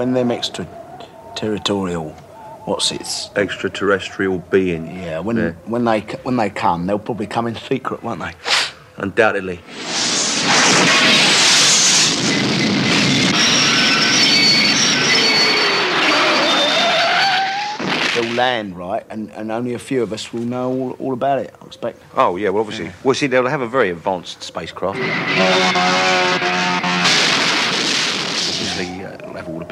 When them extraterritorial, what's its extraterrestrial being. Yeah, when Yeah. when they when they come, they'll probably come in secret, won't they? Undoubtedly. They'll land right, and, and only a few of us will know all, all about it. I expect. Oh, yeah, well, obviously. Well, see, they'll have a very advanced spacecraft.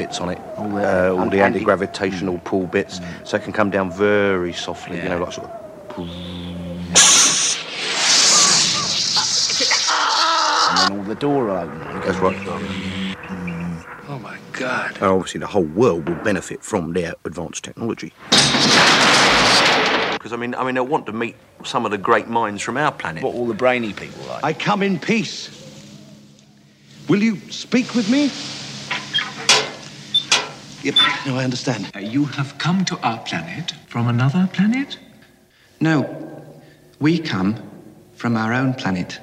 Bits on it, all the- the, uh, all the anti-gravitational pull bits, so it can come down very softly, you know, like sort of... And then all the door open. That's right. Oh my God. And obviously, the whole world will benefit from their advanced technology. Because I mean, I mean, they'll want to meet some of the great minds from our planet. What all the brainy people like. I come in peace. Will you speak with me? Yep, no, I understand. Uh, You have come to our planet from another planet? No, we come from our own planet,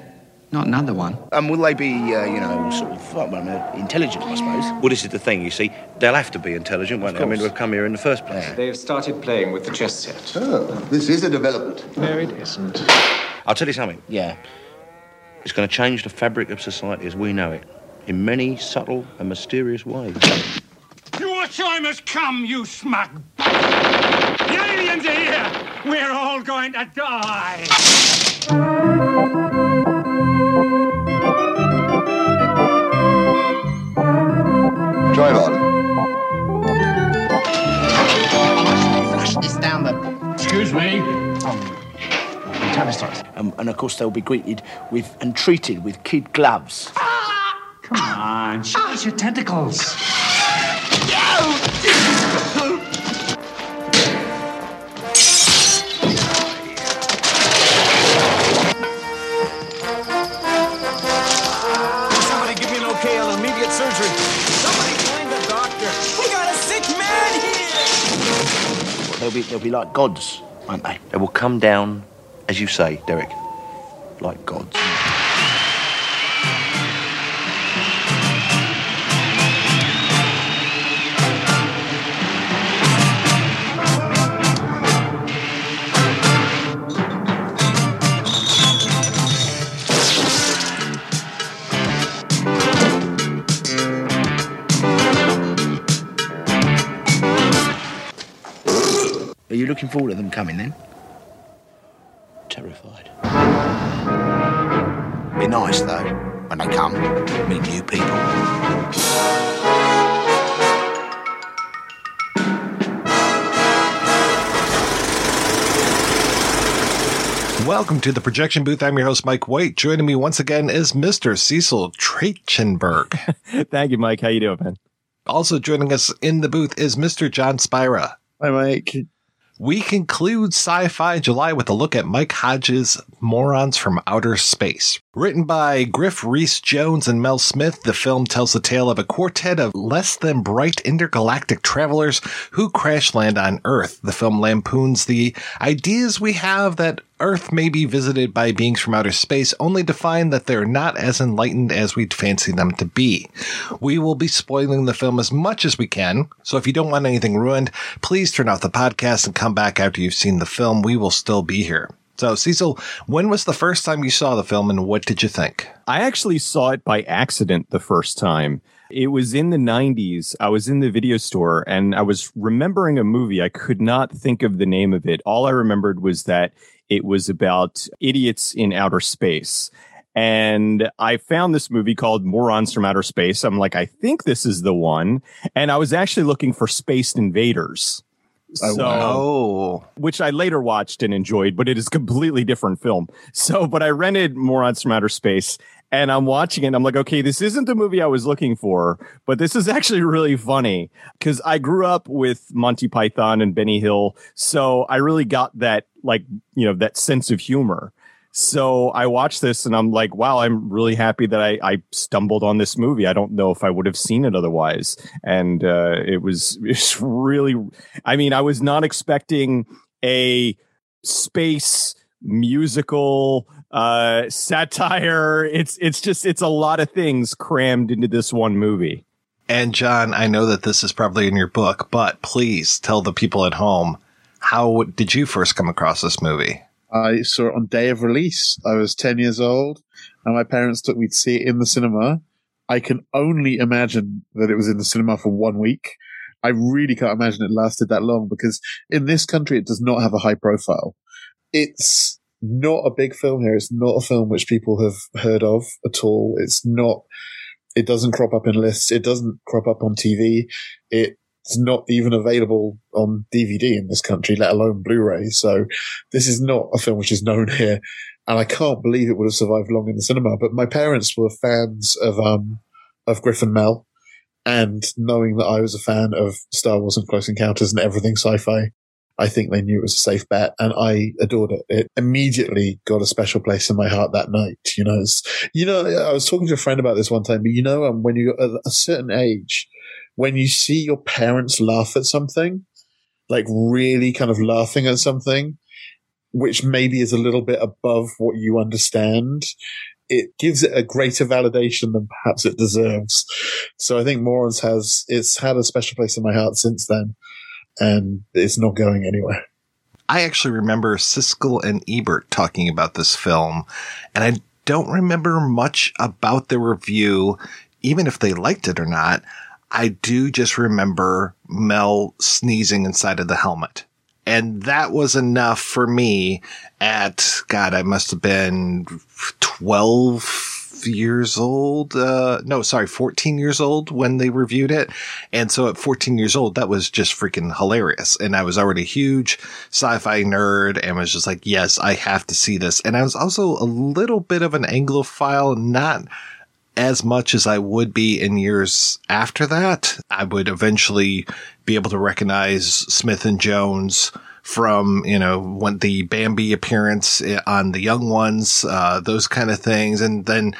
not another one. And will they be, uh, you know, sort of well, well, intelligent? I suppose. Well, this is the thing, you see. They'll have to be intelligent, won't they? I mean, course. we've come here in the first place. They've started playing with the chess set. Oh, this is a development. No, it isn't. I'll tell you something. Yeah. It's going to change the fabric of society as we know it in many subtle and mysterious ways. Your time has come, you smug. The aliens are here. We're all going to die. Drive on. Flush this down the. Excuse me. Um, and of course, they'll be greeted with and treated with kid gloves. Come on, show us your tentacles. They'll be they'll be like gods, won't they? They will come down, as you say, Derek, like gods. You looking forward to them coming then? Terrified. Be nice though when they come, meet new people. Welcome to the projection booth. I'm your host, Mike White. Joining me once again is Mr. Cecil Trachenburg. Thank you, Mike. How you doing, man? also joining us in the booth is Mr. Jon Spira. Hi, Mike. We conclude Sci-Fi July with a look at Mike Hodges' Morons from Outer Space. Written by Griff Rhys Jones and Mel Smith, the film tells the tale of a quartet of less than bright intergalactic travelers who crash land on Earth. The film lampoons the ideas we have that Earth may be visited by beings from outer space, only to find that they're not as enlightened as we'd fancy them to be. We will be spoiling the film as much as we can, so if you don't want anything ruined, please turn off the podcast and come back after you've seen the film. We will still be here. So, Cecil, when was the first time you saw the film and what did you think? I actually saw it by accident the first time. It was in the 90s. I was in the video store and I was remembering a movie. I could not think of the name of it. All I remembered was that it was about idiots in outer space. And I found this movie called Morons from Outer Space. I'm like, I think this is the one. And I was actually looking for Spaced Invaders. Oh, so, wow. which I later watched and enjoyed, but it is a completely different film. So, but I rented Morons from Outer Space and I'm watching it. I'm like, okay, this isn't the movie I was looking for, but this is actually really funny because I grew up with Monty Python and Benny Hill. So I really got that, like, you know, that sense of humor. So I watched this and I'm like, wow, I'm really happy that I, I stumbled on this movie. I don't know if I would have seen it otherwise. And uh, it was it's really, I mean, I was not expecting a space musical uh, satire. It's it's just it's a lot of things crammed into this one movie. And Jon, I know that this is probably in your book, but please tell the people at home how did you first come across this movie? I saw it on day of release. I was 10 years old and my parents took me to see it in the cinema. I can only imagine that it was in the cinema for one week. I really can't imagine it lasted that long because in this country, it does not have a high profile. It's not a big film here. It's not a film which people have heard of at all. It's not, it doesn't crop up in lists. It doesn't crop up on TV. It it's not even available on DVD in this country, let alone Blu-ray. So this is not a film which is known here. And I can't believe it would have survived long in the cinema. But my parents were fans of, um, of Griff and Mel. And knowing that I was a fan of Star Wars and Close Encounters and everything sci-fi, I think they knew it was a safe bet and I adored it. It immediately got a special place in my heart that night. You know, you know, I was talking to a friend about this one time, but you know, um, when you're a certain age, when you see your parents laugh at something, like really kind of laughing at something, which maybe is a little bit above what you understand, it gives it a greater validation than perhaps it deserves. So I think Morons has, it's had a special place in my heart since then, and it's not going anywhere. I actually remember Siskel and Ebert talking about this film, and I don't remember much about the review, even if they liked it or not. I do just remember Mel sneezing inside of the helmet. And that was enough for me at, God, I must have been 12 years old. Uh, no, sorry, 14 years old when they reviewed it. And so at 14 years old, that was just freaking hilarious. And I was already a huge sci-fi nerd and was just like, yes, I have to see this. And I was also a little bit of an Anglophile, not as much as I would be in years after that. I would eventually be able to recognize Smith and Jones from, you know, when the Bambi appearance on the young ones, uh, those kind of things. And then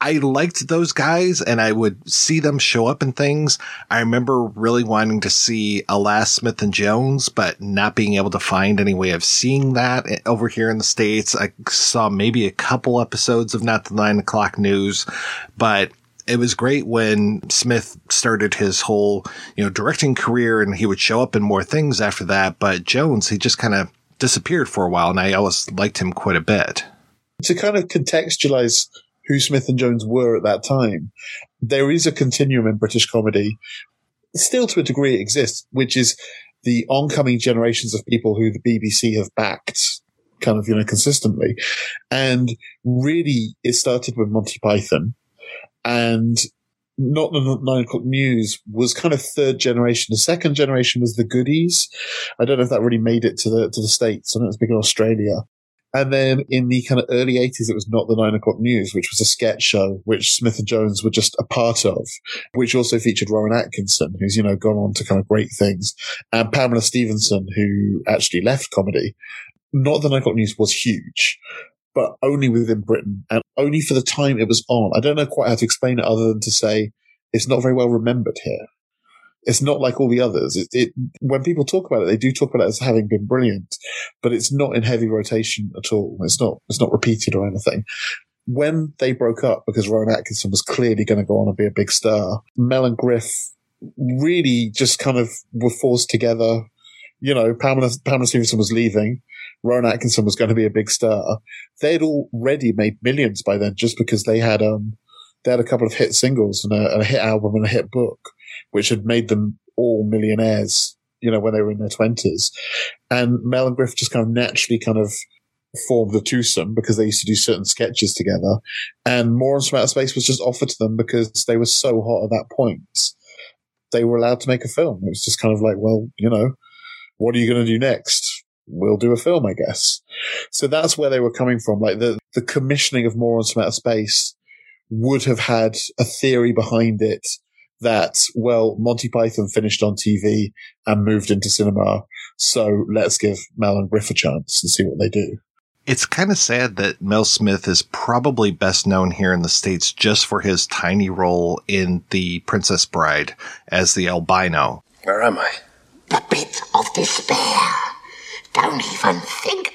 I liked those guys and I would see them show up in things. I remember really wanting to see Alas Smith and Jones, but not being able to find any way of seeing that over here in the States. I saw maybe a couple episodes of Not the Nine O'Clock News, but it was great when Smith started his whole, you know, directing career and he would show up in more things after that. But Jones, he just kind of disappeared for a while and I always liked him quite a bit. To kind of contextualize who Smith and Jones were at that time, there is a continuum in British comedy, still to a degree it exists, which is the oncoming generations of people who the BBC have backed kind of, you know, consistently. And really it started with Monty Python and not the nine o'clock news was kind of third generation. The second generation was the goodies. I don't know if that really made it to the to the states. I know it's big in Australia. And then in the kind of early 80s, it was not the nine o'clock news, which was a sketch show, which Smith and Jones were just a part of, which also featured Rowan Atkinson, who's, you know, gone on to kind of great things, and Pamela Stephenson, who actually left comedy. Not the nine o'clock news was huge, but only within Britain and only for the time it was on. I don't know quite how to explain it other than to say it's not very well remembered here. It's not like all the others. It, it, when people talk about it, they do talk about it as having been brilliant, but it's not in heavy rotation at all. It's not, it's not repeated or anything. When they broke up, because Rowan Atkinson was clearly going to go on and be a big star, Mel and Griff really just kind of were forced together. You know, Pamela, Pamela Stephenson was leaving. Rowan Atkinson was going to be a big star. They'd already made millions by then just because they had, um, they had a couple of hit singles and a, and a hit album and a hit book, which had made them all millionaires, you know, when they were in their twenties. And Mel and Griff just kind of naturally kind of formed a twosome because they used to do certain sketches together. And Morons from Outer Space was just offered to them because they were so hot at that point. They were allowed to make a film. It was just kind of like, well, you know, what are you going to do next? We'll do a film, I guess. So that's where they were coming from. Like the, the commissioning of Morons from Outer Space would have had a theory behind it that, well, Monty Python finished on TV and moved into cinema. So let's give Mel and Griff a chance and see what they do. It's kind of sad that Mel Smith is probably best known here in the States just for his tiny role in The Princess Bride as the albino. Where am I? The pit of despair. Don't even think.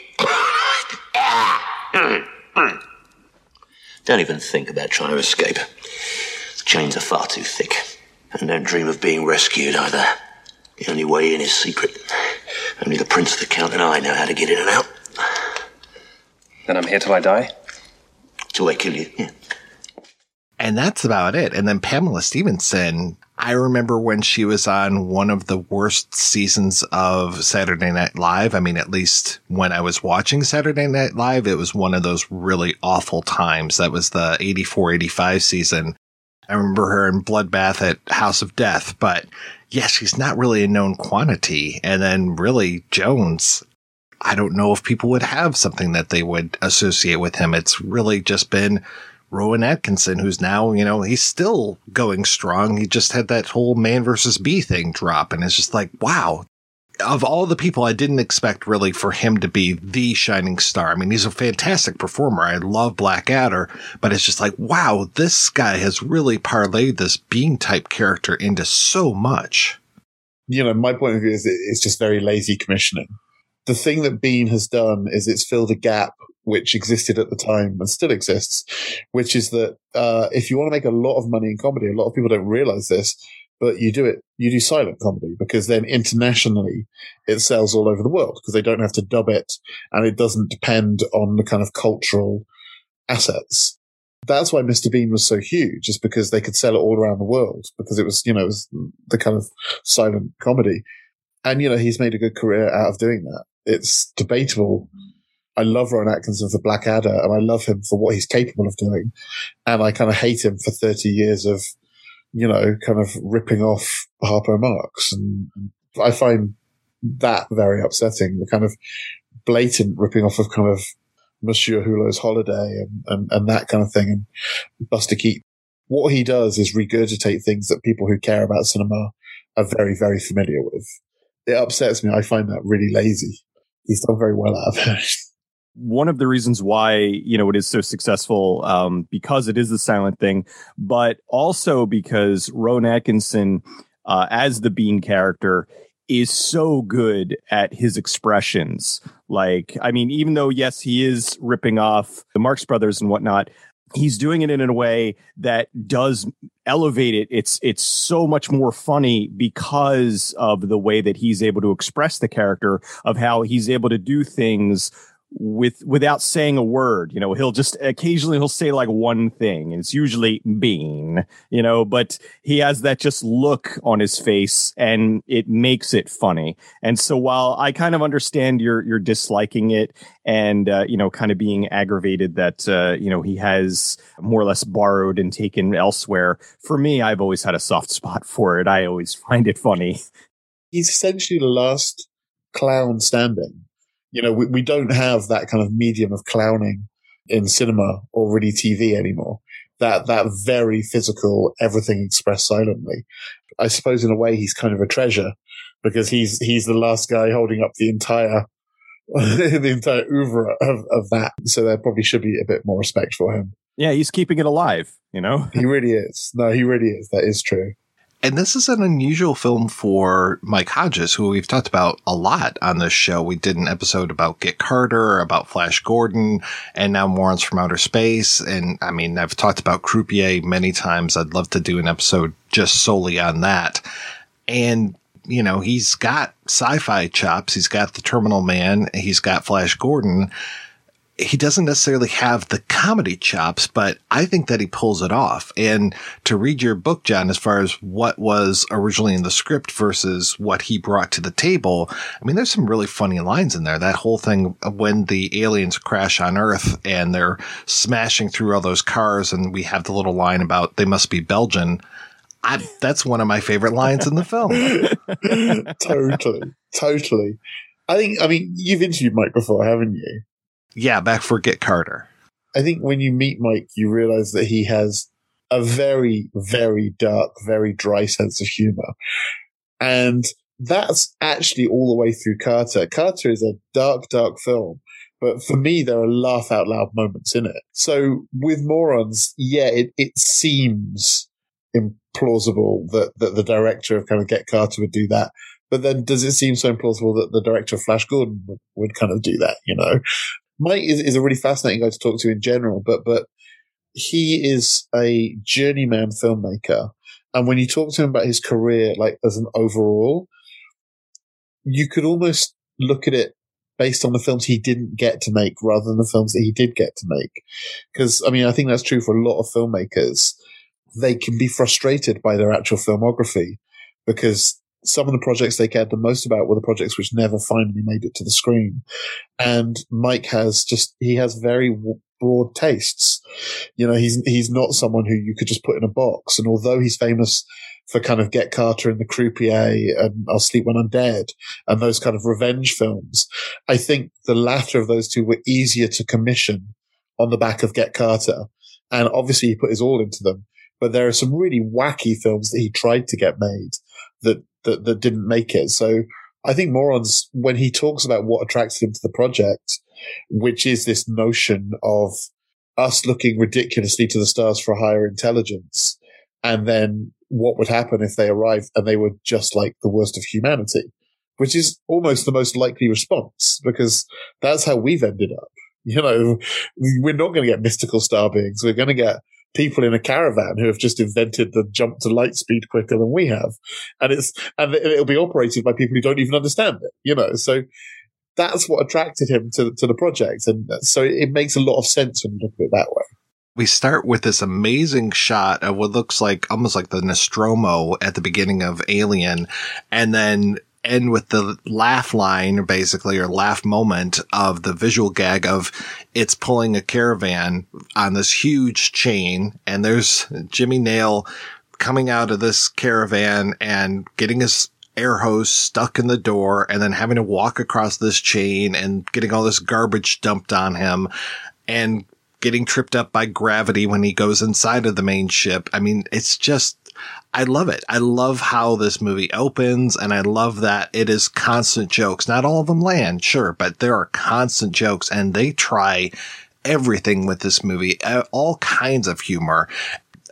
Don't even think about trying to escape. The chains are far too thick. And don't dream of being rescued either. The only way in is secret. Only the Prince, the Count, and I know how to get in and out. Then I'm here till I die? Till they kill you, yeah. And that's about it. And then Pamela Stephenson, I remember when she was on one of the worst seasons of Saturday Night Live. I mean, at least when I was watching Saturday Night Live, it was one of those really awful times. That was the 84 85 season. I remember her in Bloodbath at House of Death, but yeah, she's not really a known quantity. And then really Jones, I don't know if people would have something that they would associate with him. It's really just been Rowan Atkinson, who's now, you know, he's still going strong. He just had that whole man versus bee thing drop. And it's just like, wow. Of all the people, I didn't expect really for him to be the shining star. I mean, he's a fantastic performer. I love Blackadder, but it's just like, wow, this guy has really parlayed this Bean type character into so much. You know, my point of view is it's just very lazy commissioning. The thing that Bean has done is it's filled a gap which existed at the time and still exists, which is that uh, if you want to make a lot of money in comedy, a lot of people don't realize this, but you do it, you do silent comedy because then internationally it sells all over the world because they don't have to dub it and it doesn't depend on the kind of cultural assets. That's why Mr. Bean was so huge, is because they could sell it all around the world because it was, you know, it was the kind of silent comedy. And, you know, he's made a good career out of doing that. It's debatable I love Rowan Atkinson for Blackadder and I love him for what he's capable of doing. And I kind of hate him for 30 years of, you know, kind of ripping off Harpo Marx. And I find that very upsetting. The kind of blatant ripping off of kind of Monsieur Hulot's holiday and, and, and that kind of thing. And Buster Keaton. What he does is regurgitate things that people who care about cinema are very, very familiar with. It upsets me. I find that really lazy. He's done very well out of it. one of the reasons why you know it is so successful um, because it is the silent thing, but also because Rowan Atkinson, uh, as the Bean character, is so good at his expressions. Like, I mean, even though yes, he is ripping off the Marx Brothers and whatnot, he's doing it in a way that does elevate it it's it's so much more funny because of the way that he's able to express the character of how he's able to do things with without saying a word you know he'll just occasionally he'll say like one thing and it's usually bean you know but he has that just look on his face and it makes it funny. And so while i kind of understand you're you're disliking it and uh, you know kind of being aggravated that uh, you know he has more or less borrowed and taken elsewhere for me i've always had a soft spot for it. I always find it funny. He's essentially the last clown standing you know, we, we don't have that kind of medium of clowning in cinema or really TV anymore. That, that very physical, everything expressed silently. I suppose in a way he's kind of a treasure because he's, he's the last guy holding up the entire, the entire oeuvre of, of that. So there probably should be a bit more respect for him. Yeah, he's keeping it alive, you know? he really is. No, he really is. That is true. And this is an unusual film for Mike Hodges, who we've talked about a lot on this show. We did an episode about Get Carter, about Flash Gordon, and now Morons from Outer Space. And I mean, I've talked about Croupier many times. I'd love to do an episode just solely on that. And you know, he's got sci-fi chops. He's got the Terminal Man. He's got Flash Gordon he doesn't necessarily have the comedy chops, but I think that he pulls it off. And to read your book, Jon, as far as what was originally in the script versus what he brought to the table, I mean, there's some really funny lines in there. That whole thing when the aliens crash on Earth and they're smashing through all those cars, and we have the little line about they must be Belgian. I, that's one of my favorite lines in the film. totally. Totally. I think, I mean, you've interviewed Mike before, haven't you? Yeah, back for Get Carter. I think when you meet Mike, you realize that he has a very, very dark, very dry sense of humor. And that's actually all the way through Carter. Carter is a dark, dark film. But for me, there are laugh out loud moments in it. So with Morons, yeah, it, it seems implausible that, that the director of kind of Get Carter would do that. But then does it seem so implausible that the director of Flash Gordon would, would kind of do that, you know? Mike is, is a really fascinating guy to talk to in general, but, but he is a journeyman filmmaker. And when you talk to him about his career, like as an overall, you could almost look at it based on the films he didn't get to make rather than the films that he did get to make. Because, I mean, I think that's true for a lot of filmmakers. They can be frustrated by their actual filmography because some of the projects they cared the most about were the projects which never finally made it to the screen. And Mike has just, he has very broad tastes. You know, he's, he's not someone who you could just put in a box. And although he's famous for kind of Get Carter and The Croupier and I'll Sleep When I'm Dead and those kind of revenge films, I think the latter of those two were easier to commission on the back of Get Carter. And obviously he put his all into them. But there are some really wacky films that he tried to get made that that, that didn't make it. So I think Morons, when he talks about what attracted him to the project, which is this notion of us looking ridiculously to the stars for higher intelligence, and then what would happen if they arrived and they were just like the worst of humanity, which is almost the most likely response because that's how we've ended up. You know, we're not going to get mystical star beings. We're going to get people in a caravan who have just invented the jump to light speed quicker than we have. And it's, and it'll be operated by people who don't even understand it, you know, so that's what attracted him to, to the project. And so it makes a lot of sense when you look at it that way. We start with this amazing shot of what looks like almost like the Nostromo at the beginning of Alien. And then end with the laugh line, basically, or laugh moment of the visual gag of it's pulling a caravan on this huge chain, and there's Jimmy Nail coming out of this caravan and getting his air hose stuck in the door and then having to walk across this chain and getting all this garbage dumped on him and getting tripped up by gravity when he goes inside of the main ship. I mean, it's just I love it. I love how this movie opens and I love that it is constant jokes. Not all of them land, sure, but there are constant jokes and they try everything with this movie, all kinds of humor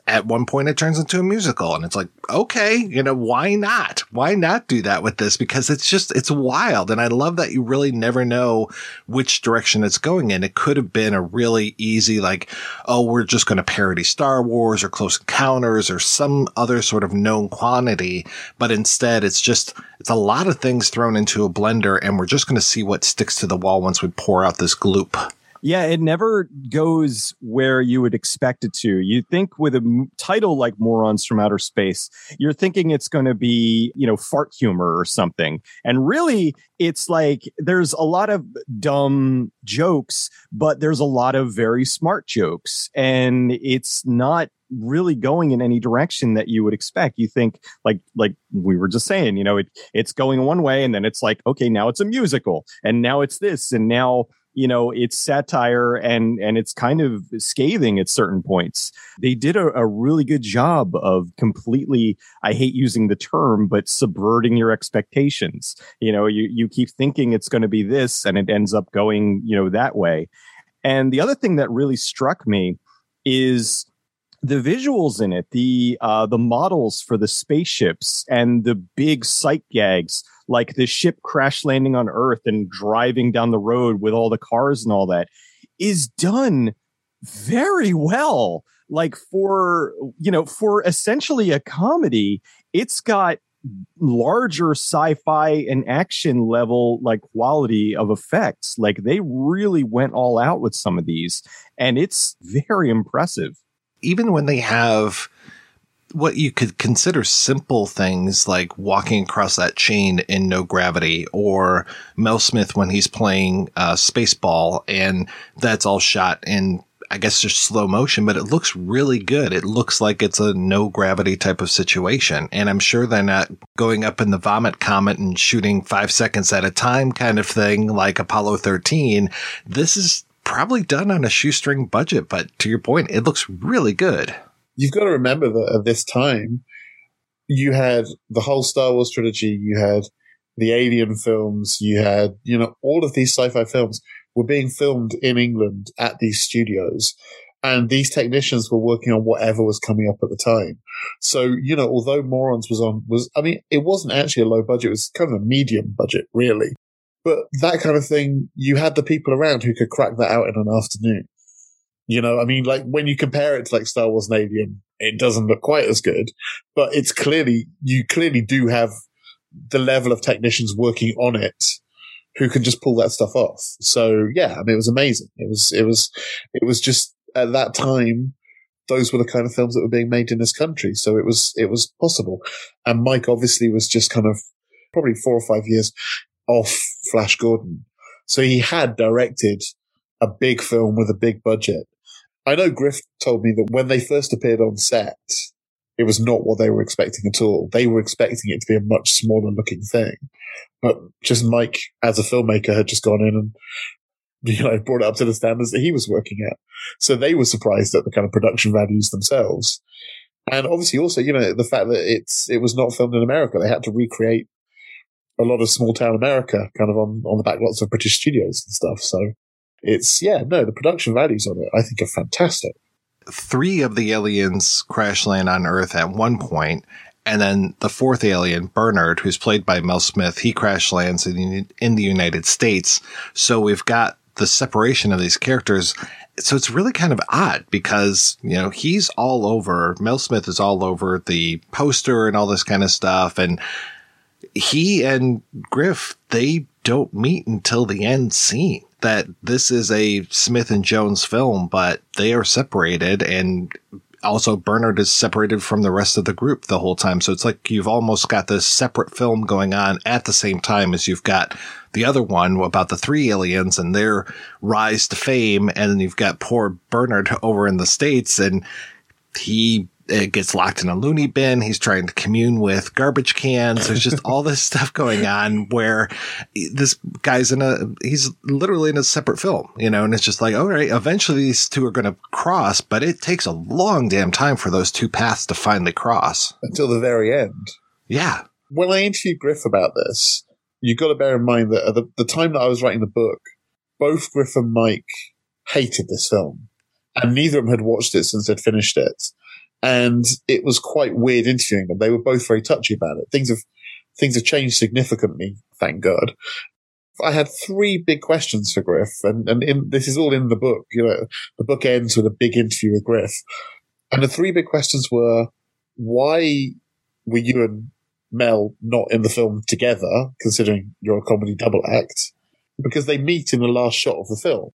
at one point it turns into a musical and it's like, okay, you know, why not? Why not do that with this? Because it's just, it's wild. And I love that you really never know which direction it's going in. It could have been a really easy, like, oh, we're just going to parody Star Wars or Close Encounters or some other sort of known quantity. But instead it's just, it's a lot of things thrown into a blender and we're just going to see what sticks to the wall once we pour out this gloop. Yeah, it never goes where you would expect it to. You think with a title like Morons from Outer Space, you're thinking it's going to be, you know, fart humor or something. And really, it's like there's a lot of dumb jokes, but there's a lot of very smart jokes. And it's not really going in any direction that you would expect. You think like like we were just saying, you know, it it's going one way and then it's like, okay, now it's a musical and now it's this and now you know it's satire and and it's kind of scathing at certain points. They did a, a, really good job of completely i hate using the term but subverting your expectations. You know you you keep thinking it's going to be this and it ends up going you know that way. And the other thing that really struck me is the visuals in it, the uh, the models for the spaceships and the big sight gags, like the ship crash landing on Earth and driving down the road with all the cars and all that, is done very well. Like for you know, for essentially a comedy, it's got larger sci-fi and action level like quality of effects. Like they really went all out with some of these, and it's very impressive even when they have what you could consider simple things like walking across that chain in no gravity or Mel Smith when he's playing uh, Spaceball and that's all shot in I guess just slow motion, but it looks really good. It looks like it's a no gravity type of situation. And I'm sure they're not going up in the vomit comet and shooting five seconds at a time kind of thing like Apollo 13. This is probably done on a shoestring budget, but to your point, it looks really good. You've got to remember that at this time, you had the whole Star Wars trilogy, you had the Alien films, you had, you know, all of these sci fi films were being filmed in England at these studios. And these technicians were working on whatever was coming up at the time. So, you know, although Morons was on, was, I mean, it wasn't actually a low budget. It was kind of a medium budget, really. But that kind of thing, you had the people around who could crack that out in an afternoon. You know, I mean, like when you compare it to like Star Wars and Alien, it doesn't look quite as good, but it's clearly, you clearly do have the level of technicians working on it who can just pull that stuff off. So yeah, I mean, it was amazing. It was, it was, it was just at that time, those were the kind of films that were being made in this country. So it was, it was possible. And Mike obviously was just kind of probably four or five years off Flash Gordon. So he had directed a big film with a big budget. I know Griff told me that when they first appeared on set, it was not what they were expecting at all. They were expecting it to be a much smaller looking thing. But just Mike, as a filmmaker, had just gone in and, you know, brought it up to the standards that he was working at. So they were surprised at the kind of production values themselves. And obviously also, you know, the fact that it's, it was not filmed in America. They had to recreate a lot of small town America kind of on, on the back lots of British studios and stuff. So it's, yeah, no, the production values on it, I think are fantastic. Three of the aliens crash land on Earth at one point, and then the fourth alien, Bernard, who's played by Mel Smith, he crash lands in, in the United States. So we've got the separation of these characters. So it's really kind of odd because, you know, he's all over, Mel Smith is all over the poster and all this kind of stuff. And he and Griff, they don't meet until the end scene. That this is a Smith and Jones film, but they are separated and also Bernard is separated from the rest of the group the whole time. So it's like you've almost got this separate film going on at the same time as you've got the other one about the three aliens and their rise to fame. And then you've got poor Bernard over in the States and he it gets locked in a loony bin. He's trying to commune with garbage cans. There's just all this stuff going on where this guy's in a, he's literally in a separate film, you know, and it's just like, all right, eventually these two are going to cross, but it takes a long damn time for those two paths to finally cross. Until the very end. Yeah. When I interviewed Griff about this, you've got to bear in mind that at the, the time that I was writing the book, both Griff and Mike hated this film. And neither of them had watched it since they'd finished it and it was quite weird interviewing them. They were both very touchy about it. Things have things have changed significantly, thank God. I had three big questions for Griff, and and in, this is all in the book. You know, the book ends with a big interview with Griff, and the three big questions were: Why were you and Mel not in the film together, considering you're a comedy double act? Because they meet in the last shot of the film.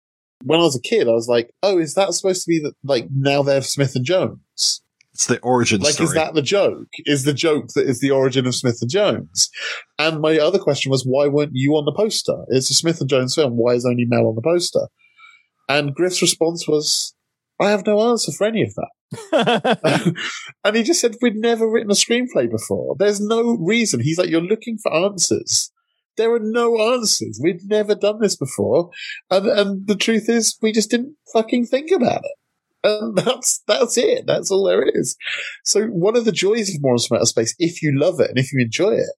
When I was a kid, I was like, "Oh, is that supposed to be? Like now they're Smith and Jones?" It's the origin like, story. is that the joke? Is the joke that is the origin of Smith and Jones? And my other question was, why weren't you on the poster? It's a Smith and Jones film. Why is only Mel on the poster? And Griff's response was, I have no answer for any of that. and he just said, we'd never written a screenplay before. There's no reason. He's like, you're looking for answers. There are no answers. We'd never done this before. And, and the truth is, we just didn't fucking think about it. And that's that's it. That's all there is. So one of the joys of Morons from Outer Space, if you love it and if you enjoy it,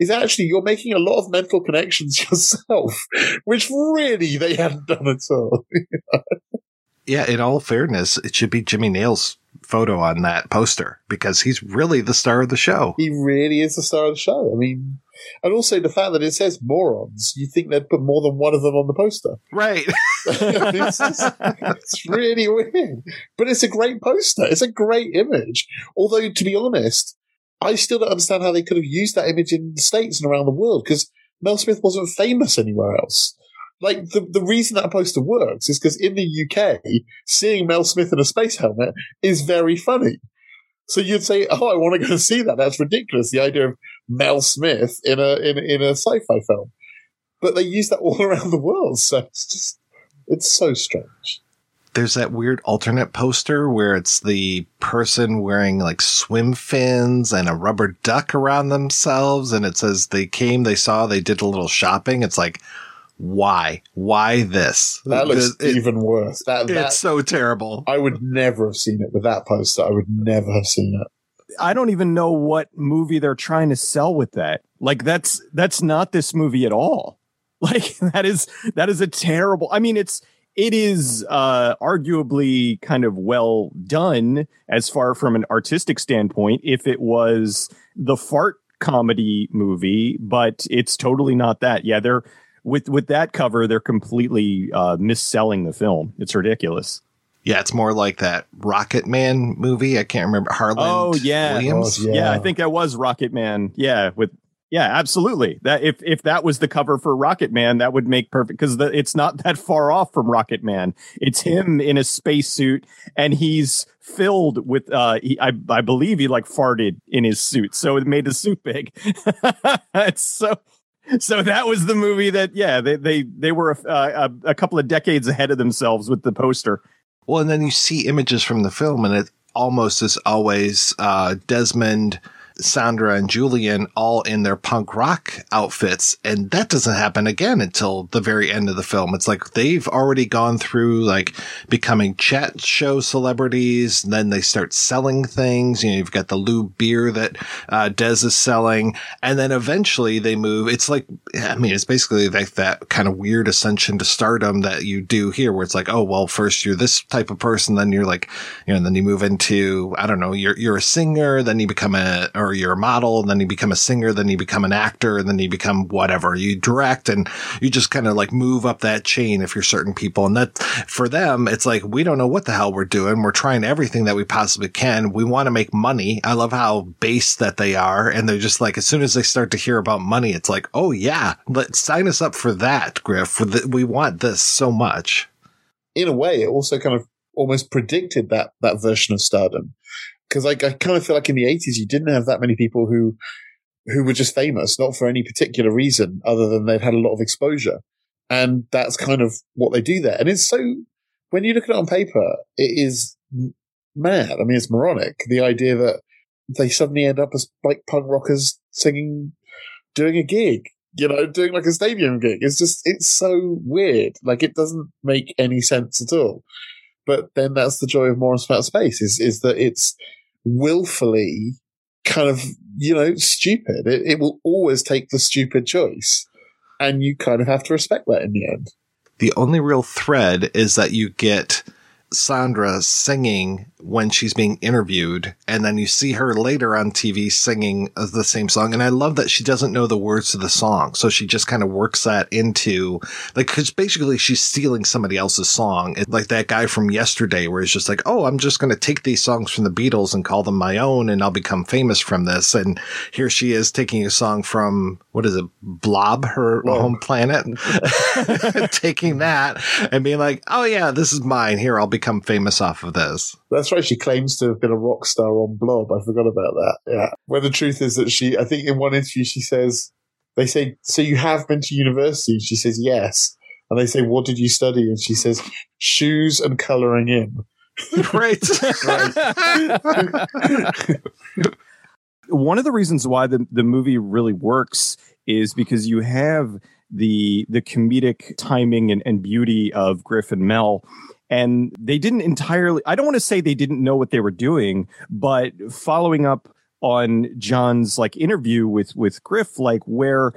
is actually you're making a lot of mental connections yourself, which really they hadn't done at all. yeah, in all fairness, it should be Jimmy Nail's photo on that poster because he's really the star of the show. He really is the star of the show. I mean, and also the fact that it says morons, you think they'd put more than one of them on the poster. Right. it's, just, it's really weird. But it's a great poster. It's a great image. Although, to be honest, I still don't understand how they could have used that image in the States and around the world because Mel Smith wasn't famous anywhere else. Like the, the reason that poster works is because in the UK, seeing Mel Smith in a space helmet is very funny. So you'd say, "Oh, I want to go see that." That's ridiculous. The idea of Mel Smith in a in, in a sci-fi film, but they use that all around the world. So it's just it's so strange. there's that weird alternate poster where it's the person wearing like swim fins and a rubber duck around themselves. And it says they came, they saw, they did a little shopping. It's like, why? Why this? That looks It- even worse. That, that it's so terrible. I would never have seen it with that poster. I would never have seen it. I don't even know what movie they're trying to sell with that. Like that's that's not this movie at all. Like that is that is a terrible. I mean, it's it is uh arguably kind of well done as far from an artistic standpoint if it was the fart comedy movie, but it's totally not that. Yeah, they're with with that cover, they're completely uh misselling the film. It's ridiculous. Yeah, it's more like that Rocket Man movie. I can't remember. Harlan. Oh yeah. Williams. yeah. I think that was Rocket Man. Yeah, with yeah, absolutely. That if if that was the cover for Rocket Man, that would make perfect because it's not that far off from Rocket Man. It's him in a spacesuit, and he's filled with uh, he, I I believe he like farted in his suit, so it made the suit big. it's so. So that was the movie that, yeah, they they they were a, a, a couple of decades ahead of themselves with the poster. Well, and then you see images from the film, and it almost is always uh, Desmond, Sandra, and Julian all in their punk rock outfits, and that doesn't happen again until the very end of the film. It's like they've already gone through like becoming chat show celebrities, then they start selling things. You know, you've got the lube beer that uh, Des is selling, and then eventually they move. It's like, I mean, it's basically like that kind of weird ascension to stardom that you do here, where it's like, oh well, first you're this type of person, then you're like, you know, then you move into, I don't know, you're you're a singer, then you become a, or you're a model, and then you become a singer, then you become an actor, and then you become whatever you direct, and you just kind of like move up that chain if you're certain people, and that for them, it's like we don't know what the hell we're doing. We're trying everything that we possibly can. We want to make money. I love how base that they are, and they're just like as soon as they start to hear about money, it's like, oh yeah, let's sign us up for that, Griff. We want this so much. in a way, it also kind of almost predicted that that version of stardom. Because like I kind of feel like in the eighties, you didn't have that many people who who were just famous, not for any particular reason other than they'd had a lot of exposure, and that's kind of what they do there. And it's so when you look at it on paper, it is mad. I mean, it's moronic. The idea that they suddenly end up as like punk rockers singing, doing a gig, you know, doing like a stadium gig. It's just, it's so weird. Like it doesn't make any sense at all. But then that's the joy of Morris About Space is, is that it's willfully kind of, you know, stupid. It, it will always take the stupid choice. And you kind of have to respect that in the end. The only real thread is that you get Sandra singing when she's being interviewed, and then you see her later on TV singing the same song. And I love that she doesn't know the words to the song, so she just kind of works that into like because basically she's stealing somebody else's song, It's like that guy from yesterday, where he's just like, "Oh, I'm just going to take these songs from the Beatles and call them my own, and I'll become famous from this." And here she is taking a song from what is it, Blob, her home planet, taking that and being like, "Oh yeah, this is mine. Here, I'll become famous off of this." That's right. She claims to have been a rock star on Blob. I forgot about that. Yeah. When the truth is that she, I think in one interview, she says, they say, so you have been to university? And she says, yes. And they say, what did you study? And she says, shoes and coloring in. Right. one of the reasons why the, the movie really works is because you have the the comedic timing and, and beauty of Griff and Mel. And they didn't entirely I don't want to say they didn't know what they were doing, but following up on Jon's like interview with with Griff, like where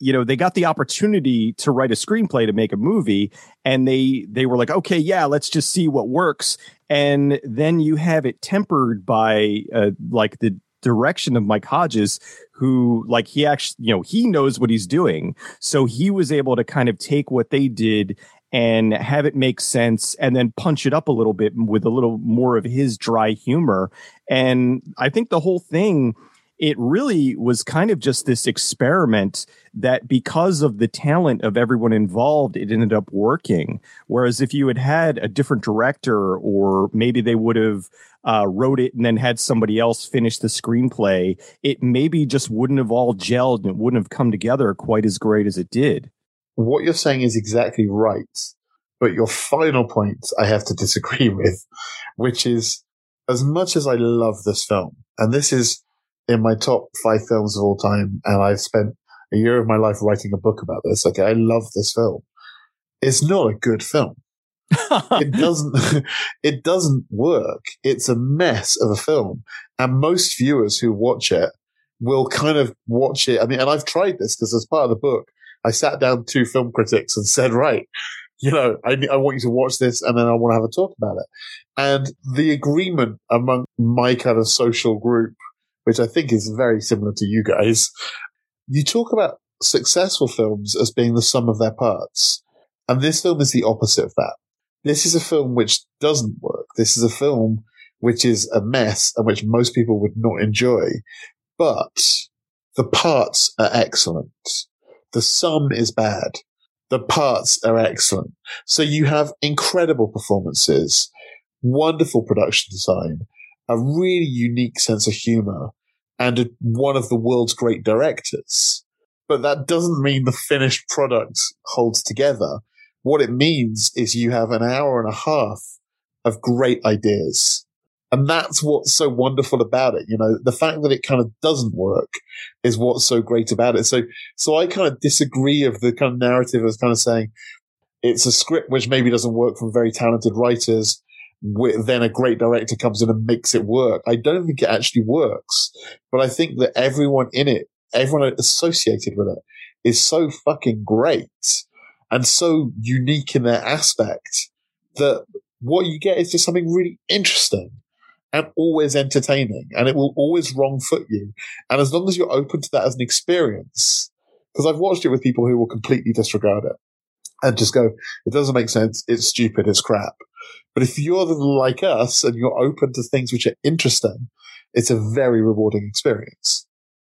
you know they got the opportunity to write a screenplay to make a movie and they they were like okay yeah let's just see what works. And then you have it tempered by uh, like the direction of Mike Hodges who like he actually you know he knows what he's doing. So he was able to kind of take what they did and have it make sense and then punch it up a little bit with a little more of his dry humor and I think the whole thing it really was kind of just this experiment that because of the talent of everyone involved, it ended up working. Whereas if you had had a different director, or maybe they would have uh, wrote it and then had somebody else finish the screenplay, it maybe just wouldn't have all gelled and it wouldn't have come together quite as great as it did. What you're saying is exactly right. But your final point I have to disagree with, which is as much as I love this film, and this is in my top five films of all time, and I've spent a year of my life writing a book about this. Okay. I love this film. It's not a good film. it doesn't, it doesn't work. It's a mess of a film. And most viewers who watch it will kind of watch it. I mean, and I've tried this because as part of the book, I sat down two film critics and said, right, you know, I, I want you to watch this and then I want to have a talk about it. And the agreement among my kind of social group, which I think is very similar to you guys, you talk about successful films as being the sum of their parts. And this film is the opposite of that. This is a film which doesn't work. This is a film which is a mess and which most people would not enjoy. But the parts are excellent. The sum is bad. The parts are excellent. So you have incredible performances, wonderful production design, a really unique sense of humor, and one of the world's great directors. But that doesn't mean the finished product holds together. What it means is you have an hour and a half of great ideas. And that's what's so wonderful about it. You know, the fact that it kind of doesn't work is what's so great about it. So, so I kind of disagree of the kind of narrative as kind of saying it's a script which maybe doesn't work from very talented writers. Then a great director comes in and makes it work. I don't think it actually works, but I think that everyone in it, everyone associated with it is so fucking great and so unique in their aspect that what you get is just something really interesting and always entertaining and it will always wrong foot you. And as long as you're open to that as an experience, because I've watched it with people who will completely disregard it and just go, it doesn't make sense. It's stupid. It's crap. But if you're like us and you're open to things which are interesting, it's a very rewarding experience.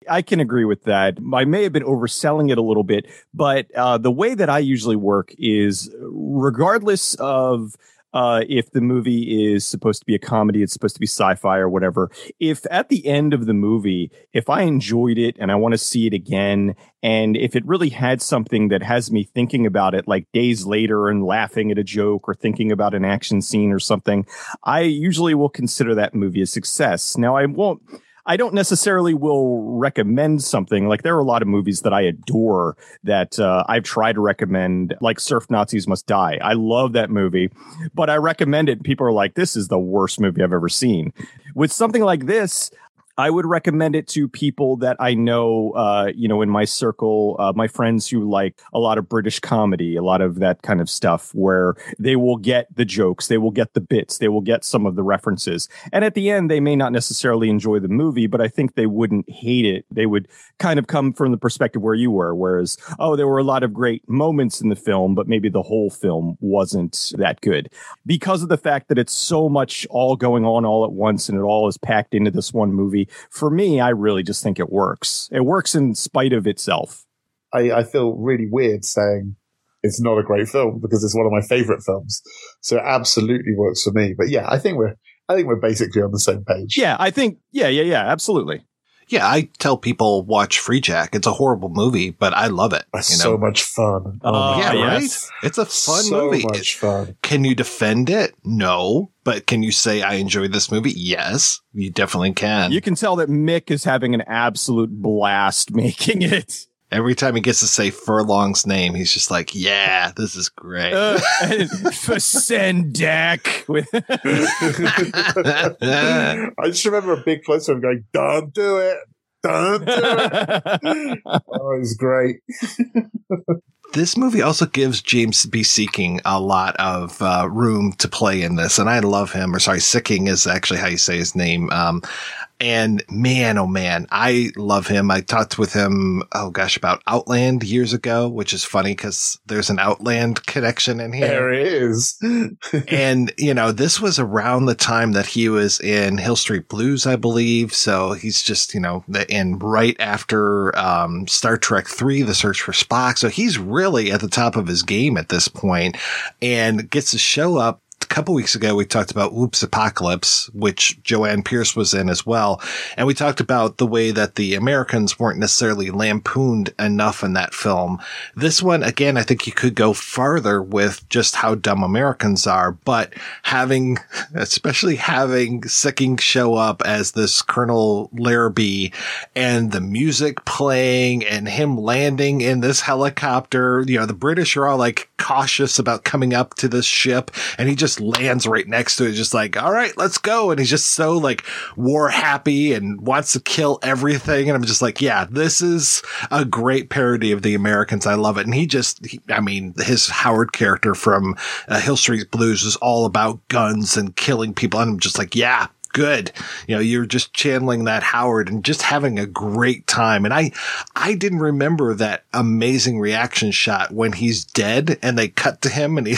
I can agree with that. I may have been overselling it a little bit, but uh, the way that I usually work is regardless of uh, if the movie is supposed to be a comedy, it's supposed to be sci-fi or whatever. If at the end of the movie, if I enjoyed it and I want to see it again, and if it really had something that has me thinking about it like days later and laughing at a joke or thinking about an action scene or something, I usually will consider that movie a success. Now I won't I don't necessarily will recommend something like there are a lot of movies that I adore that uh, I've tried to recommend, like Surf Nazis Must Die. I love that movie, but I recommend it. People are like, this is the worst movie I've ever seen. With something like this, I would recommend it to people that I know, uh, you know, in my circle, uh, my friends who like a lot of British comedy, a lot of that kind of stuff, where they will get the jokes, they will get the bits, they will get some of the references. And at the end, they may not necessarily enjoy the movie, but I think they wouldn't hate it. They would kind of come from the perspective where you were, whereas, oh, there were a lot of great moments in the film, but maybe the whole film wasn't that good because of the fact that it's so much all going on all at once and it all is packed into this one movie for me, I really just think it works. It works in spite of itself. I, I feel really weird saying it's not a great film because it's one of my favorite films. So it absolutely works for me. But yeah, I think we're I think we're basically on the same page. Yeah, I think yeah, yeah, yeah, absolutely. Yeah, I tell people watch Freejack. It's a horrible movie, but I love it. It's you know? so much fun. Oh, oh, yeah, yes. right. It's a fun so movie. much fun. Can you defend it? No. But can you say I enjoy this movie? Yes, you definitely can. You can tell that Mick is having an absolute blast making it. Every time he gets to say Furlong's name, he's just like, "Yeah, this is great." Uh, Vacendak with. I just remember a big close of him going, "Don't do it, don't do it." oh, it's great. this movie also gives James B. Sikking a lot of uh, room to play in this, and I love him. Or sorry, Sikking is actually how you say his name. Um, and man, oh man, I love him. I talked with him, oh gosh, about Outland years ago, which is funny because there's an Outland connection in here. There is. and, you know, this was around the time that he was in Hill Street Blues, I believe. So he's just, you know, in right after um, Star Trek 3, The Search for Spock. So he's really at the top of his game at this point and gets to show up couple weeks ago, we talked about Oops Apocalypse, which Joanne Pearce was in as well. And we talked about the way that the Americans weren't necessarily lampooned enough in that film. This one, again, I think you could go farther with just how dumb Americans are, but having, especially having Sikking show up as this Colonel Larrabee and the music playing and him landing in this helicopter, you know, the British are all like cautious about coming up to this ship and he just lands right next to it, just like, all right, let's go. And he's just so like war happy and wants to kill everything. And I'm just like, yeah, this is a great parody of the Americans. I love it. And he just, he, I mean, his Howard character from uh, Hill Street Blues is all about guns and killing people. And I'm just like, yeah, good. You know, you're just channeling that Howard and just having a great time. And I, I didn't remember that amazing reaction shot when he's dead and they cut to him and he.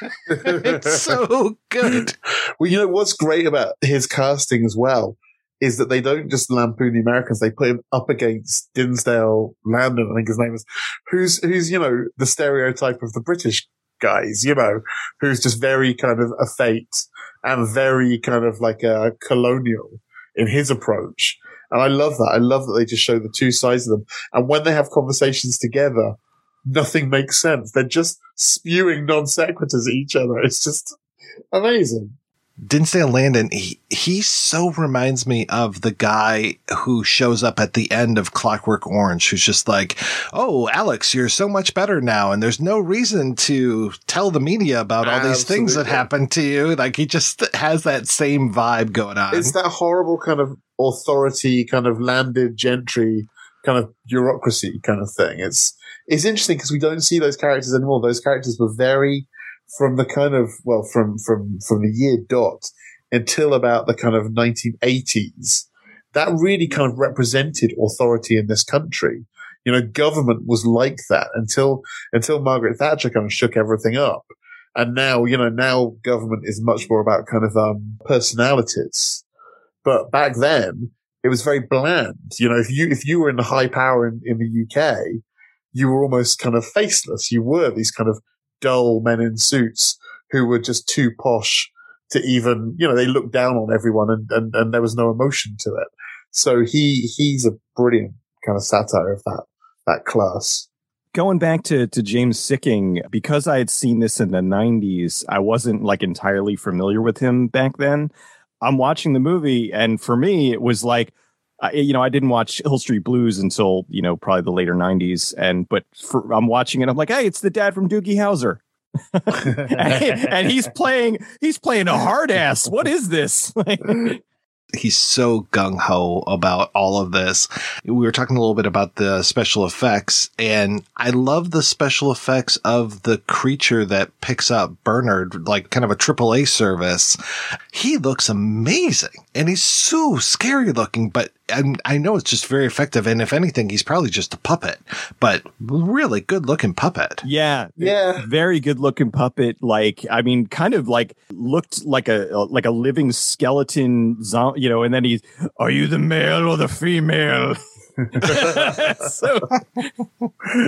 it's so good. Well, you know what's great about his casting as well is that they don't just lampoon the Americans; they put him up against Dinsdale Landen, I think his name is, who's who's you know the stereotype of the British guys, you know, who's just very kind of effete and very kind of like a colonial in his approach. And I love that. I love that they just show the two sides of them. And when they have conversations together, nothing makes sense. They're just spewing non sequiturs at each other. It's just amazing. Dinsdale Landen, he, he so reminds me of the guy who shows up at the end of Clockwork Orange, who's just like, Oh, Alex, you're so much better now. And there's no reason to tell the media about all these things that happened to you. Like he just has that same vibe going on. It's that horrible kind of authority, kind of landed gentry, kind of bureaucracy kind of thing. It's, it's interesting because we don't see those characters anymore. Those characters were very, from the kind of well from from from the year dot until about the kind of 1980s that really kind of represented authority in this country. You know government was like that until until margaret thatcher kind of shook everything up. And now you know now government is much more about kind of um personalities. But back then it was very bland. You know if you if you were in high power in, in the uk you were almost kind of faceless. You were these kind of dull men in suits who were just too posh to even, you know, they looked down on everyone and, and, and there was no emotion to it. So he, he's a brilliant kind of satire of that, that class. Going back to, to James Sikking, because I had seen this in the 90s, I wasn't like entirely familiar with him back then. I'm watching the movie, and for me, it was like, uh, you know, I didn't watch Hill Street Blues until you know probably the later '90s, and but for, I'm watching it. I'm like, hey, it's the dad from Doogie Howser, and, and he's playing he's playing a hard ass. What is this? he's so gung ho about all of this. We were talking a little bit about the special effects, and I love the special effects of the creature that picks up Bernard, like kind of a AAA service. He looks amazing, and he's so scary looking, but and I know it's just very effective. And if anything, he's probably just a puppet, but really good looking puppet. Yeah. Yeah. Very good looking puppet. Like, I mean, kind of like looked like a, like a living skeleton, zombie, you know, and then he's, are you the male or the female? so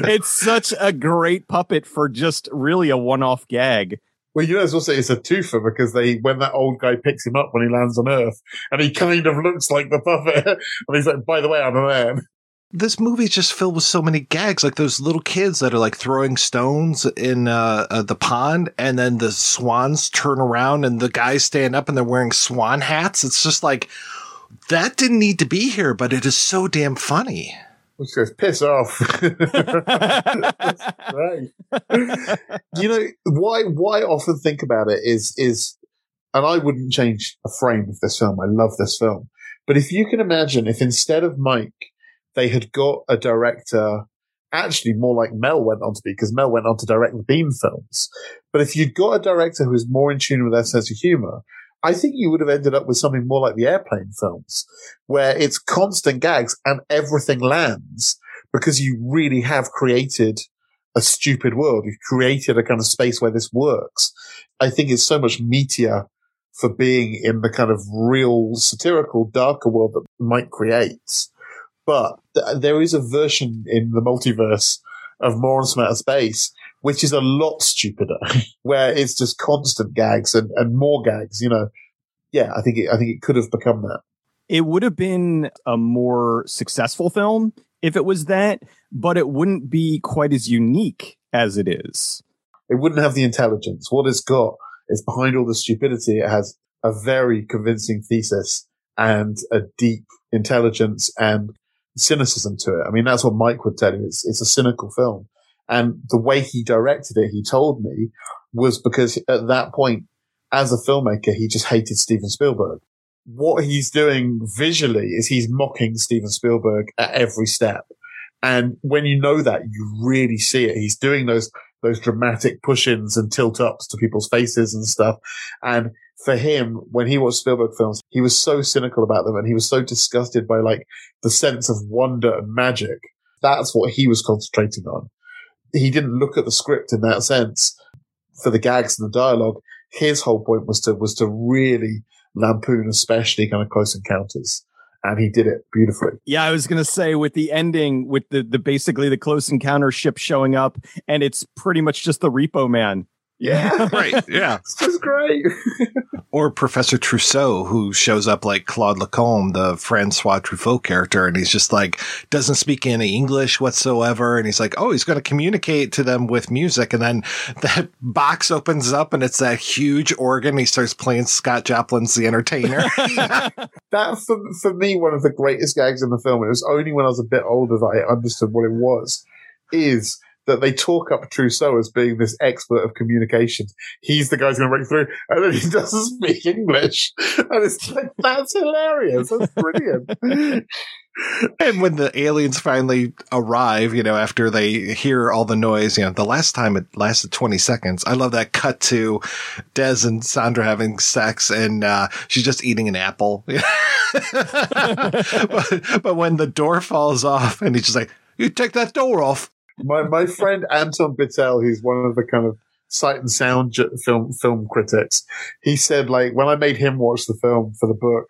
it's such a great puppet for just really a one-off gag. Well, you know, well say it's a twofer because they, when that old guy picks him up when he lands on Earth, and he kind of looks like the puppet, and he's like, "By the way, I'm a man." This movie is just filled with so many gags, like those little kids that are like throwing stones in uh, uh, the pond, and then the swans turn around and the guys stand up and they're wearing swan hats. It's just like that didn't need to be here, but it is so damn funny. Which says, piss off. right. you know, why, why I often think about it is, is, and I wouldn't change a frame of this film. I love this film. But if you can imagine if instead of Mike, they had got a director, actually more like Mel went on to be, because Mel went on to direct the Bean films. But if you'd got a director who was more in tune with their sense of humor, I think you would have ended up with something more like the airplane films, where it's constant gags and everything lands because you really have created a stupid world. You've created a kind of space where this works. I think it's so much meatier for being in the kind of real satirical, darker world that Mike creates. But th- there is a version in the multiverse of More on Outer Space which is a lot stupider, where it's just constant gags and, and more gags. You know, yeah, I think it, I think it could have become that. It would have been a more successful film if it was that, but it wouldn't be quite as unique as it is. It wouldn't have the intelligence. What it's got is behind all the stupidity, it has a very convincing thesis and a deep intelligence and cynicism to it. I mean, that's what Mike would tell you. It's, it's a cynical film. And the way he directed it, he told me, was because at that point, as a filmmaker, he just hated Steven Spielberg. What he's doing visually is he's mocking Steven Spielberg at every step. And when you know that, you really see it. He's doing those, those dramatic push-ins and tilt-ups to people's faces and stuff. And for him, when he watched Spielberg films, he was so cynical about them and he was so disgusted by like the sense of wonder and magic. That's what he was concentrating on. He didn't look at the script in that sense for the gags and the dialogue. His whole point was to, was to really lampoon, especially kind of close encounters. And he did it beautifully. Yeah, I was gonna say with the ending, with the the basically the close encounter ship showing up, and it's pretty much just the Repo Man Yeah. right. Yeah. It's just great. or Professor Trousseau, who shows up like Claude Lacombe, the Francois Truffaut character, and he's just like doesn't speak any English whatsoever, and he's like, oh, he's going to communicate to them with music, and then that box opens up, and it's that huge organ. He starts playing Scott Joplin's The Entertainer. That's for, for me one of the greatest gags in the film. It was only when I was a bit older that I understood what it was. Is that they talk up Trousseau as being this expert of communications. He's the guy who's going to break through, and then he doesn't speak English, and it's like that's hilarious. That's brilliant. and when the aliens finally arrive, you know, after they hear all the noise, you know, the last time it lasted 20 seconds. I love that cut to Des and Sandra having sex and, uh, she's just eating an apple. but, but when the door falls off and he's just like, you take that door off. My my friend Anton Bitel, who's one of the kind of sight and sound j- film film critics, he said like when I made him watch the film for the book,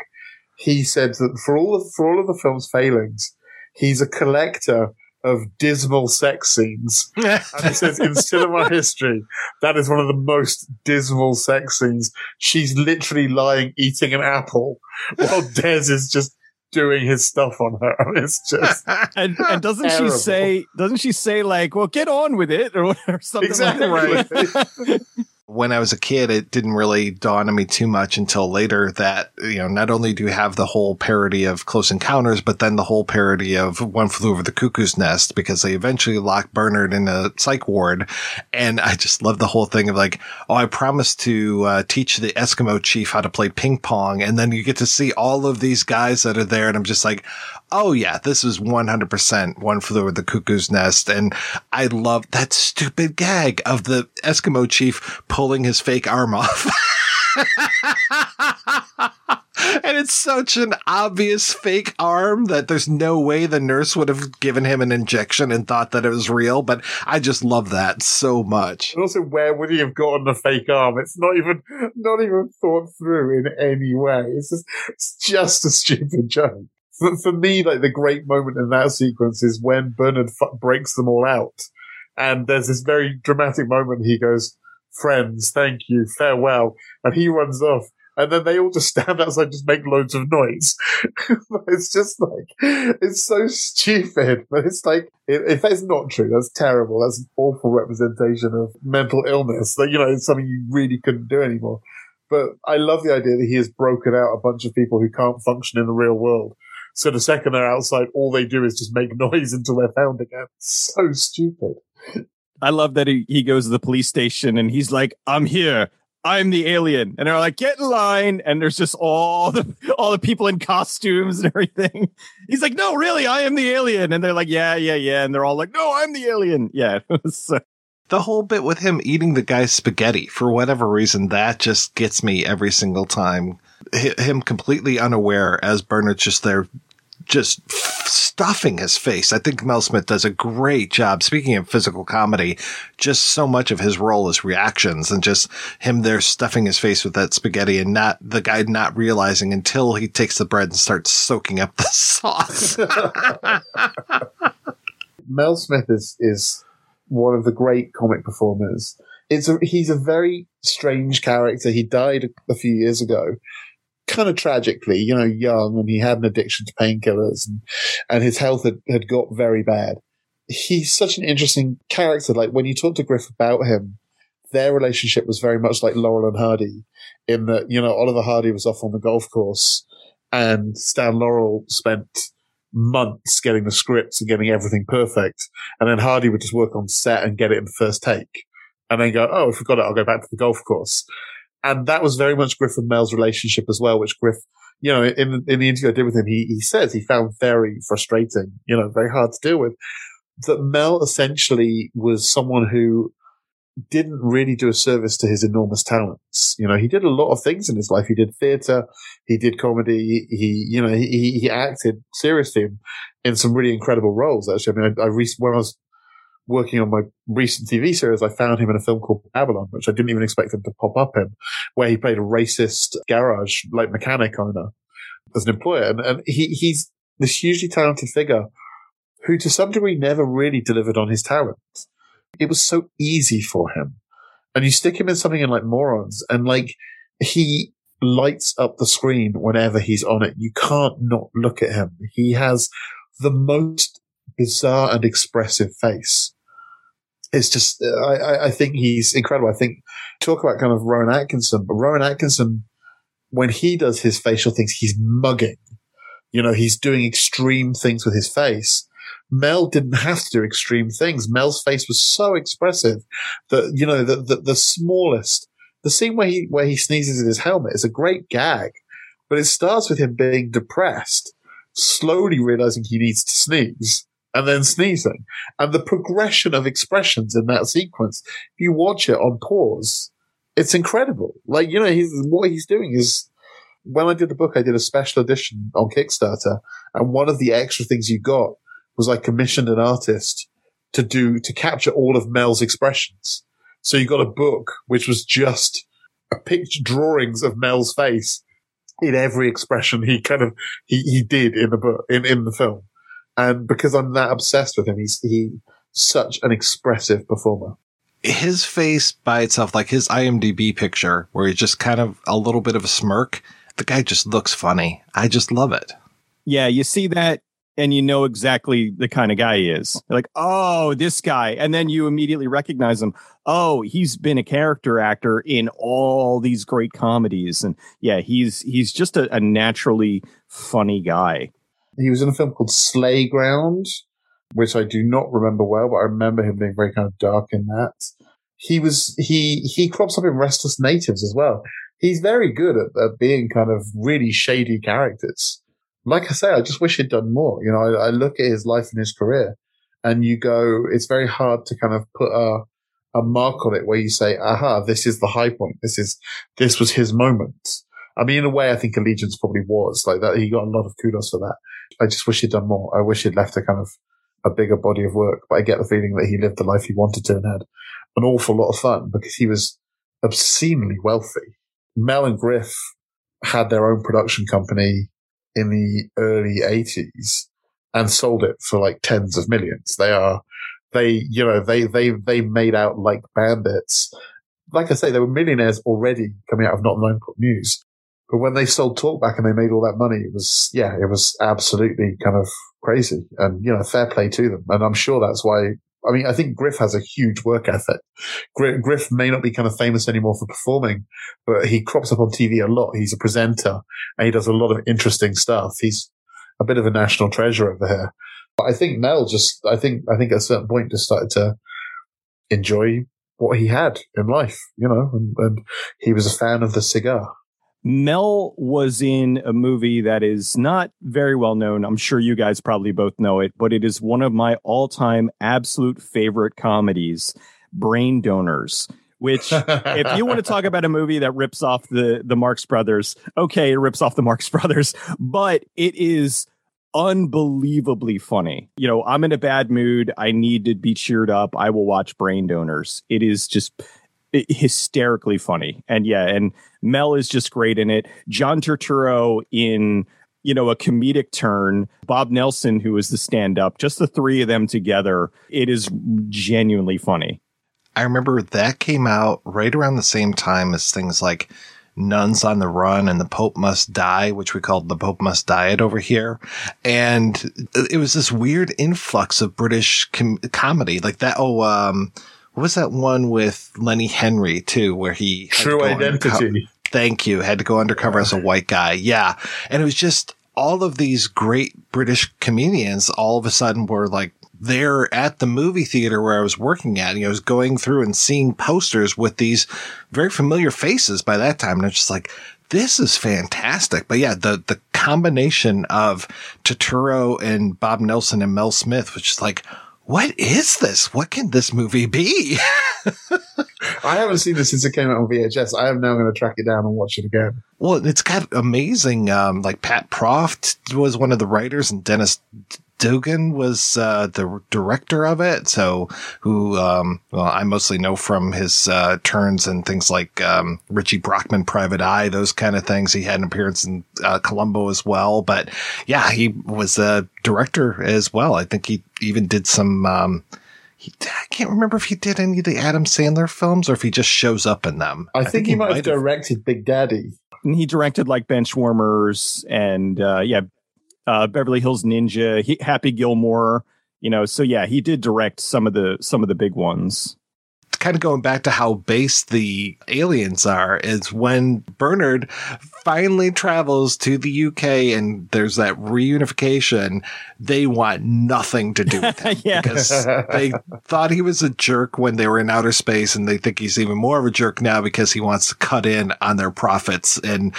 he said that for all of for all of the film's failings, he's a collector of dismal sex scenes. and he says in cinema history, that is one of the most dismal sex scenes. She's literally lying eating an apple while Des is just doing his stuff on her. It's just and, and doesn't terrible. she say doesn't she say like well get on with it or whatever something Exactly. like that when I was a kid, it didn't really dawn on me too much until later that, you know, not only do you have the whole parody of Close Encounters, but then the whole parody of One Flew Over the Cuckoo's Nest because they eventually lock Bernard in a psych ward. And I just love the whole thing of like, oh, I promised to uh, teach the Eskimo chief how to play ping pong. And then you get to see all of these guys that are there. And I'm just like, oh yeah, this is 100% One Flew Over the Cuckoo's Nest. And I love that stupid gag of the Eskimo chief pulling his fake arm off. and it's such an obvious fake arm that there's no way the nurse would have given him an injection and thought that it was real. But I just love that so much. And also, where would he have gotten the fake arm? It's not even, not even thought through in any way. It's just, it's just a stupid joke. For, for me, like the great moment in that sequence is when Bernard f- breaks them all out. And there's this very dramatic moment. He goes, friends, thank you, farewell. And he runs off. And then they all just stand outside, just make loads of noise. it's just like, it's so stupid. But it's like, if, that's not true, that's terrible. That's an awful representation of mental illness. That, you know, it's something you really couldn't do anymore. But I love the idea that he has broken out a bunch of people who can't function in the real world. So the second they're outside, all they do is just make noise until they're found again. So stupid. I love that he, he goes to the police station and he's like, I'm here. I'm the alien. And they're like, get in line. And there's just all the all the people in costumes and everything. He's like, no, really, I am the alien. And they're like, yeah, yeah, yeah. And they're all like, no, I'm the alien. Yeah. so, The whole bit with him eating the guy's spaghetti, for whatever reason, that just gets me every single time. H- him completely unaware as Bernard's just there, just stuffing his face. I think Mel Smith does a great job. Speaking of physical comedy, just so much of his role is reactions and just him there stuffing his face with that spaghetti and not the guy not realizing until he takes the bread and starts soaking up the sauce. Mel Smith is, is one of the great comic performers. It's a, he's a very strange character. He died a few years ago, kind of tragically, you know, young, and he had an addiction to painkillers, and, and his health had, had got very bad. He's such an interesting character. Like when you talk to Griff about him, their relationship was very much like Laurel and Hardy, in that you know Oliver Hardy was off on the golf course, and Stan Laurel spent months getting the scripts and getting everything perfect, and then Hardy would just work on set and get it in the first take, and then go, "Oh, I forgot it. I'll go back to the golf course." And that was very much Griff and Mel's relationship as well, which Griff, you know, in in the interview I did with him, he he says he found very frustrating, you know, very hard to deal with. That Mel essentially was someone who didn't really do a service to his enormous talents. You know, he did a lot of things in his life. He did theater, he did comedy, he, you know, he, he acted seriously in, in some really incredible roles. Actually, I mean, I, I re- when I was working on my recent TV series, I found him in a film called Babylon, which I didn't even expect him to pop up in, where he played a racist garage like mechanic owner as an employer, and, and he, he's this hugely talented figure who, to some degree, never really delivered on his talents it was so easy for him. And you stick him in something in like morons and like he lights up the screen whenever he's on it. You can't not look at him. He has the most bizarre and expressive face. It's just, I, I think he's incredible. I think talk about kind of Rowan Atkinson, but Rowan Atkinson, when he does his facial things, he's mugging. You know, he's doing extreme things with his face. Mel didn't have to do extreme things. Mel's face was so expressive that, you know, the, the, the smallest, the scene where he, where he sneezes in his helmet is a great gag, but it starts with him being depressed, slowly realizing he needs to sneeze and then sneezing. And the progression of expressions in that sequence, if you watch it on pause, it's incredible. Like, you know, he's, what he's doing is, when I did the book, I did a special edition on Kickstarter, and one of the extra things you got was I commissioned an artist to do, to capture all of Mel's expressions. So you got a book which was just a picture drawings of Mel's face in every expression he kind of, he, he did in the book, in, in the film. And because I'm that obsessed with him, he's, he, such an expressive performer his face by itself, like his IMDb picture, where he's just kind of a little bit of a smirk, the guy just looks funny. I just love it. Yeah, you see that and you know exactly the kind of guy he is. You're like, oh, this guy. And then you immediately recognize him. Oh, he's been a character actor in all these great comedies. And yeah, he's he's just a, a naturally funny guy. He was in a film called Slayground, which I do not remember well, but I remember him being very kind of dark in that. He was he he crops up in Restless Natives as well. He's very good at, at being kind of really shady characters like I say, I just wish he'd done more. You know, I, I, look at his life and his career and you go, it's very hard to kind of put a, a mark on it where you say, aha, this is the high point. This is, this was his moment. I mean, in a way, I think Allegiance probably was like that. He got a lot of kudos for that. I just wish he'd done more. I wish he'd left a kind of a bigger body of work, but I get the feeling that he lived the life he wanted to and had an awful lot of fun because he was obscenely wealthy. Mel and Griff had their own production company in the early 80s and sold it for like tens of millions. They are, they, you know, they, they, they made out like bandits. Like I say, they were millionaires already coming out of Not Known News. But when they sold Talkback and they made all that money, it was, yeah, it was absolutely kind of crazy and, you know, fair play to them. And I'm sure that's why I mean, I think Griff has a huge work ethic. Griff, may not be kind of famous anymore for performing, but he crops up on TV a lot. He's a presenter and he does a lot of interesting stuff. He's a bit of a national treasure over here. But I think Mel just, I think, I think at a certain point just started to enjoy what he had in life, you know, and, and he was a fan of the cigar. Mel was in a movie that is not very well known. I'm sure you guys probably both know it, but it is one of my all time absolute favorite comedies, Brain Donors. Which, if you want to talk about a movie that rips off the the Marx Brothers, okay, it rips off the Marx Brothers, but it is unbelievably funny. You know, I'm in a bad mood. I need to be cheered up. I will watch Brain Donors. It is just hysterically funny. And yeah, and Mel is just great in it. John Turturro in you know, a comedic turn. Bob Nelson, who is the stand up, just the three of them together, it is genuinely funny. I remember that came out right around the same time as things like Nuns on the Run and The Pope Must Die, which we called The Pope Must Diet over here. And it was this weird influx of British com- comedy like that. Oh, um, what was that one with Lenny Henry too, where he True Identity. Undercover. Thank you. Had to go undercover as a white guy. Yeah. And it was just all of these great British comedians all of a sudden were like there at the movie theater where I was working at. Know, I was going through and seeing posters with these very familiar faces by that time. And I was just like, this is fantastic. But yeah, the, the combination of Turturro and Bob Nelson and Mel Smith was just like, what is this? What can this movie be? I haven't seen this since it came out on VHS. I am now going to track it down and watch it again. Well, it's got amazing, um, like Pat Proft was one of the writers and Dennis Dugan was uh, the director of it. So, who um, well, I mostly know from his uh, turns and things like um, Richie Brockelman, Private Eye, those kind of things. He had an appearance in uh, Columbo as well. But yeah, he was a director as well. I think he even did some. Um, he, I can't remember if he did any of the Adam Sandler films or if he just shows up in them. I, I think, think, he, might have directed Big Daddy. And he directed like Benchwarmers and uh, yeah, uh, Beverly Hills Ninja, he, Happy Gilmore. You know, so yeah, he did direct some of the some of the big ones kind of going back to how base the aliens are is when Bernard finally travels to the UK and there's that reunification, they want nothing to do with him yeah. because they thought he was a jerk when they were in outer space and they think he's even more of a jerk now because he wants to cut in on their profits and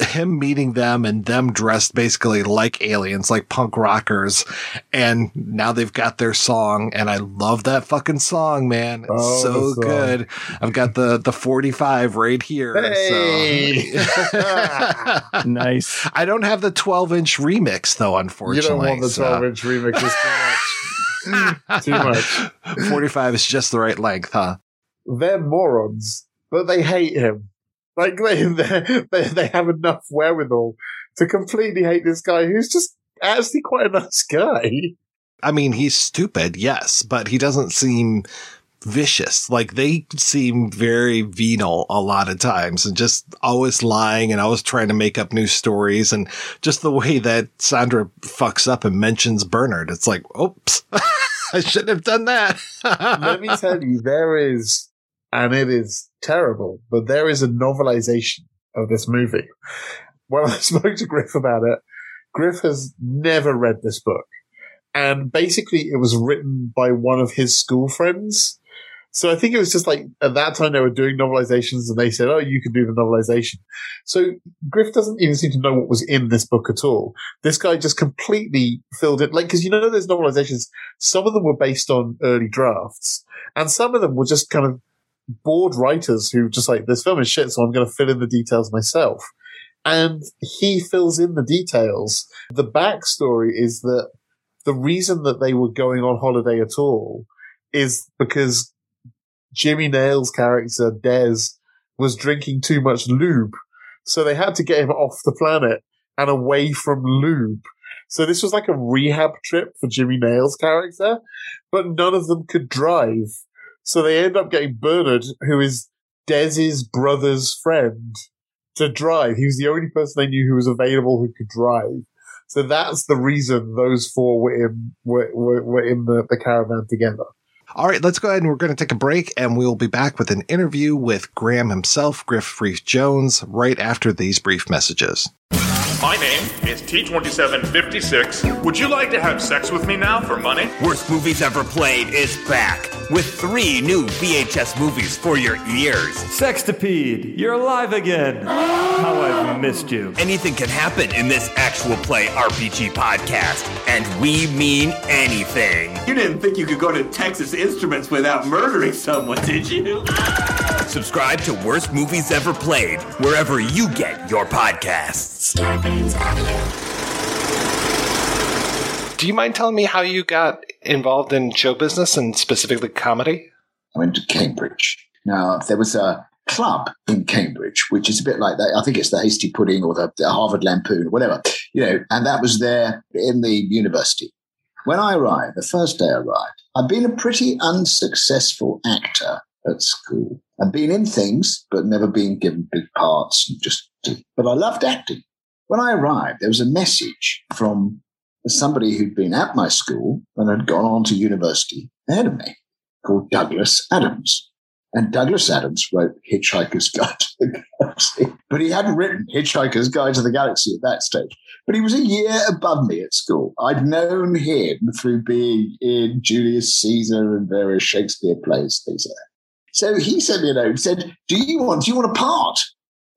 him meeting them and them dressed basically like aliens, like punk rockers. And now they've got their song and I love that fucking song, man. It's oh, so good. I've got the, the 45 right here. Hey. So. nice. I don't have the 12 inch remix though, unfortunately. You don't want the 12 inch so. remix. It's too much. too much. 45 is just the right length, huh? They're morons, but they hate him. Like they, they, they have enough wherewithal to completely hate this guy who's just actually quite a nice guy. I mean, he's stupid, yes, but he doesn't seem vicious. Like they seem very venal a lot of times and just always lying and always trying to make up new stories. And just the way that Sandra fucks up and mentions Bernard, it's like, oops, I shouldn't have done that. Let me tell you, there is, and it is terrible, but there is a novelization of this movie. When I spoke to Griff about it, Griff has never read this book. And basically, it was written by one of his school friends so I think it was just like at that time they were doing novelizations and they said, Oh, you can do the novelization. So Griff doesn't even seem to know what was in this book at all. This guy just completely filled it. Like, cause you know, there's novelizations. Some of them were based on early drafts and some of them were just kind of bored writers who just like, this film is shit. So I'm going to fill in the details myself. And he fills in the details. The backstory is that the reason that they were going on holiday at all is because Jimmy Nail's character, Des, was drinking too much lube. So they had to get him off the planet and away from lube. So this was like a rehab trip for Jimmy Nail's character, but none of them could drive. So they end up getting Bernard, who is Des's brother's friend, to drive. He was the only person they knew who was available who could drive. So that's the reason those four were in were, were, were in the, the caravan together. All right, let's go ahead and we're going to take a break and we'll be back with an interview with Graham himself, Griff Rhys Jones, right after these brief messages. My name is T2756. Would you like to have sex with me now for money? Worst Movies Ever Played is back with three new VHS movies for your ears. Sextipede, you're alive again. How I've missed you. Anything can happen in this actual play RPG podcast, and we mean anything. You didn't think you could go to Texas Instruments without murdering someone, did you? Subscribe to Worst Movies Ever Played wherever you get your podcasts. Do you mind telling me how you got involved in show business and specifically comedy? I went to Cambridge. Now, there was a club in Cambridge, which is a bit like that. I think it's the Hasty Pudding or the, the Harvard Lampoon or whatever, you know, and that was there in the university. When I arrived, the first day I arrived, I'd been a pretty unsuccessful actor at school. I'd been in things, but never been given big parts. and Just, but I loved acting. When I arrived, there was a message from somebody who'd been at my school and had gone on to university ahead of me, called Douglas Adams. And Douglas Adams wrote Hitchhiker's Guide to the Galaxy, but he hadn't written Hitchhiker's Guide to the Galaxy at that stage. But he was a year above me at school. I'd known him through being in Julius Caesar and various Shakespeare plays, things. So he sent me a note and said, Do you want, do you want a part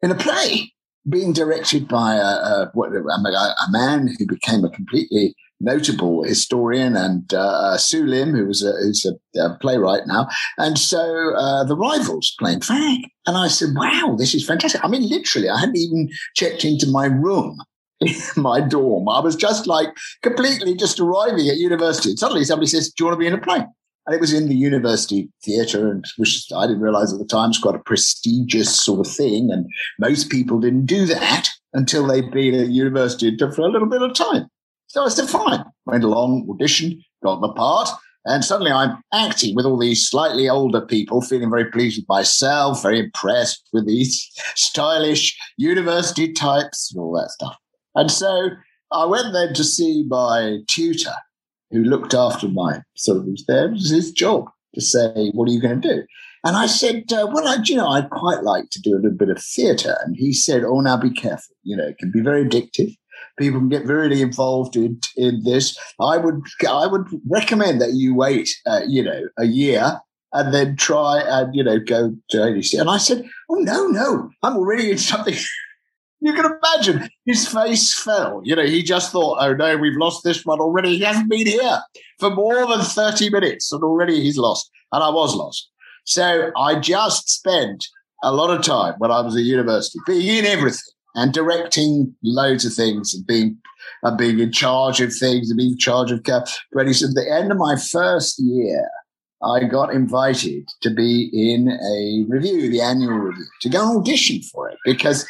in a play? Being directed by a, a, a man who became a completely notable historian and uh, Sue Limb, who was a, who's a, a playwright now. And so uh, the rivals playing Frank. And I said, wow, this is fantastic. I mean, literally, I hadn't even checked into my room my dorm. I was just like completely just arriving at university. And suddenly somebody says, do you want to be in a play? And it was in the university theatre, and which I didn't realize at the time was quite a prestigious sort of thing. And most people didn't do that until they'd been at university for a little bit of time. So I said, fine. Went along, auditioned, got the part. And suddenly I'm acting with all these slightly older people, feeling very pleased with myself, very impressed with these stylish university types and all that stuff. And so I went then to see my tutor who looked after my sort of was there. It was his job to say, what are you going to do? And I said, uh, well, I, you know, I'd quite like to do a little bit of theatre. And he said, oh, now be careful. You know, it can be very addictive people can get really involved in, in this. I would I would recommend that you wait, uh, you know, a year and then try and you know go to ADC. And I said, oh no, no, I'm already in something. you can imagine his face fell. You know, he just thought, oh no, we've lost this one already. He hasn't been here for more than 30 minutes and already he's lost. And I was lost. So I just spent a lot of time when I was at university being in everything and directing loads of things and being and being in charge of things and being in charge of ready. So at the end of my first year, I got invited to be in a revue, the annual revue, to go and audition for it because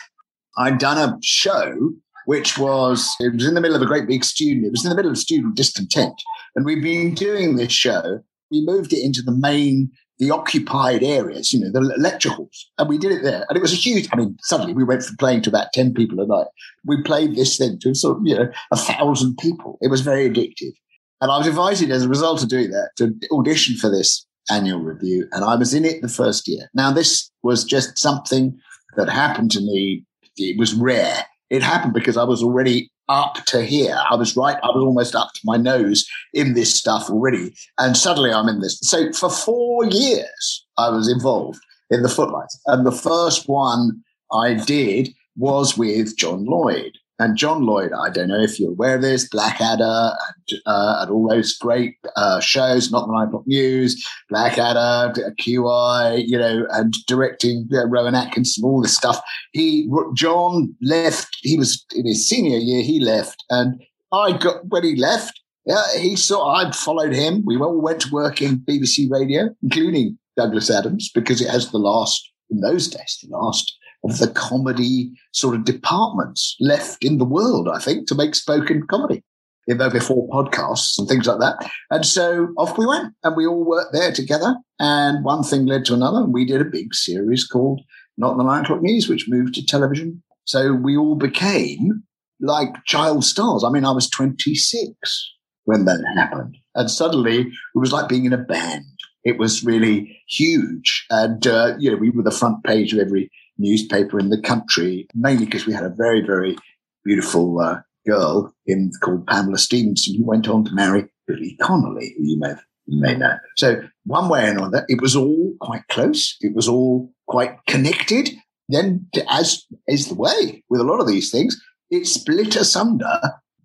I'd done a show which was it was in the middle of a great big student. It was in the middle of student discontent, and we've been doing this show. We moved it into the main the occupied areas, you know, the lecture halls. And we did it there. And it was a huge, I mean, suddenly we went from playing to about 10 people a night. We played this thing to sort of, you know, a thousand people. It was very addictive. And I was invited as a result of doing that to audition for this annual revue. And I was in it the first year. Now, this was just something that happened to me. It was rare. It happened because I was already up to here. I was right. I was almost up to my nose in this stuff already. And suddenly I'm in this. So for four years, I was involved in the footlights. And the first one I did was with John Lloyd. And John Lloyd, I don't know if you're aware of this, Blackadder and, uh, and all those great uh, shows, Not the Nine O'Clock News, Blackadder, QI, you know, and directing uh, Rowan Atkinson, all this stuff. He, John left, he was in his senior year, he left. And I got, when he left, yeah, he saw, I followed him. We all went to work in BBC Radio, including Douglas Adams, because it has the last, in those days, the last of the comedy sort of departments left in the world, I think, to make spoken comedy. You know, before podcasts and things like that. And so off we went and we all worked there together. And one thing led to another. And we did a big series called Not the Nine O'Clock News, which moved to television. So we all became like child stars. I mean, I was 26 when that happened. And suddenly it was like being in a band. It was really huge. And, uh, you know, we were the front page of every newspaper in the country, mainly because we had a very, very beautiful uh, girl in called Pamela Stephenson who went on to marry Billy Connolly, who you may, you may know. So one way or another, it was all quite close. It was all quite connected. Then, as is the way with a lot of these things, it split asunder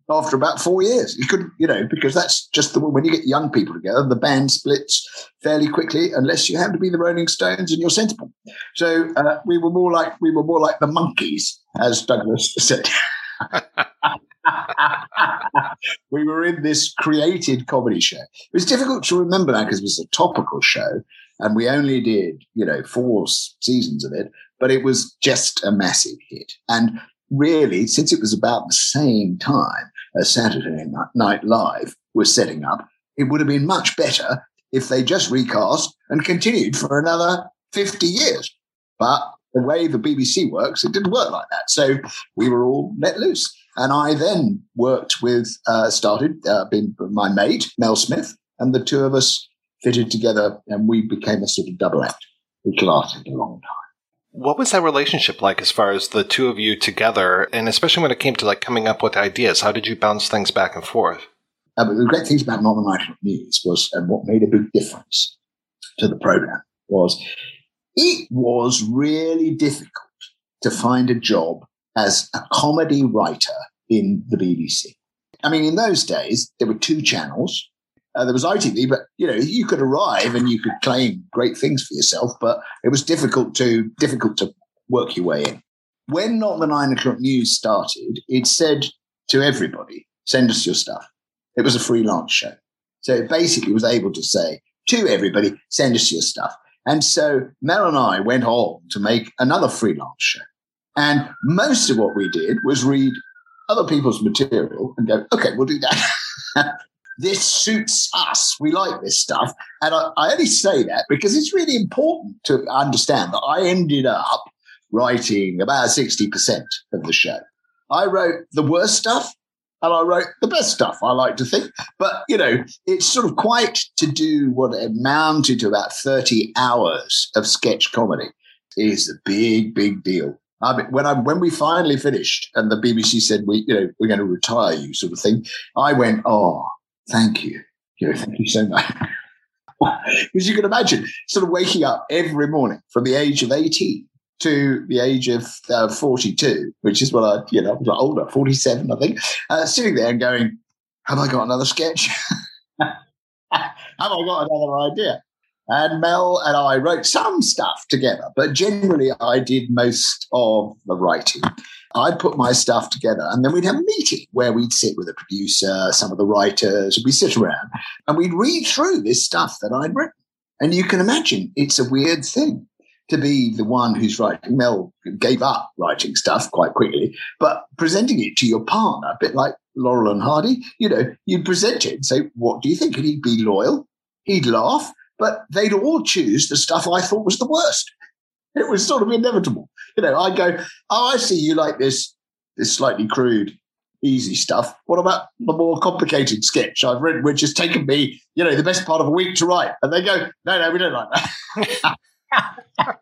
after about four years. You couldn't, you know, because that's just the when you get young people together, the band splits fairly quickly unless you happen to be the Rolling Stones and you're sensible. So uh, we were more like we were more like the Monkees, as Douglas said. we were in this created comedy show. It was difficult to remember that because it was a topical show and we only did, you know, four seasons of it, but it was just a massive hit. And really, since it was about the same time Saturday Night Live was setting up, it would have been much better if they just recast and continued for another 50 years. But the way the BBC works, it didn't work like that. So we were all let loose. And I then worked with, uh, started, uh, my mate, Mel Smith, and the two of us fitted together and we became a sort of double act, which lasted a long time. What was that relationship like as far as the two of you together? And especially when it came to like coming up with ideas, how did you bounce things back and forth? Uh, the great things about the Night News was, and what made a big difference to the program was it was really difficult to find a job as a comedy writer in the BBC. I mean, in those days, there were two channels. Uh, there was ITV, but you know you could arrive and you could claim great things for yourself, but it was difficult to difficult to work your way in. When Not the Nine O'clock News started, it said to everybody, "Send us your stuff." It was a freelance show, so it basically was able to say to everybody, "Send us your stuff." And so Mel and I went on to make another freelance show, and most of what we did was read other people's material and go, "Okay, we'll do that." this suits us. We like this stuff. And I, I, only say that because it's really important to understand that I ended up writing about 60% of the show. I wrote the worst stuff and I wrote the best stuff, I like to think. But, you know, it's sort of quite to do what amounted to about 30 hours of sketch comedy is a big, big deal. I mean, when I when we finally finished and the BBC said we, you know, we're going to retire you, sort of thing, I went, oh, thank you. You know, thank you so much. Because you can imagine sort of waking up every morning from the age of 18 to the age of uh, 42, which is what I, you know, I was older, 47, I think, uh, sitting there and going, have I got another sketch? have I got another idea? And Mel and I wrote some stuff together, but generally I did most of the writing. I'd put my stuff together and then we'd have a meeting where we'd sit with a producer, some of the writers, we'd sit around and we'd read through this stuff that I'd written. And you can imagine it's a weird thing to be the one who's writing. Mel gave up writing stuff quite quickly, but presenting it to your partner, a bit like Laurel and Hardy, you know, you'd present it and say, What do you think? And he'd be loyal, he'd laugh, but they'd all choose the stuff I thought was the worst. It was sort of inevitable. You know, I go, oh, I see you like this, this slightly crude, easy stuff. What about the more complicated sketch I've written, which has taken me, you know, the best part of a week to write? And they go, no, no, we don't like that.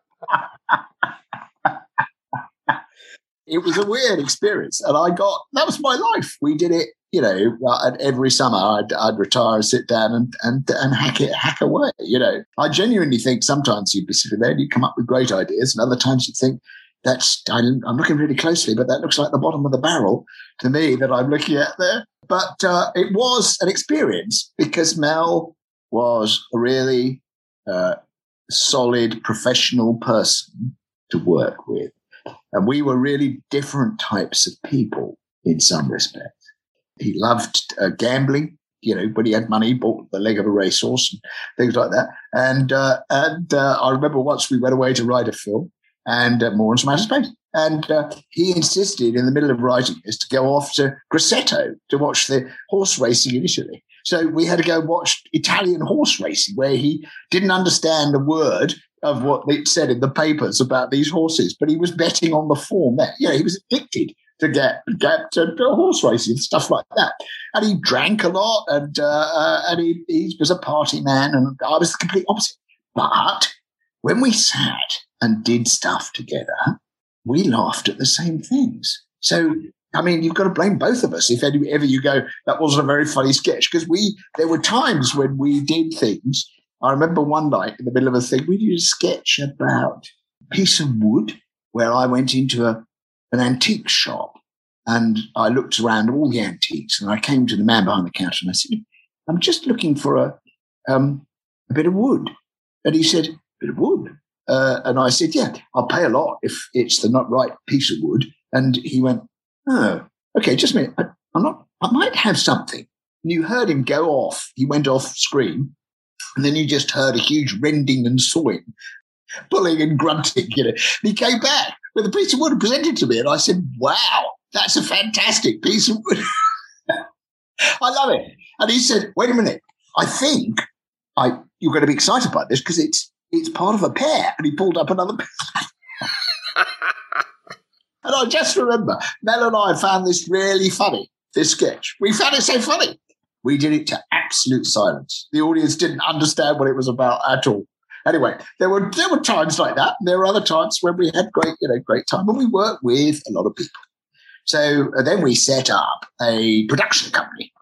it was a weird experience. And I got, that was my life. We did it you know, every summer I'd, I'd retire, sit down, and and and hack it, hack away. You know, I genuinely think sometimes you'd be sitting there and you'd come up with great ideas, and other times you'd think that's I'm, looking really closely, but that looks like the bottom of the barrel to me that I'm looking at there. But uh, it was an experience because Mel was a really uh, solid professional person to work with, and we were really different types of people in some respects. He loved uh, gambling. You know, when he had money, he bought the leg of a racehorse and things like that. And uh, and uh, I remember once we went away to write a film, and uh, Morons from Outer And uh, he insisted in the middle of writing this to go off to Grosseto to watch the horse racing in Italy. So we had to go watch Italian horse racing, where he didn't understand a word of what it said in the papers about these horses, but he was betting on the form there. You know, he was addicted to get get to, to horse racing and stuff like that. And he drank a lot, and uh, uh, and he, he was a party man, and I was the complete opposite. But when we sat and did stuff together, we laughed at the same things. So I mean, you've got to blame both of us if ever you go, that wasn't a very funny sketch. Because we, there were times when we did things. I remember one night in the middle of a thing, we did a sketch about a piece of wood where I went into a an antique shop and I looked around all the antiques and I came to the man behind the counter and I said, I'm just looking for a, um, a bit of wood. And he said, a bit of wood. Uh, and I said, yeah, I'll pay a lot if it's the not right piece of wood. And he went, oh, okay, just a minute. I, I'm not, I might have something. And you heard him go off. He went off screen. And then you just heard a huge rending and sawing, pulling and grunting, you know. And he came back with a piece of wood presented to me. And I said, wow, that's a fantastic piece of wood. I love it. And he said, wait a minute. I think I you're going to be excited by this because it's it's part of a pair. And he pulled up another pear. and I just remember Mel and I found this really funny, this sketch. We found it so funny. We did it to absolute silence. The audience didn't understand what it was about at all. Anyway, there were there were times like that. And There were other times when we had great, you know, great time, and we worked with a lot of people. So uh, then we set up a production company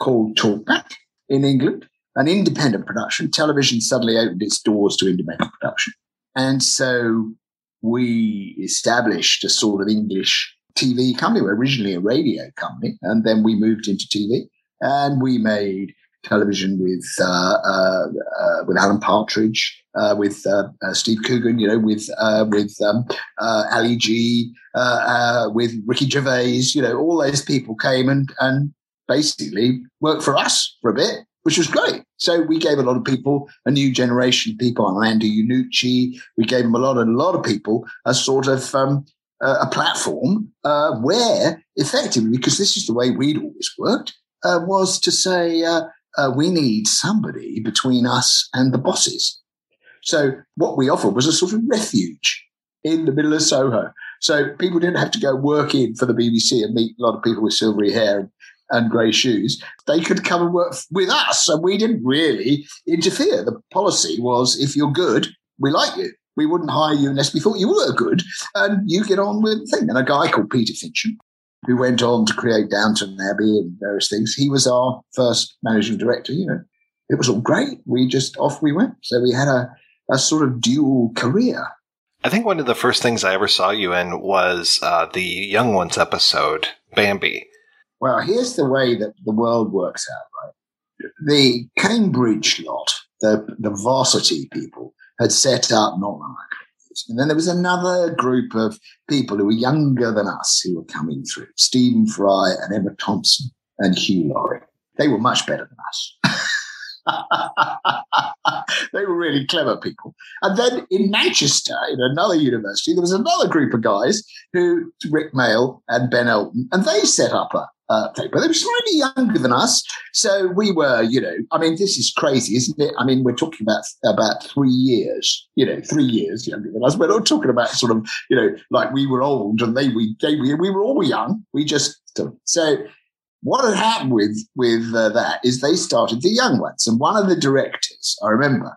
called Talkback in England, an independent production. Television suddenly opened its doors to independent production. And so we established a sort of English TV company. We were originally a radio company, and then we moved into TV and we made television with uh, uh, uh, with Alan Partridge, uh, with uh, uh, Steve Coogan, you know, with with um, Ali G, with Ricky Gervais, you know, all those people came and and basically worked for us for a bit, which was great. So we gave a lot of people, a new generation of people, Andy Iannucci, we gave them a lot, and a lot of people a sort of um, a platform where effectively, because this is the way we'd always worked, uh, was to say, uh, we need somebody between us and the bosses. So what we offered was a sort of refuge in the middle of Soho. So people didn't have to go work in for the BBC and meet a lot of people with silvery hair and grey shoes. They could come and work with us, and we didn't really interfere. The policy was, if you're good, we like you. We wouldn't hire you unless we thought you were good, and you get on with the thing. And a guy called Peter Fincham, who went on to create Downton Abbey and various things. He was our first managing director. You know, it was all great. We just off we went. So we had a, a sort of dual career. I think one of the first things I ever saw you in was uh, the Young Ones episode, Bambi. Well, here's the way that the world works out, right? The Cambridge lot, the, the varsity people, had set up not long and then there was another group of people who were younger than us who were coming through Stephen Fry and Emma Thompson and Hugh Laurie. They were much better than us. they were really clever people. And then in Manchester, in another university, there was another group of guys who, Rick Mayall and Ben Elton, and they set up a, uh, paper. They were slightly younger than us. So we were, you know, I mean, this is crazy, isn't it? I mean, we're talking about about three years, you know, three years younger than us. We're not talking about sort of, you know, like we were old and they we they, we, we were all young. We just so what had happened with with uh, that is they started the young ones, and one of the directors, I remember,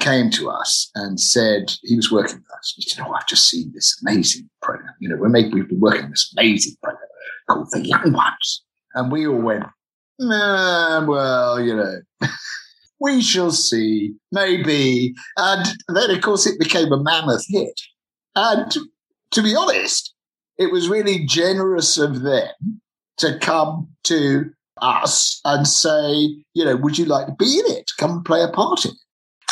came to us and said he was working with us. He said, "Oh, I've just seen this amazing program. You know, we're making we've been working on this amazing program called The Young Ones," and we all went, "Nah, well, you know." we shall see, maybe. And then, of course, it became a mammoth hit. And to be honest, it was really generous of them to come to us and say, you know, would you like to be in it? Come play a part in it.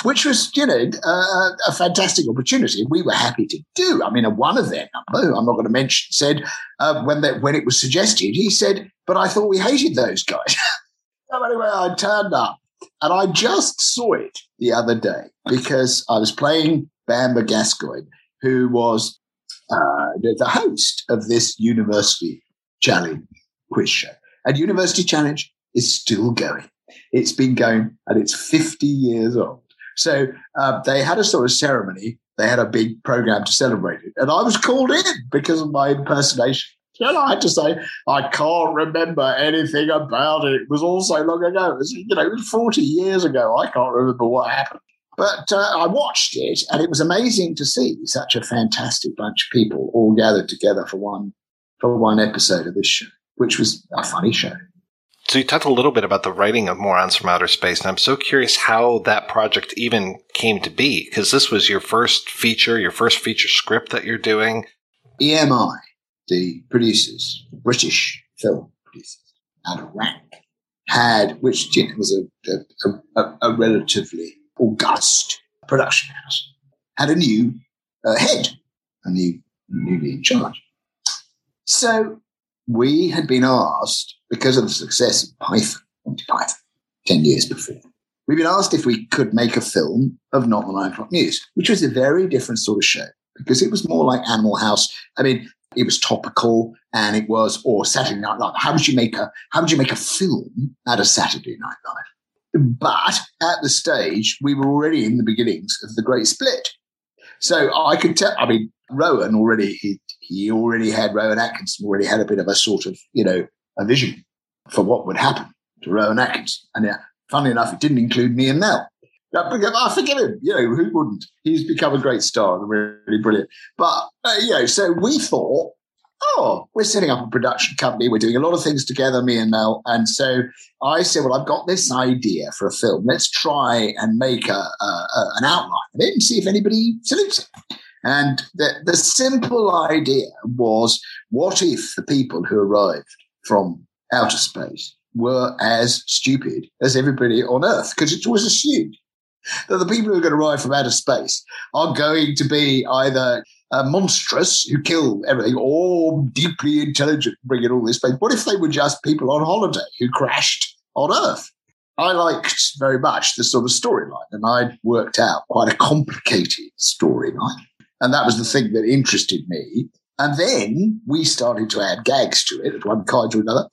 Which was, you know, uh, a fantastic opportunity. We were happy to do. I mean, one of them, I'm not going to mention, said uh, when that when it was suggested, he said, "But I thought we hated those guys." so anyway, I turned up, and I just saw it the other day because I was playing Bamber Gascoigne, who was uh, the host of this university challenge quiz show. And University Challenge is still going. It's been going and it's 50 years old. So uh, they had a sort of ceremony. They had a big program to celebrate it. And I was called in because of my impersonation. And I had to say, I can't remember anything about it. It was all so long ago. It was, you know, it was 40 years ago. I can't remember what happened. But uh, I watched it, and it was amazing to see such a fantastic bunch of people all gathered together for one for one episode of this show which was a funny show. So you talked a little bit about the writing of Morons from Outer Space, and I'm so curious how that project even came to be, because this was your first feature, your first feature script that you're doing. EMI, the producers, British film producers, out of rank, had, which you know, was a, a, a, a, relatively august production house, had a new uh, head, a new newly in charge. So we had been asked, because of the success of Python, Python, 10 years before, we've been asked if we could make a film of Not the Nine O'Clock News, which was a very different sort of show because it was more like Animal House. I mean, it was topical and it was, or Saturday Night Live. How would you make a, how would you make a film out of Saturday Night Live? But at the stage, we were already in the beginnings of the Great Split. So I could tell, I mean, Rowan already, he, he already had, Rowan Atkinson already had a bit of a sort of, you know, a vision for what would happen to Rowan Atkinson. And uh, funny enough, it didn't include me and Mel. I forgive him. You know, who wouldn't? He's become a great star and really brilliant. But, uh, you know, so we thought, oh, we're setting up a production company. We're doing a lot of things together, me and Mel. And so I said, well, I've got this idea for a film. Let's try and make a, a, a an outline of it and see if anybody salutes it. And the, the simple idea was what if the people who arrived from outer space were as stupid as everybody on Earth? Because it was assumed that the people who are going to arrive from outer space are going to be either uh, monstrous who kill everything or deeply intelligent bringing all this space. What if they were just people on holiday who crashed on Earth? I liked very much the sort of storyline, and I'd worked out quite a complicated storyline. And that was the thing that interested me. And then we started to add gags to it, one kind or another.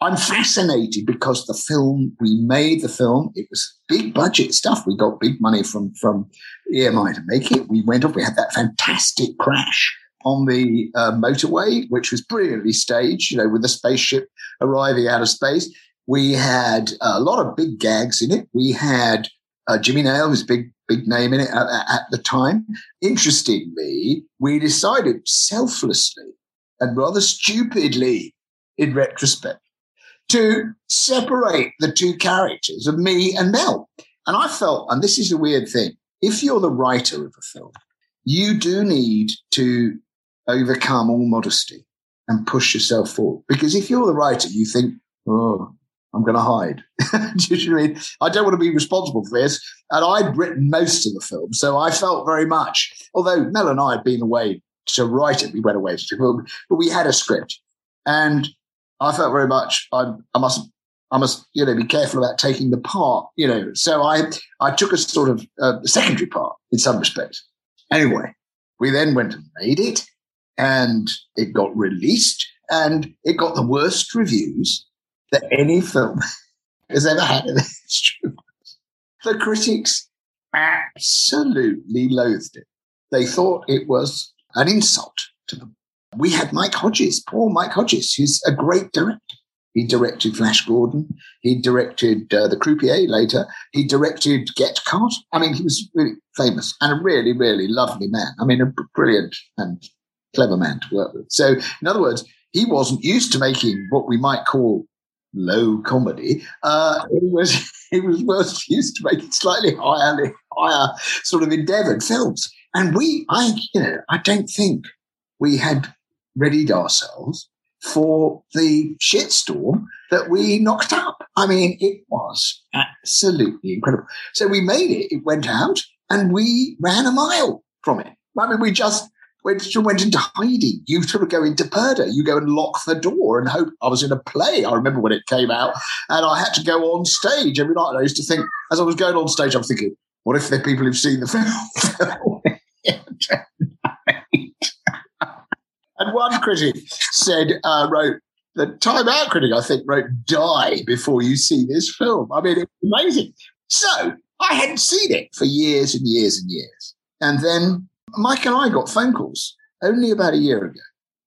I'm fascinated because the film, we made the film, it was big budget stuff. We got big money from, from EMI to make it. We went off, we had that fantastic crash on the uh, motorway, which was brilliantly staged, you know, with the spaceship arriving out of space. We had a lot of big gags in it. We had uh, Jimmy Nail, who's a big, big name in it at, at the time. Interestingly, we decided selflessly and rather stupidly in retrospect to separate the two characters of me and Mel. And I felt, and this is a weird thing, if you're the writer of a film, you do need to overcome all modesty and push yourself forward. Because if you're the writer, you think, oh, I'm going to hide. do you know I mean? I don't want to be responsible for this. And I'd written most of the film. So I felt very much, although Mel and I had been away to write it, we went away to film, but we had a script. And I felt very much I, I must I must you know be careful about taking the part you know so I I took a sort of uh, secondary part in some respects. Anyway, we then went and made it, and it got released, and it got the worst reviews that any film has ever had in history. The critics absolutely loathed it. They thought it was an insult to them we had Mike Hodges, poor Mike Hodges, who's a great director. He directed Flash Gordon. He directed uh, The Croupier later. He directed Get Carter. I mean, he was really famous and a really, really lovely man. I mean, a brilliant and clever man to work with. So, in other words, he wasn't used to making what we might call low comedy. Uh, he was it was most used to making slightly higher, higher sort of endeavoured films. And we, I, you know, I don't think we had readied ourselves for the shitstorm that we knocked up. I mean, it was absolutely incredible. So we made it, it went out, and we ran a mile from it. I mean, we just went, went into hiding. You sort of go into purdah. You go and lock the door and hope. I was in a play. I remember when it came out, and I had to go on stage every night. I used to think, as I was going on stage, I'm thinking, what if the people who've seen the film? And one critic said, uh, wrote, the Time Out critic, I think, wrote, die before you see this film. I mean, it's amazing. So I hadn't seen it for years and years and years. And then Mike and I got phone calls only about a year ago,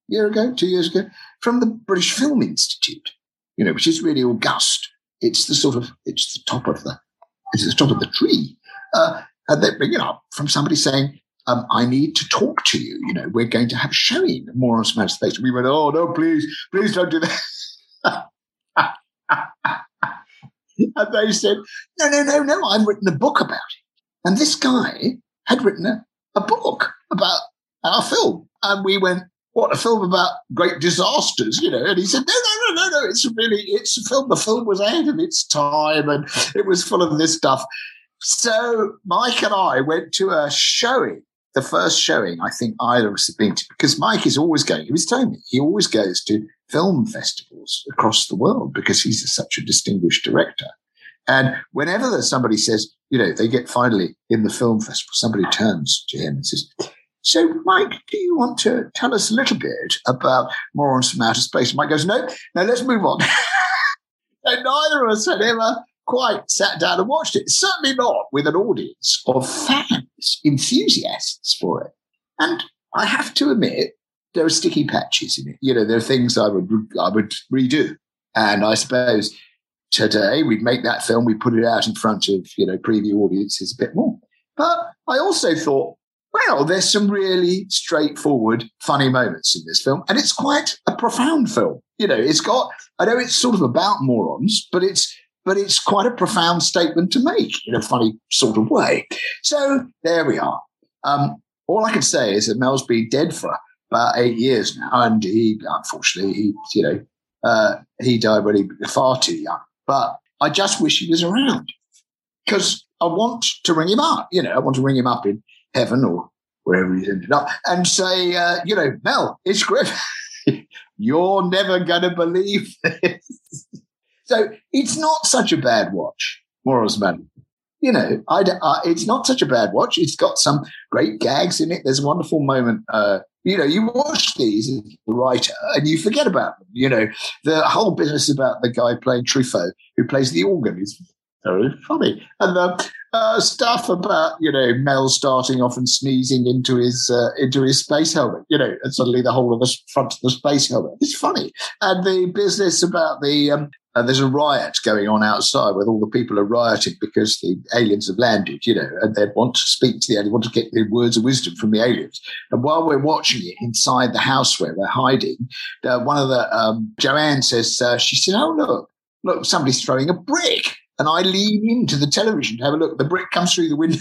year ago, two years ago, from the British Film Institute, you know, which is really august. It's the sort of, it's the top of the, it's the top of the tree. Uh, and they bring it up from somebody saying, um, I need to talk to you. You know, we're going to have a showing more on Smash Space. We went, oh, no, please, please don't do that. and they said, no, no, no, no, I've written a book about it. And this guy had written a, a book about our film. And we went, what, a film about great disasters, you know? And he said, no, no, no, no, no, it's really, it's a film. The film was ahead of its time and it was full of this stuff. So Mike and I went to a showing the first showing I think either of us have been to, because Mike is always going, he was telling me, he always goes to film festivals across the world because he's such a distinguished director. And whenever there's somebody says, you know, they get finally in the film festival, somebody turns to him and says, so, Mike, do you want to tell us a little bit about Morons from Outer Space? And Mike goes, no, no, let's move on. and neither of us had ever quite sat down and watched it. Certainly not with an audience of fans, enthusiasts for it. And I have to admit, there are sticky patches in it. You know, there are things I would I would redo. And I suppose today we'd make that film, we put it out in front of, you know, preview audiences a bit more. But I also thought, well, there's some really straightforward, funny moments in this film. And it's quite a profound film. You know, it's got, I know it's sort of about morons, but it's, but it's quite a profound statement to make in a funny sort of way. So there we are. Um, all I can say is that Mel's been dead for about eight years now, and he, unfortunately, he, you know, uh, he died when he was far too young. But I just wish he was around because I want to ring him up. You know, I want to ring him up in heaven or wherever he's ended up and say, uh, you know, Mel, it's Griff. You're never going to believe this. so it's not such a bad watch, Morals Man. You know, uh, it's not such a bad watch. It's got some great gags in it. There's a wonderful moment. Uh, you know, you watch these as a writer and you forget about them. You know, the whole business about the guy playing Truffaut, who plays the organ, is very funny. And the uh, stuff about you know Mel starting off and sneezing into his uh, into his space helmet, you know, and suddenly the whole of the front of the space helmet. It's funny, and the business about the um, uh, there's a riot going on outside where all the people are rioting because the aliens have landed, you know, and they want to speak to the aliens, want to get the words of wisdom from the aliens. And while we're watching it inside the house where we're hiding, uh, one of the um, Joanne says, uh, she said, "Oh look, look, somebody's throwing a brick." and I lean into the television to have a look. The brick comes through the window.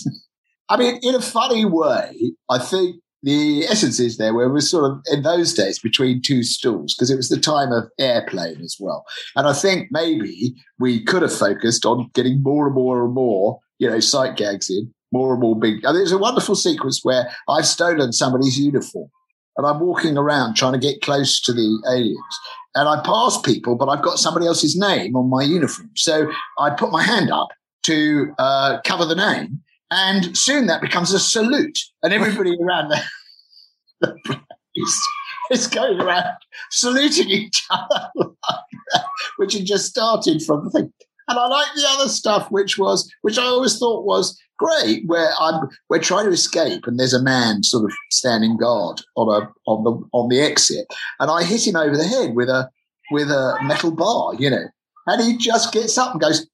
I mean, in a funny way, I think the essence is there where we're sort of in those days between two stools because it was the time of airplane as well. And I think maybe we could have focused on getting more and more and more, you know, sight gags in, more and more big. And there's a wonderful sequence where I've stolen somebody's uniform and I'm walking around trying to get close to the aliens and I pass people, but I've got somebody else's name on my uniform. So I put my hand up to uh, cover the name, and soon that becomes a salute, and everybody around the, the place is going around saluting each other, which had just started from the thing. And I like the other stuff, which was, which I always thought was great, where I'm we're trying to escape, and there's a man sort of standing guard on a on the on the exit, and I hit him over the head with a with a metal bar, you know, and he just gets up and goes,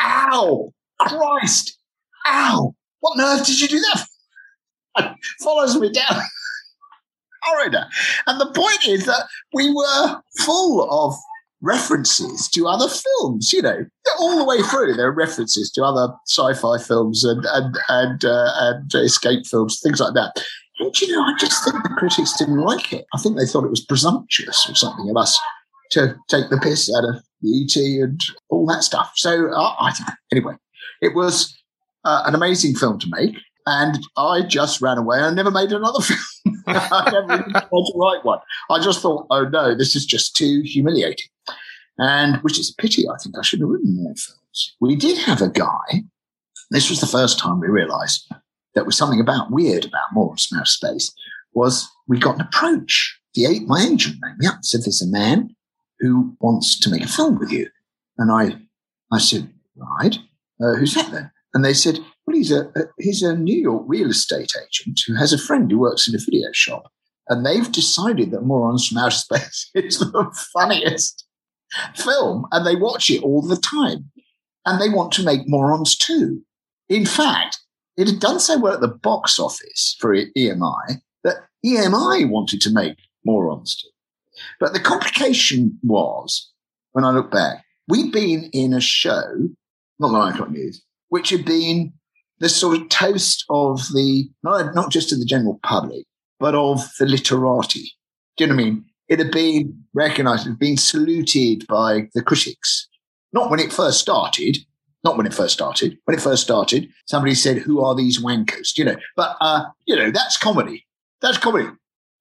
"Ow, Christ, ow! What nerve did you do that?" Follows me down. corridor. And the point is that we were full of references to other films. You know, all the way through there are references to other sci-fi films and and and, uh, and escape films, things like that. And you know, I just think the critics didn't like it. I think they thought it was presumptuous or something of us to take the piss out of the ET and all that stuff. So uh, I, anyway, it was uh, an amazing film to make. And I just ran away and never made another film. I never tried to write one. I just thought, oh no, this is just too humiliating and which is a pity. I think I should have written more films. We did have a guy. This was the first time we realised that was something about weird about Morris Mouse Space. Was we got an approach? The eight, my agent rang me up and said, "There's a man who wants to make a film with you," and I, I said, "Right, uh, who's that then?" And they said, "Well, he's a, he's a New York real estate agent who has a friend who works in a video shop." And they've decided that Morons from Outer Space is the funniest film and they watch it all the time. And they want to make morons too. In fact, it had done so well at the box office for EMI that EMI wanted to make morons too. But the complication was, when I look back, we'd been in a show, not the O'Clock News, which had been the sort of toast of the, not, not just of the general public, but of the literati. Do you know what I mean? it had been recognized, it had been saluted by the critics. Not when it first started, not when it first started. When it first started, somebody said, Who are these wankers? You know, but, uh, you know, that's comedy. That's comedy.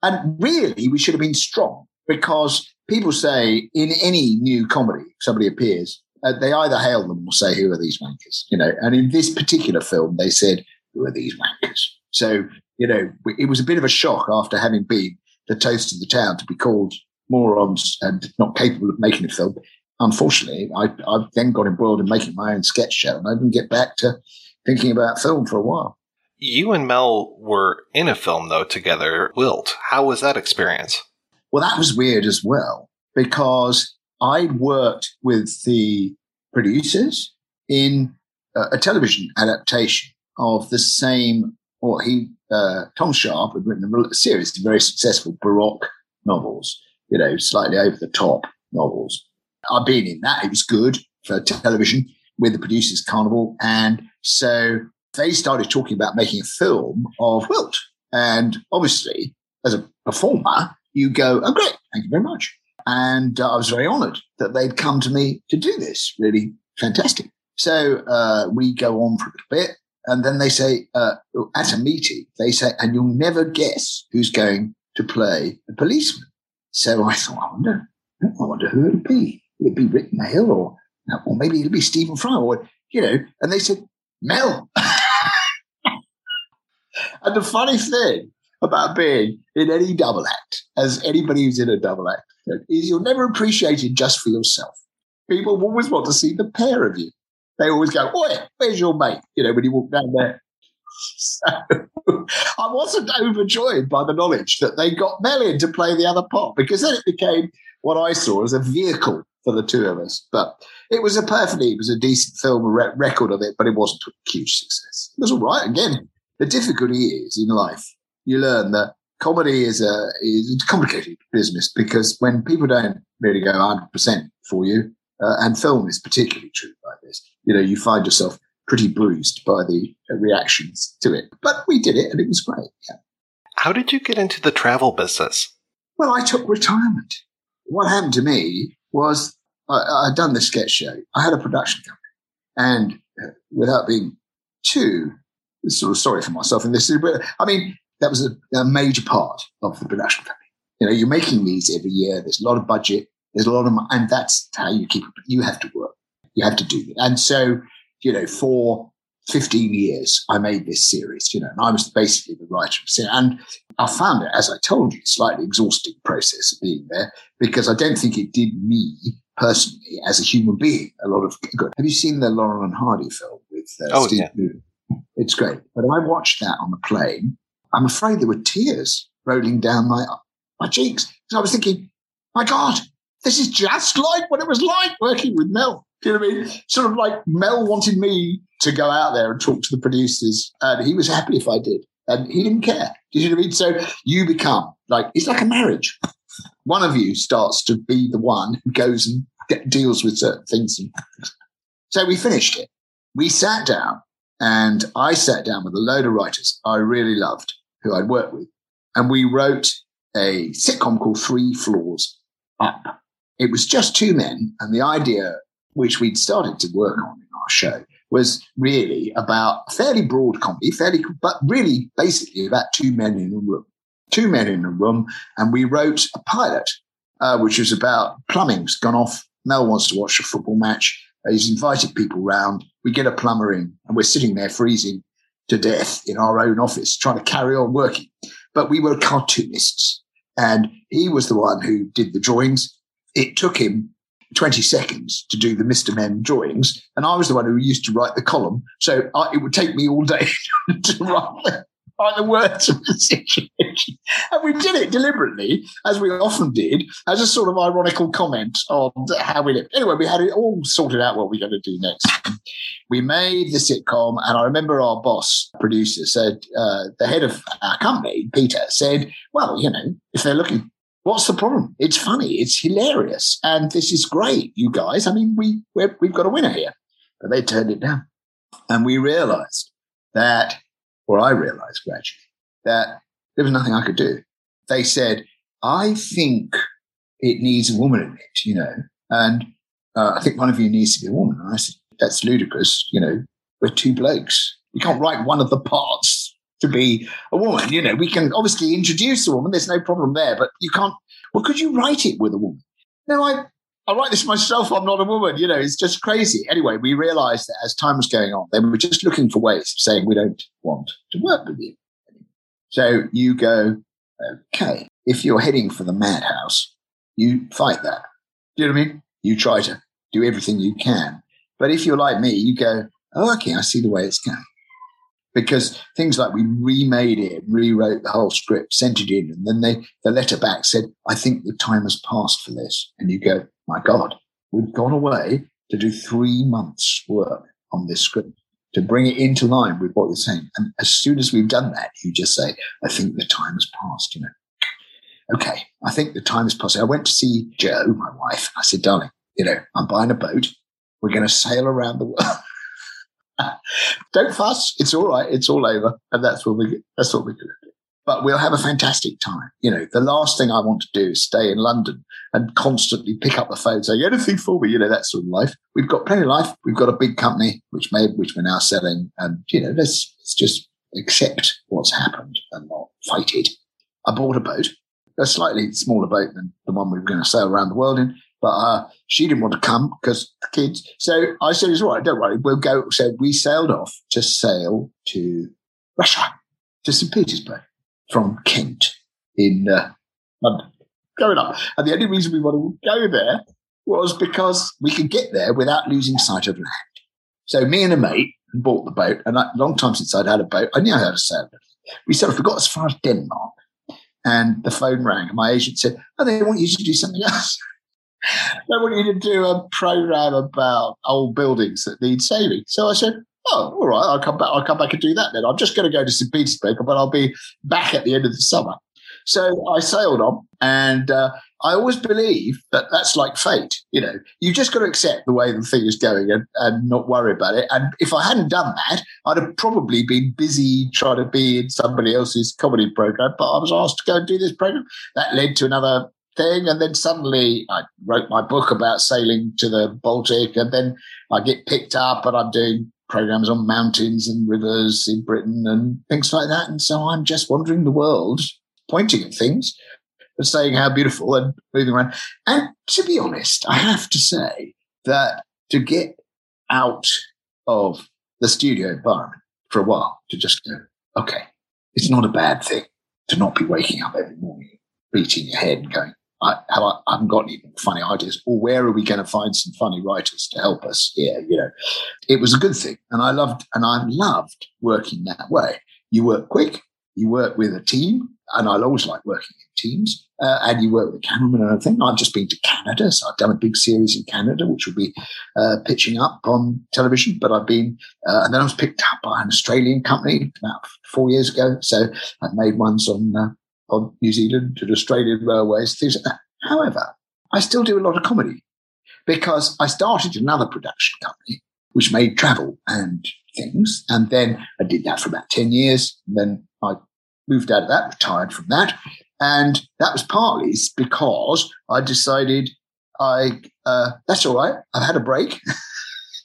And really, we should have been strong because people say in any new comedy, somebody appears, uh, they either hail them or say, "Who are these wankers?" You know. And in this particular film, they said, "Who are these wankers?" So you know, it was a bit of a shock after having been the toast of the town to be called morons and not capable of making a film. Unfortunately, I, I then got embroiled in making my own sketch show, and I didn't get back to thinking about film for a while. You and Mel were in a film though together, Wilt. How was that experience? Well, that was weird as well because I'd worked with the producers in a, a television adaptation of the same, or he, uh, Tom Sharpe had written a series of very successful Baroque novels, you know, slightly over the top novels. I've been in that. It was good for television with the producers Carnival. And so they started talking about making a film of Wilt. And obviously, as a performer, you go, oh, great, thank you very much. And uh, I was very honored that they'd come to me to do this. Really fantastic. So uh, we go on for a little bit. And then they say, uh, at a meeting, they say, and you'll never guess who's going to play the policeman. So I thought, I wonder, I wonder who it'll be. Will it be Rick Mayall or, or maybe it'll be Stephen Fry or, you know, and they said, Mel. and the funny thing about being in any double act, as anybody who's in a double act, is you're never appreciated just for yourself. People always want to see the pair of you. They always go, Oi, where's your mate? You know, when you walk down there. So I wasn't overjoyed by the knowledge that they got Mel in to play the other part because then it became what I saw as a vehicle for the two of us. But it was a perfectly, it was a decent film, re- record of it, but it wasn't a huge success. It was all right. Again, the difficulty is in life, you learn that comedy is a is a complicated business because when people don't really go 100% for you, uh, and film is particularly true like this, you know, you find yourself pretty bruised by the reactions to it. But we did it and it was great. Yeah. How did you get into the travel business? Well, I took retirement. What happened to me was I, had done the sketch show. I had a production company. And uh, without being too sort of sorry for myself in this, but I mean, that was a, a major part of the production company. You know, you're making these every year. There's a lot of budget. There's a lot of, and that's how you keep. It, you have to work. You have to do it. And so, you know, for 15 years, I made this series. You know, and I was basically the writer of it. And I found it, as I told you, slightly exhausting process of being there because I don't think it did me personally as a human being a lot of good. Have you seen the Laurel and Hardy film with uh, oh, Steve yeah. It's great. But I watched that on the plane. I'm afraid there were tears rolling down my my cheeks. So I was thinking, my God, this is just like what it was like working with Mel. Do you know what I mean? Sort of like Mel wanted me to go out there and talk to the producers, and he was happy if I did. And he didn't care. Do you know what I mean? So you become like, it's like a marriage. One of you starts to be the one who goes and deals with certain things. So we finished it. We sat down and I sat down with a load of writers I really loved who I'd worked with. And we wrote a sitcom called Three Floors Up. It was just two men. And the idea, which we'd started to work on in our show, was really about fairly broad comedy, fairly, but really basically about two men in a room. Two men in a room. And we wrote a pilot, uh, which was about plumbing's gone off. Mel wants to watch a football match. He's invited people round. We get a plumber in and we're sitting there freezing to death in our own office trying to carry on working. But we were cartoonists and he was the one who did the drawings. It took him 20 seconds to do the Mr. Men drawings. And I was the one who used to write the column. So I, it would take me all day to write by the words of the situation. And we did it deliberately, as we often did, as a sort of ironical comment on how we lived. Anyway, we had it all sorted out what we're going to do next. We made the sitcom, and I remember our boss, producer, said, uh, the head of our company, Peter, said, Well, you know, if they're looking What's the problem? It's funny. It's hilarious. And this is great, you guys. I mean, we, we have got a winner here. But they turned it down. And we realized that or I realized gradually that there was nothing I could do. They said, I think it needs a woman in it, you know, and uh, I think one of you needs to be a woman. And I said, that's ludicrous. You know, we're two blokes. We can't write one of the parts to be a woman. You know, we can obviously introduce a woman. There's no problem there, but you can't. Well, could you write it with a woman? no, I, I write this myself. I'm not a woman. You know, it's just crazy. Anyway, we realized that as time was going on, they were just looking for ways of saying, we don't want to work with you. So you go, okay, if you're heading for the madhouse, you fight that. Do you know what I mean? You try to do everything you can. But if you're like me, you go, oh, okay, I see the way it's going. Because things like we remade it, rewrote the whole script, sent it in, and then they the letter back said, I think the time has passed for this. And you go, my God, we've gone away to do three months work on this script to bring it into line with what you're saying. And as soon as we've done that, you just say, I think the time has passed, you know. Okay, I think the time has passed. I went to see Jo, my wife. I said, darling, you know, I'm buying a boat. We're going to sail around the world. Don't fuss. It's all right. It's all over. And that's what we, that's what we're going to do. But we'll have a fantastic time. You know, the last thing I want to do is stay in London and constantly pick up the phone saying anything for me. You know, that sort of life. We've got plenty of life. We've got a big company, which made, which we're now selling. And, you know, let's, let's just accept what's happened and not fight it. I bought a boat, a slightly smaller boat than the one we were going to sail around the world in. But uh, she didn't want to come because the kids. So I said, it's all right, don't worry, we'll go. So we sailed off to sail to Russia, to St. Petersburg from Kent in uh, London, going up. And the only reason we wanted to go there was because we could get there without losing sight of land. So me and a mate bought the boat, and a long time since I'd had a boat, I knew how to sail. We sort of forgot as far as Denmark, and the phone rang, my agent said, "Oh, they want you to do something else." They want you to do a program about old buildings that need saving. So I said, Oh, all right, I'll come back. I'll come back and do that then. I'm just going to go to St. Petersburg, but I'll be back at the end of the summer. So I sailed on, and uh, I always believe that that's like fate. You know, you just got to accept the way the thing is going and, and not worry about it. And if I hadn't done that, I'd have probably been busy trying to be in somebody else's comedy program. But I was asked to go and do this program. That led to another thing. And then suddenly I wrote my book about sailing to the Baltic. And then I get picked up and I'm doing programs on mountains and rivers in Britain and things like that. And so I'm just wandering the world, pointing at things and saying how beautiful and moving around. And to be honest, I have to say that to get out of the studio environment for a while, to just go, okay, it's not a bad thing to not be waking up every morning, beating your head and going, I, I, haven't got any funny ideas, or where are we going to find some funny writers to help us here? You know, it was a good thing, and I loved and I loved working that way. You work quick, you work with a team, and I always like working in teams. Uh, and you work with a cameraman and everything. I've just been to Canada, so I've done a big series in Canada, which will be uh, pitching up on television. But I've been, uh, and then I was picked up by an Australian company about four years ago. So I've made ones on uh, on New Zealand and Australian railways, things like. However, I still do a lot of comedy because I started another production company which made travel and things. And then I did that for about 10 years. then I moved out of that, retired from that. And that was partly because I decided I, uh, that's all right. I've had a break.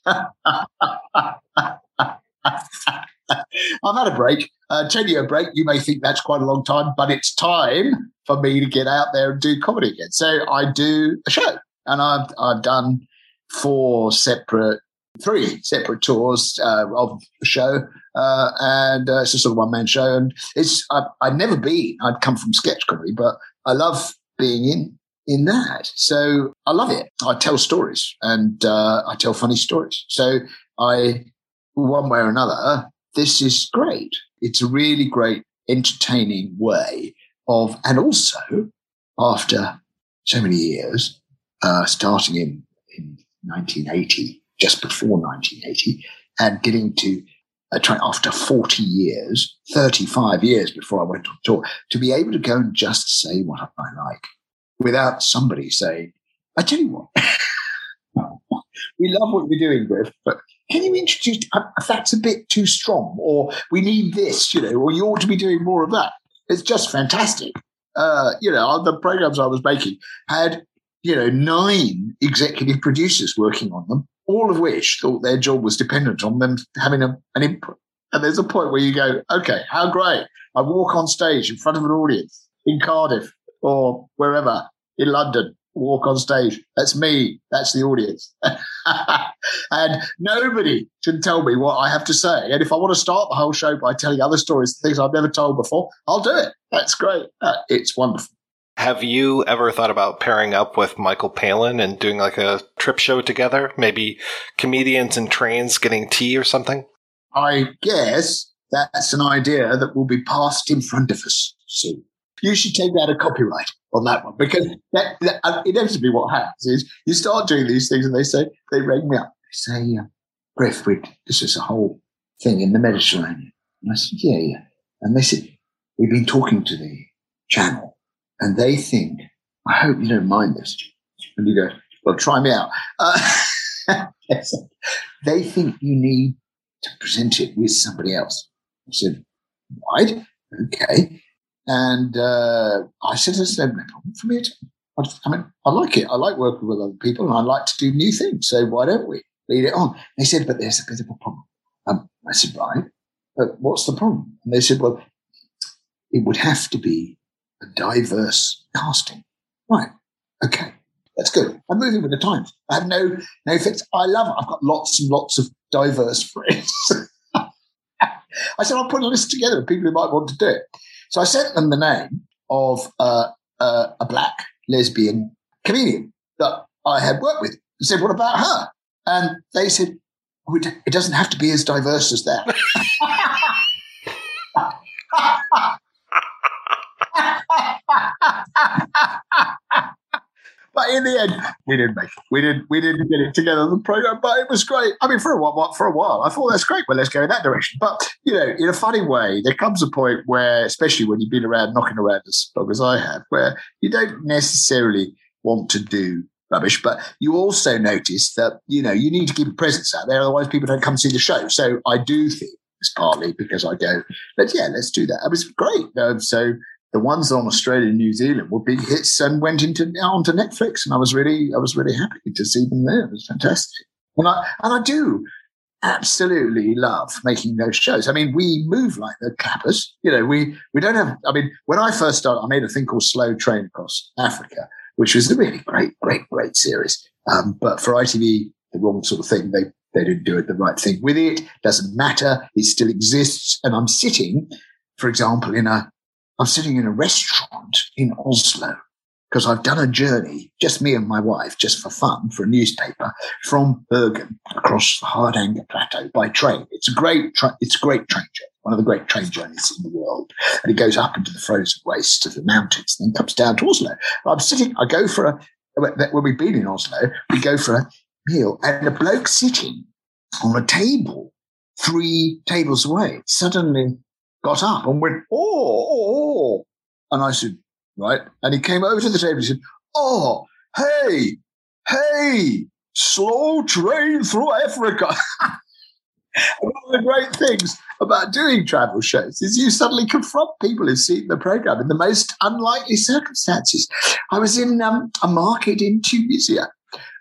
I've had a break, a 10 year break. You may think that's quite a long time, but it's time for me to get out there and do comedy again. So I do a show and I've, I've done four separate, three separate tours uh, of the show. Uh, and uh, it's a sort of one man show. And it's, I, I'd never been, I'd come from sketch comedy, but I love being in in that. So I love it. I tell stories and uh, I tell funny stories. So I, one way or another, this is great. It's a really great, entertaining way of, and also after so many years, uh, starting in, in 1980, just before 1980, and getting to uh, try, after 40 years, 35 years before I went on tour, to be able to go and just say what I like without somebody saying, I tell you what, we love what you're doing, Griff, but can you introduce uh, that's a bit too strong or we need this you know or you ought to be doing more of that? It's just fantastic. Uh, you know the programs i was making had you know nine executive producers working on them all of which thought their job was dependent on them having a, an input. And there's a point where you go okay how great. I walk on stage in front of an audience in cardiff or wherever in london walk on stage. That's me. That's the audience. and nobody can tell me what I have to say. And if I want to start the whole show by telling other stories, things I've never told before, I'll do it. That's great. Uh, it's wonderful. Have you ever thought about pairing up with Michael Palin and doing like a trip show together? Maybe comedians and trains getting tea or something? I guess that's an idea that will be passed in front of us soon. You should take out a copyright on that one because that, that, uh, inevitably what happens is you start doing these things and they say, they ring me up. They say, uh, Griff, we, this is a whole thing in the Mediterranean. And I said, yeah, yeah. And they said, we've been talking to the channel and they think, I hope you don't mind this. And you go, well, try me out. Uh, they think you need to present it with somebody else. I said, right, okay. And uh, I said, there's no problem for me. I mean, I like it. I like working with other people and I like to do new things. So why don't we lead it on? They said, but there's a bit of a problem. Um, I said, right, but what's the problem? And they said, well, it would have to be a diverse casting. Right. Okay. That's good. I'm moving with the times. I have no no fix. I love it. I've got lots and lots of diverse friends. I said I'll put a list together of people who might want to do it. So I sent them the name of uh, uh, a black lesbian comedian that I had worked with. I said, "What about her?" And they said, oh, "It doesn't have to be as diverse as that." But in the end, we didn't make it. We didn't. We didn't get it together. The program, but it was great. I mean, for a while, for a while, I thought that's great. Well, let's go in that direction. But you know, in a funny way, there comes a point where, especially when you've been around knocking around as long as I have, where you don't necessarily want to do rubbish, but you also notice that you know you need to keep a presence out there, otherwise people don't come see the show. So I do think it's partly because I go, but yeah, let's do that. It was great. Um, so the ones on Australia and New Zealand were big hits and went into onto Netflix, and I was really I was really happy to see them there. It was fantastic, and I and I do absolutely love making those shows. I mean, we move like the clappers. You know, we we don't have. I mean, when I first started, I made a thing called Slow Train Across Africa, which was a really great, great, great series. Um, but for ITV, the wrong sort of thing. They they didn't do it the right thing with it. Doesn't matter. It still exists, and I'm sitting, for example, in a I'm sitting in a restaurant in Oslo because I've done a journey, just me and my wife, just for fun, for a newspaper, from Bergen across the Hardanger Plateau by train. It's a great, tra- it's a great train journey, one of the great train journeys in the world. And it goes up into the frozen wastes of the mountains, and then comes down to Oslo. I'm sitting, I go for a, when we've been in Oslo, we go for a meal, and a bloke sitting on a table three tables away suddenly got up and went, oh, oh, oh. And I said, right. And he came over to the table and said, oh, hey, hey, slow train through Africa. one of the great things about doing travel shows is you suddenly confront people who've seen the program in the most unlikely circumstances. I was in um, a market in Tunisia,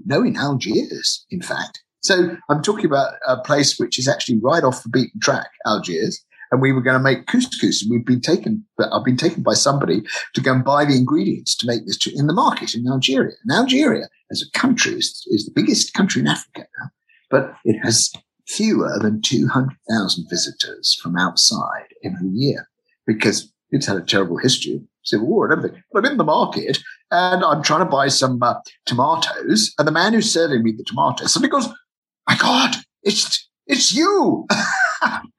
no, in Algiers, in fact. So I'm talking about a place which is actually right off the beaten track, Algiers and we were going to make couscous. And we've been taken, I've been taken by somebody to go and buy the ingredients to make this in the market in Algeria. And Algeria, as a country, is, is the biggest country in Africa now, but it has fewer than 200,000 visitors from outside every year because it's had a terrible history civil war and everything. But I'm in the market and I'm trying to buy some uh, tomatoes, and the man who's serving me the tomatoes suddenly goes, "My God, it's it's you!"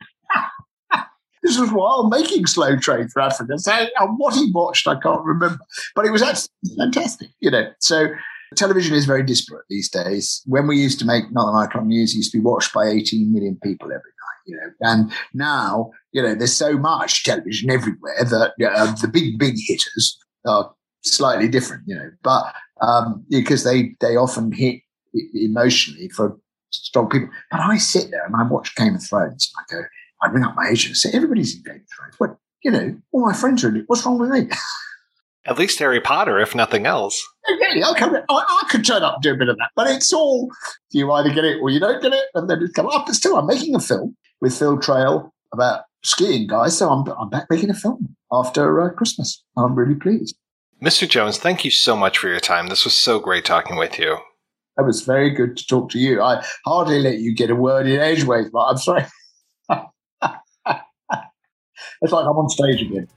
This was while making Slow Train for Africa. So what he watched, I can't remember. But it was absolutely fantastic, you know. So television is very disparate these days. When we used to make Not the Nine O'Clock News, it used to be watched by 18 million people every night, you know. And now, you know, there's so much television everywhere that you know, the big, big hitters are slightly different, you know. But um, because they, they often hit emotionally for strong people. But I sit there and I watch Game of Thrones. and I go, I'd ring up my agent and say, everybody's in Game of Thrones. What, you know, all my friends are in it. What's wrong with me? At least Harry Potter, if nothing else. Really, okay, I, I could turn up and do a bit of that, but it's all you either get it or you don't get it, and then it come up. But still, I'm making a film with Phil Trail about skiing, guys. So I'm I'm back making a film after uh, Christmas. I'm really pleased. Mr. Jones, thank you so much for your time. This was so great talking with you. It was very good to talk to you. I hardly let you get a word in edgeways, but I'm sorry. It's like I'm on stage again.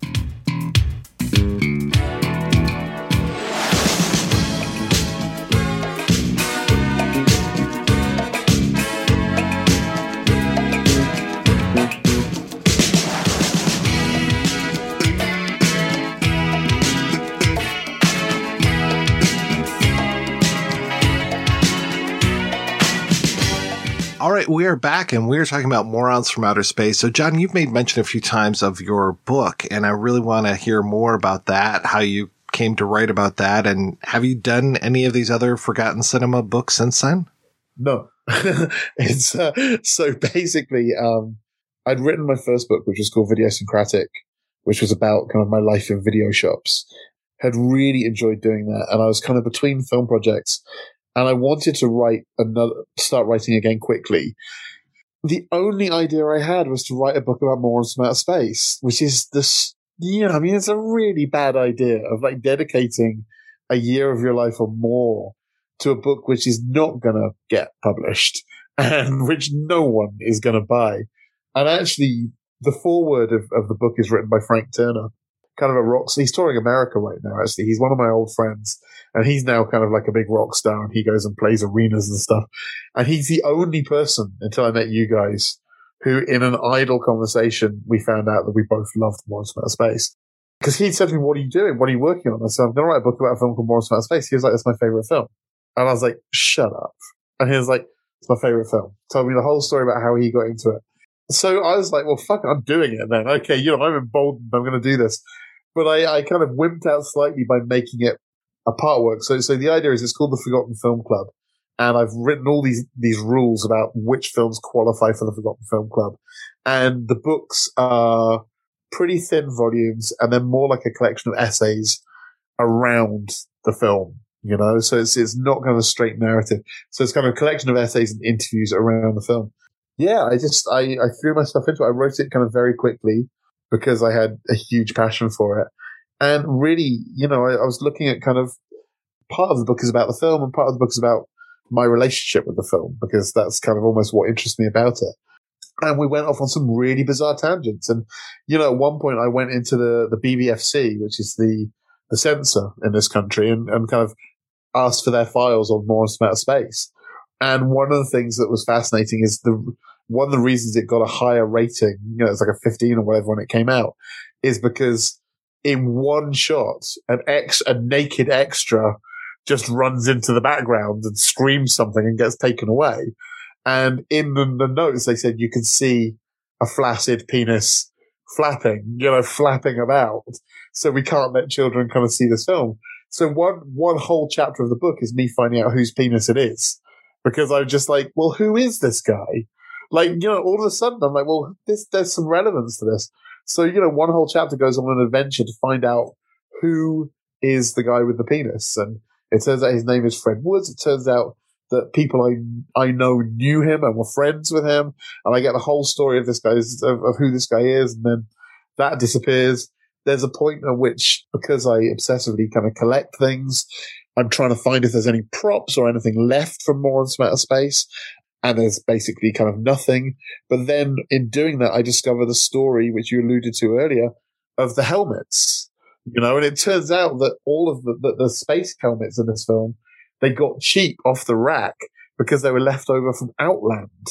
Right, we are back and we're talking about morons from outer space. So, Jon, you've made mention a few times of your book, and I really want to hear more about that, how you came to write about that, and have you done any of these other Forgotten Cinema books since then? No. it's uh, so basically, um, I'd written my first book, which was called Videosyncratic, which was about kind of my life in video shops. Had really enjoyed doing that, and I was kind of between film projects and I wanted to write another, start writing again quickly. The only idea I had was to write a book about morons from outer space, which is this, you know, I mean, it's a really bad idea of like dedicating a year of your life or more to a book which is not going to get published and which no one is going to buy. And actually, the foreword of, of the book is written by Frank Turner, kind of a rock. He's touring America right now, actually. He's one of my old friends and he's now kind of like a big rock star and he goes and plays arenas and stuff. And he's the only person until I met you guys who in an idle conversation, we found out that we both loved Morons from Outer Space. Because he said to me, what are you doing? What are you working on? I said, I'm going to write a book about a film called Morons from Outer Space. He was like, that's my favorite film. And I was like, shut up. And he was like, it's my favorite film. Told me the whole story about how he got into it. So I was like, well, fuck, I'm doing it then. Okay, you know, I'm emboldened. I'm going to do this. But I, I kind of wimped out slightly by making it a part work. So, so the idea is it's called the Forgotten Film Club. And I've written all these, these rules about which films qualify for the Forgotten Film Club. And the books are pretty thin volumes and they're more like a collection of essays around the film, you know? So it's, it's not kind of a straight narrative. So it's kind of a collection of essays and interviews around the film. Yeah, I just, I, I threw myself into it. I wrote it kind of very quickly because I had a huge passion for it. And really, you know, I, I, was looking at kind of part of the book is about the film and part of the book is about my relationship with the film because that's kind of almost what interests me about it. And we went off on some really bizarre tangents. And, you know, at one point I went into the, the BBFC, which is the, the censor in this country and, and kind of asked for their files on Morons from Outer Space. And one of the things that was fascinating is the, one of the reasons it got a higher rating, you know, it's like a 15 or whatever when it came out, is because in one shot, an ex, a naked extra just runs into the background and screams something and gets taken away. And in the, the notes, they said you can see a flaccid penis flapping, you know, flapping about. So we can't let children kind of see this film. So one, one whole chapter of the book is me finding out whose penis it is. Because I'm just like, well, who is this guy? Like, you know, all of a sudden I'm like, well, this, there's some relevance to this. So, you know, one whole chapter goes on an adventure to find out who is the guy with the penis. And it turns out his name is Fred Woods. It turns out that people I, I know knew him and were friends with him. And I get the whole story of this guy's, of, of who this guy is. And then that disappears. There's a point at which, because I obsessively kind of collect things, I'm trying to find if there's any props or anything left from Morons from Outer Space and there's basically kind of nothing. But then in doing that, I discover the story, which you alluded to earlier, of the helmets. You know, and it turns out that all of the, the, the space helmets in this film, they got cheap off the rack because they were left over from Outland.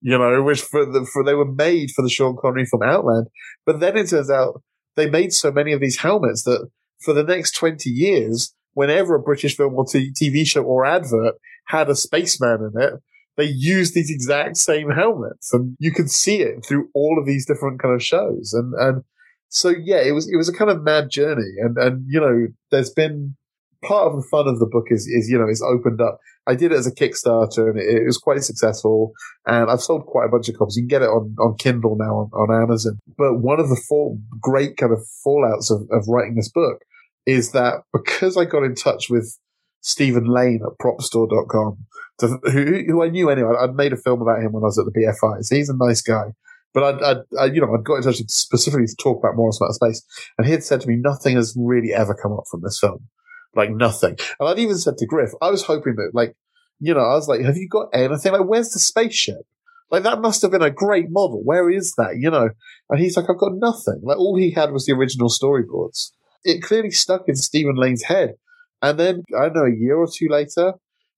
You know, which for the, for, they were made for the Sean Connery from Outland. But then it turns out they made so many of these helmets that for the next 20 years, whenever a British film or TV show or advert had a spaceman in it, they use these exact same helmets and you can see it through all of these different kind of shows. And, and so, yeah, it was, it was a kind of mad journey. And, and, you know, there's been part of the fun of the book is, is, you know, it's opened up. I did it as a Kickstarter and it, it was quite successful. And I've sold quite a bunch of copies. You can get it on, on Kindle now on, on Amazon. But one of the four great kind of fallouts of, of writing this book is that because I got in touch with Stephen Lane at propstore.com, to, who, who I knew anyway. I'd made a film about him when I was at the BFI. So he's a nice guy. But I'd, I'd, I, you know, I'd got in touch specifically to talk about Morons from Outer Space, and he had said to me, nothing has really ever come up from this film, like nothing. And I'd even said to Griff, I was hoping that, like, you know, I was like, have you got anything? Like, where's the spaceship? Like, that must have been a great model. Where is that? You know? And he's like, I've got nothing. Like, all he had was the original storyboards. It clearly stuck in Stephen Lane's head. And then, I don't know, a year or two later,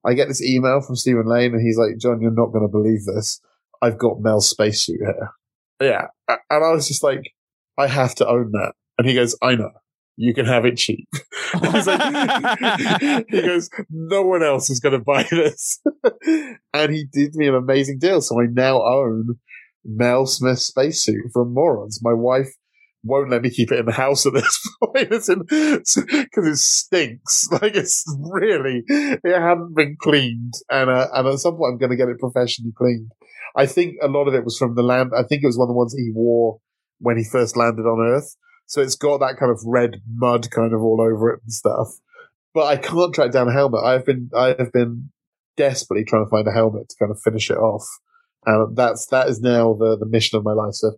I get this email from Stephen Lane, and he's like, Jon, you're not going to believe this. I've got Mel's spacesuit here. Yeah. And I was just like, I have to own that. And he goes, I know. You can have it cheap. like, he goes, no one else is going to buy this. and he did me an amazing deal. So I now own Mel Smith's spacesuit from Morons. My wife won't let me keep it in the house at this point. Because it stinks. Like it's really, it hadn't been cleaned. And, uh, and at some point I'm going to get it professionally cleaned. I think a lot of it was from the land. I think it was one of the ones he wore when he first landed on Earth. So it's got that kind of red mud kind of all over it and stuff. But I can't track down a helmet. I've been, I have been desperately trying to find a helmet to kind of finish it off. And that's, that is now the, the mission of my life. So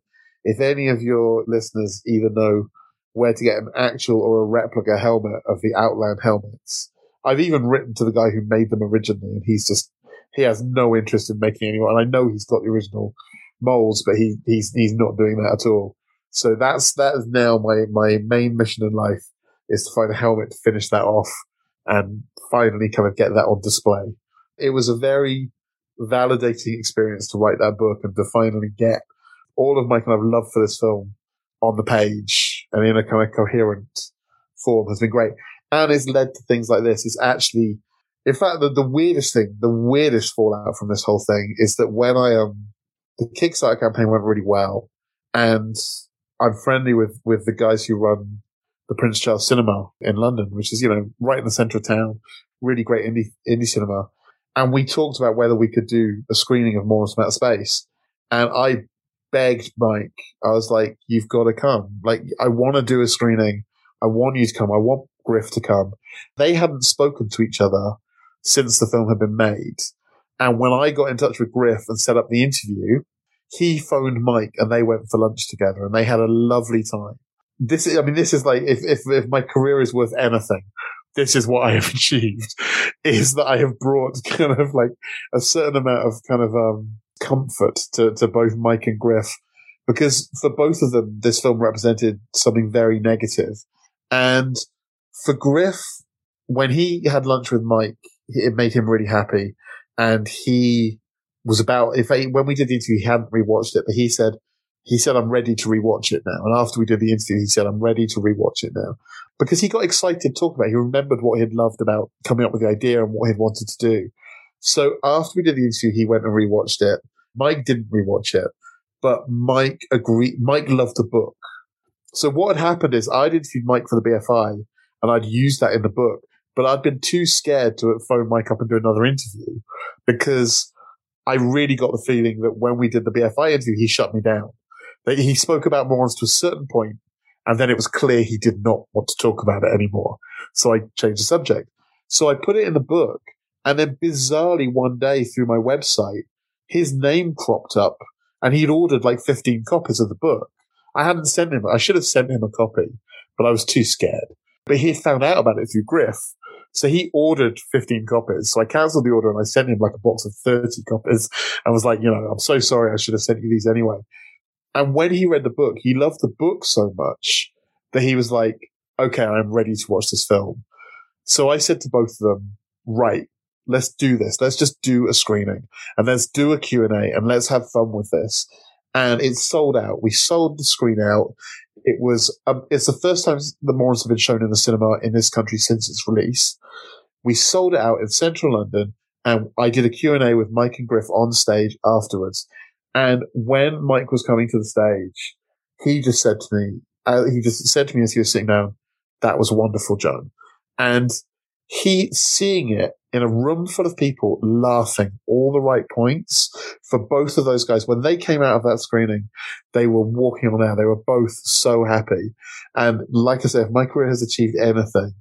if any of your listeners either know where to get an actual or a replica helmet of the Outland helmets, I've even written to the guy who made them originally and he's just, he has no interest in making any more. And I know he's got the original molds, but he, he's, he's not doing that at all. So that's, that is now my, my main mission in life is to find a helmet to finish that off and finally kind of get that on display. It was a very validating experience to write that book and to finally get all of my kind of love for this film on the page and in a kind of coherent form has been great. And it's led to things like this. It's actually, in fact, the, the weirdest thing, the weirdest fallout from this whole thing is that when I, um, the Kickstarter campaign went really well and I'm friendly with, with the guys who run the Prince Charles Cinema in London, which is, you know, right in the center of town. Really great indie, indie cinema. And we talked about whether we could do a screening of Morons from Outer Space. And I begged Mike. I was like, you've got to come. Like, I want to do a screening. I want you to come. I want Griff to come. They hadn't spoken to each other since the film had been made. And when I got in touch with Griff and set up the interview, he phoned Mike and they went for lunch together and they had a lovely time. This, is, I mean, this is like, if, if, if my career is worth anything, this is what I have achieved is that I have brought kind of like a certain amount of kind of, um, comfort to, to both Mike and Griff because for both of them, this film represented something very negative. And for Griff, when he had lunch with Mike, it made him really happy. And he was about, if I, when we did the interview, he hadn't rewatched it, but he said, he said, I'm ready to rewatch it now. And after we did the interview, he said, I'm ready to rewatch it now because he got excited to talk about it. He remembered what he'd loved about coming up with the idea and what he'd wanted to do. So after we did the interview, he went and rewatched it. Mike didn't rewatch it, but Mike agreed. Mike loved the book. So what had happened is I'd interviewed Mike for the BFI and I'd used that in the book, but I'd been too scared to phone Mike up and do another interview because I really got the feeling that when we did the BFI interview, he shut me down. That he spoke about Morons to a certain point, and then it was clear he did not want to talk about it anymore. So I changed the subject. So I put it in the book, and then bizarrely one day through my website, his name cropped up, and he'd ordered like 15 copies of the book. I hadn't sent him. I should have sent him a copy, but I was too scared. But he found out about it through Griff. So he ordered 15 copies. So I cancelled the order and I sent him like a box of 30 copies and was like, you know, I'm so sorry. I should have sent you these anyway. And when he read the book, he loved the book so much that he was like, okay, I'm ready to watch this film. So I said to both of them, right, let's do this. Let's just do a screening and let's do a Q&A and let's have fun with this. And it sold out. We sold the screen out. It was, um, it's the first time the Morons have been shown in the cinema in this country since its release. We sold it out in central London and I did a Q&A with Mike and Griff on stage afterwards. And when Mike was coming to the stage, he just said to me, uh, he just said to me as he was sitting down, that was wonderful, Jon. And he seeing it in a room full of people laughing all the right points for both of those guys. When they came out of that screening, they were walking on air. They were both so happy. And like I said, if my career has achieved anything,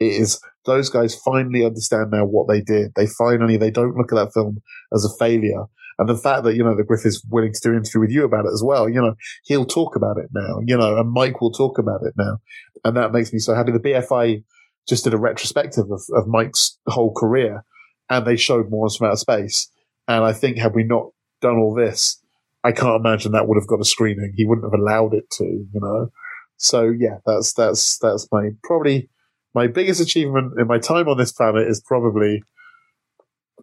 it is those guys finally understand now what they did. They finally, they don't look at that film as a failure And the fact that, you know, the Griff is willing to do an interview with you about it as well, you know, he'll talk about it now, you know, and Mike will talk about it now. And that makes me so happy. The BFI just did a retrospective of, of Mike's whole career and they showed Morons from Outer Space. And I think had we not done all this, I can't imagine that would have got a screening. He wouldn't have allowed it to, you know. So yeah, that's that's that's my probably my biggest achievement in my time on this planet is probably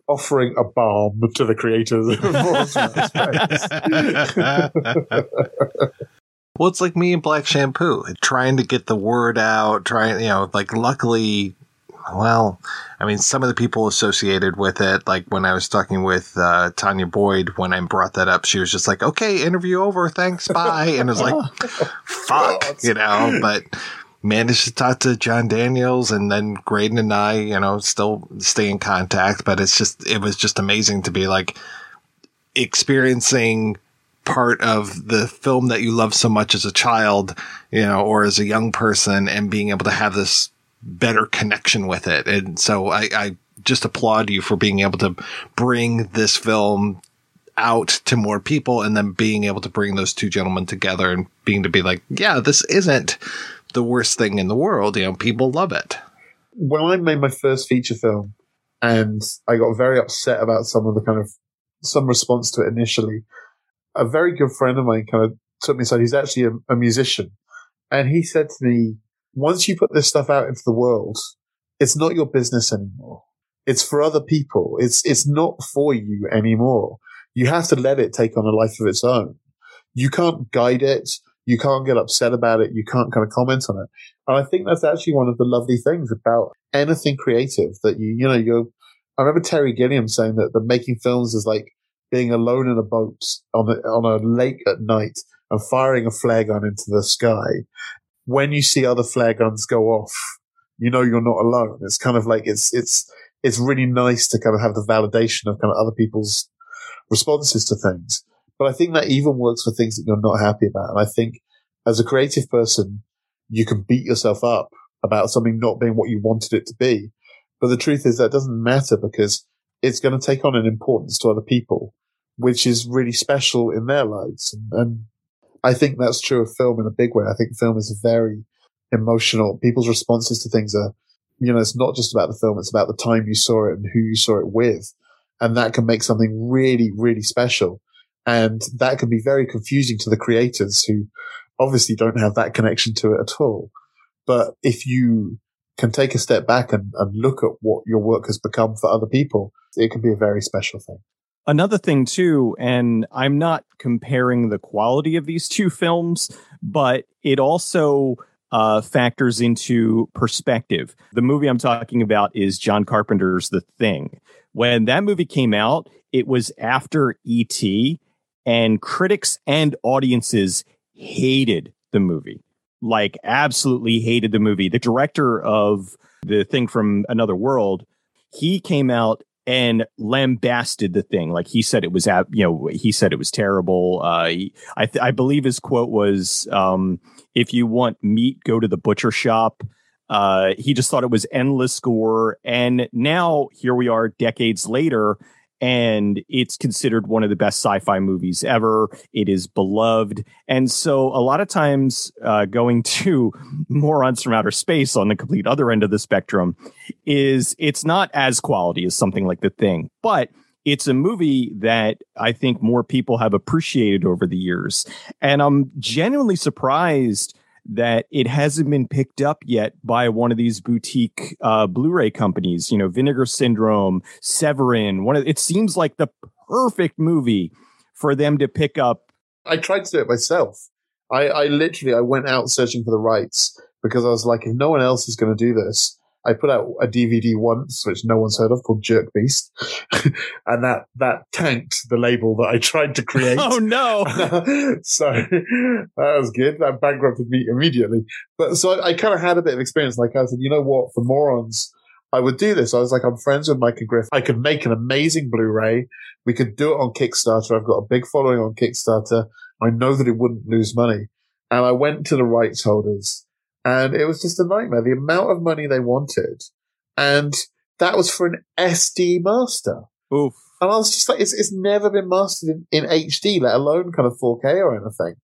offering a balm to the creators of from Outer Space. Well, it's like me and Black Shampoo, trying to get the word out, trying, you know, like luckily, well, I mean, some of the people associated with it, like when I was talking with uh, Tanya Boyd, when I brought that up, she was just like, okay, interview over, thanks, bye. And it was like, fuck, you know, but managed to talk to John Daniels and then Greydon and I, you know, still stay in contact, but it's just, it was just amazing to be like experiencing part of the film that you love so much as a child, you know, or as a young person and being able to have this better connection with it. And so I, I just applaud you for being able to bring this film out to more people and then being able to bring those two gentlemen together and being to be like, yeah, this isn't the worst thing in the world. You know, people love it. when I made my first feature film and I got very upset about some of the kind of some response to it initially, a very good friend of mine kind of took me aside. He's actually a, a musician. And he said to me, once you put this stuff out into the world, it's not your business anymore. It's for other people. It's, it's not for you anymore. You have to let it take on a life of its own. You can't guide it. You can't get upset about it. You can't kind of comment on it. And I think that's actually one of the lovely things about anything creative that you, you know, you're, I remember Terry Gilliam saying that the making films is like being alone in a boat on a, on a lake at night and firing a flare gun into the sky. When you see other flare guns go off, you know you're not alone. It's kind of like it's it's it's really nice to kind of have the validation of kind of other people's responses to things. But I think that even works for things that you're not happy about. And I think as a creative person, you can beat yourself up about something not being what you wanted it to be. But the truth is that doesn't matter because it's going to take on an importance to other people, which is really special in their lives. And, and I think that's true of film in a big way. I think film is very emotional. People's responses to things are, you know, it's not just about the film. It's about the time you saw it and who you saw it with. And that can make something really, really special. And that can be very confusing to the creators who obviously don't have that connection to it at all. But if you can take a step back and, and look at what your work has become for other people, it can be a very special thing. Another thing too, and I'm not comparing the quality of these two films, but it also uh, factors into perspective. The movie I'm talking about is John Carpenter's The Thing. When that movie came out, it was after E.T., and critics and audiences hated the movie. Like, absolutely hated the movie. The director of The Thing from Another World, he came out and lambasted the thing. Like he said, it was, ab- you know, he said it was terrible. Uh, he, I, th- I believe his quote was, um, "If you want meat, go to the butcher shop." Uh, he just thought it was endless gore, and now here we are, decades later, and it's considered one of the best sci-fi movies ever. It is beloved, and so a lot of times, uh, going to morons from outer space on the complete other end of the spectrum is it's not as quality as something like The Thing, but it's a movie that I think more people have appreciated over the years, and I'm genuinely surprised that it hasn't been picked up yet by one of these boutique uh, Blu-ray companies. You know, Vinegar Syndrome, Severin. One of it seems like the perfect movie for them to pick up. I tried to do it myself. I, I literally I went out searching for the rights because I was like, if no one else is going to do this, I put out a DVD once, which no one's heard of, called Jerk Beast, and that that tanked the label that I tried to create. Oh no! so that was good. That bankrupted me immediately. But so I, I kind of had a bit of experience. Like I said, you know what? For morons, I would do this. I was like, I'm friends with Mike and Griff. I could make an amazing Blu-ray. We could do it on Kickstarter. I've got a big following on Kickstarter. I know that it wouldn't lose money. And I went to the rights holders and it was just a nightmare. The amount of money they wanted, and that was for an SD master. Oof. And I was just like, it's, it's never been mastered in, in HD, let alone kind of 4K or anything.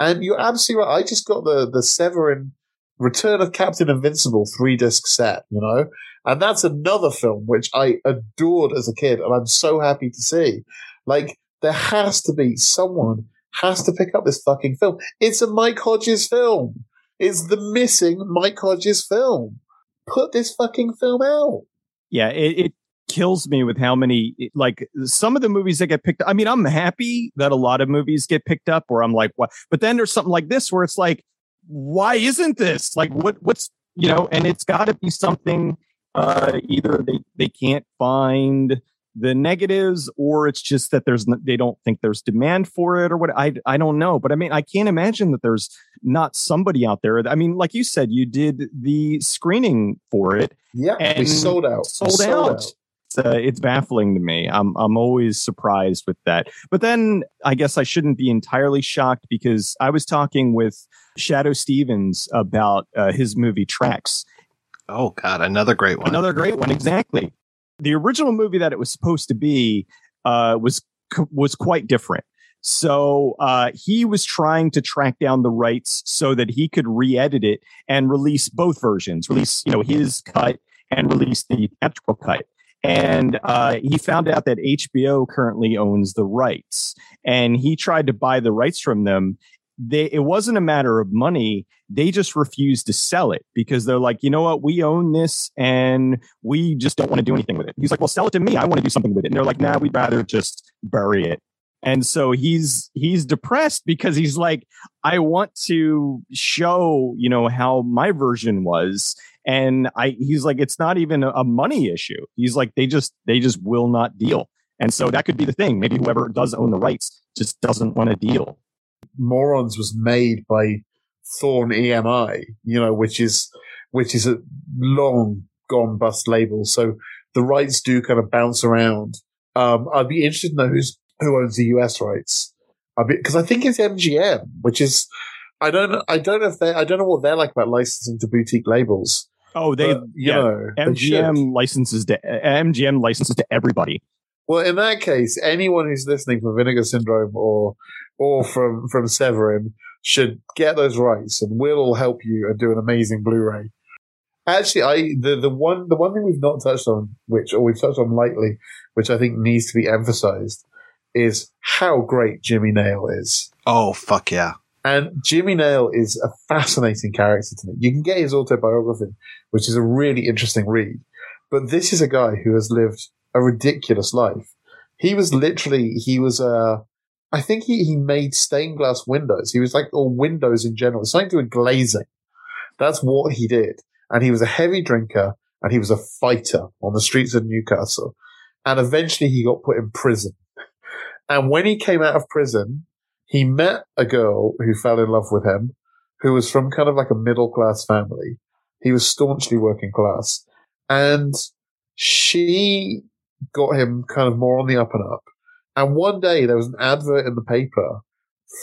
And you're absolutely right. I just got the, the Severin Return of Captain Invincible three disc set, you know? And that's another film which I adored as a kid and I'm so happy to see. Like, there has to be someone has to pick up this fucking film. It's a Mike Hodges film. It's the missing Mike Hodges film. Put this fucking film out. Yeah, it, it kills me with how many like some of the movies that get picked up. I mean, I'm happy that a lot of movies get picked up where I'm like, what? But then there's something like this where it's like, why isn't this? Like, what? What's you know? And it's got to be something. Uh, either they they can't find the negatives or it's just that there's they don't think there's demand for it or what I I don't know. But I mean I can't imagine that there's not somebody out there. I mean like you said you did the screening for it yeah and we sold out. Sold, sold out, out. It's, uh, it's baffling to me. I'm I'm always surprised with that. But then I guess I shouldn't be entirely shocked because I was talking with Shadoe Stevens about uh, his movie Traxx. Oh God, another great one. Another great one, exactly. The original movie that it was supposed to be uh, was was quite different. So uh, he was trying to track down the rights so that he could re-edit it and release both versions, release you know his cut and release the theatrical cut. And uh, he found out that HBO currently owns the rights, and he tried to buy the rights from them. They, it wasn't a matter of money they just refused to sell it because they're like, you know what, we own this and we just don't want to do anything with it. He's like, well, sell it to me. I want to do something with it. And they're like, nah, we'd rather just bury it. And so he's he's depressed because he's like, I want to show, you know, how my version was. And I he's like, it's not even a money issue. He's like, they just they just will not deal. And so that could be the thing. Maybe whoever does own the rights just doesn't want to deal. Morons was made by Thorn EMI, you know, which is which is a long gone bust label. So the rights do kind of bounce around. Um, I'd be interested to know who's who owns the US rights, because I think it's MGM, which is I don't I don't know if they I don't know what they're like about licensing to boutique labels. Oh, they but, you yeah, know MGM licenses to MGM licenses to everybody. Well, in that case, anyone who's listening from Vinegar Syndrome or or from from Severin should get those rights, and we'll all help you and do an amazing Blu-ray. Actually, I the, the one the one thing we've not touched on, which or we've touched on lightly, which I think needs to be emphasized, is how great Jimmy Nail is. Oh fuck yeah! And Jimmy Nail is a fascinating character to me. You can get his autobiography, which is a really interesting read. But this is a guy who has lived a ridiculous life. He was literally he was a I think he, he made stained glass windows. He was like, or windows in general, something to do with glazing. That's what he did. And he was a heavy drinker and he was a fighter on the streets of Newcastle. And eventually he got put in prison. And when he came out of prison, he met a girl who fell in love with him, who was from kind of like a middle class family. He was staunchly working class. And she got him kind of more on the up and up. And one day there was an advert in the paper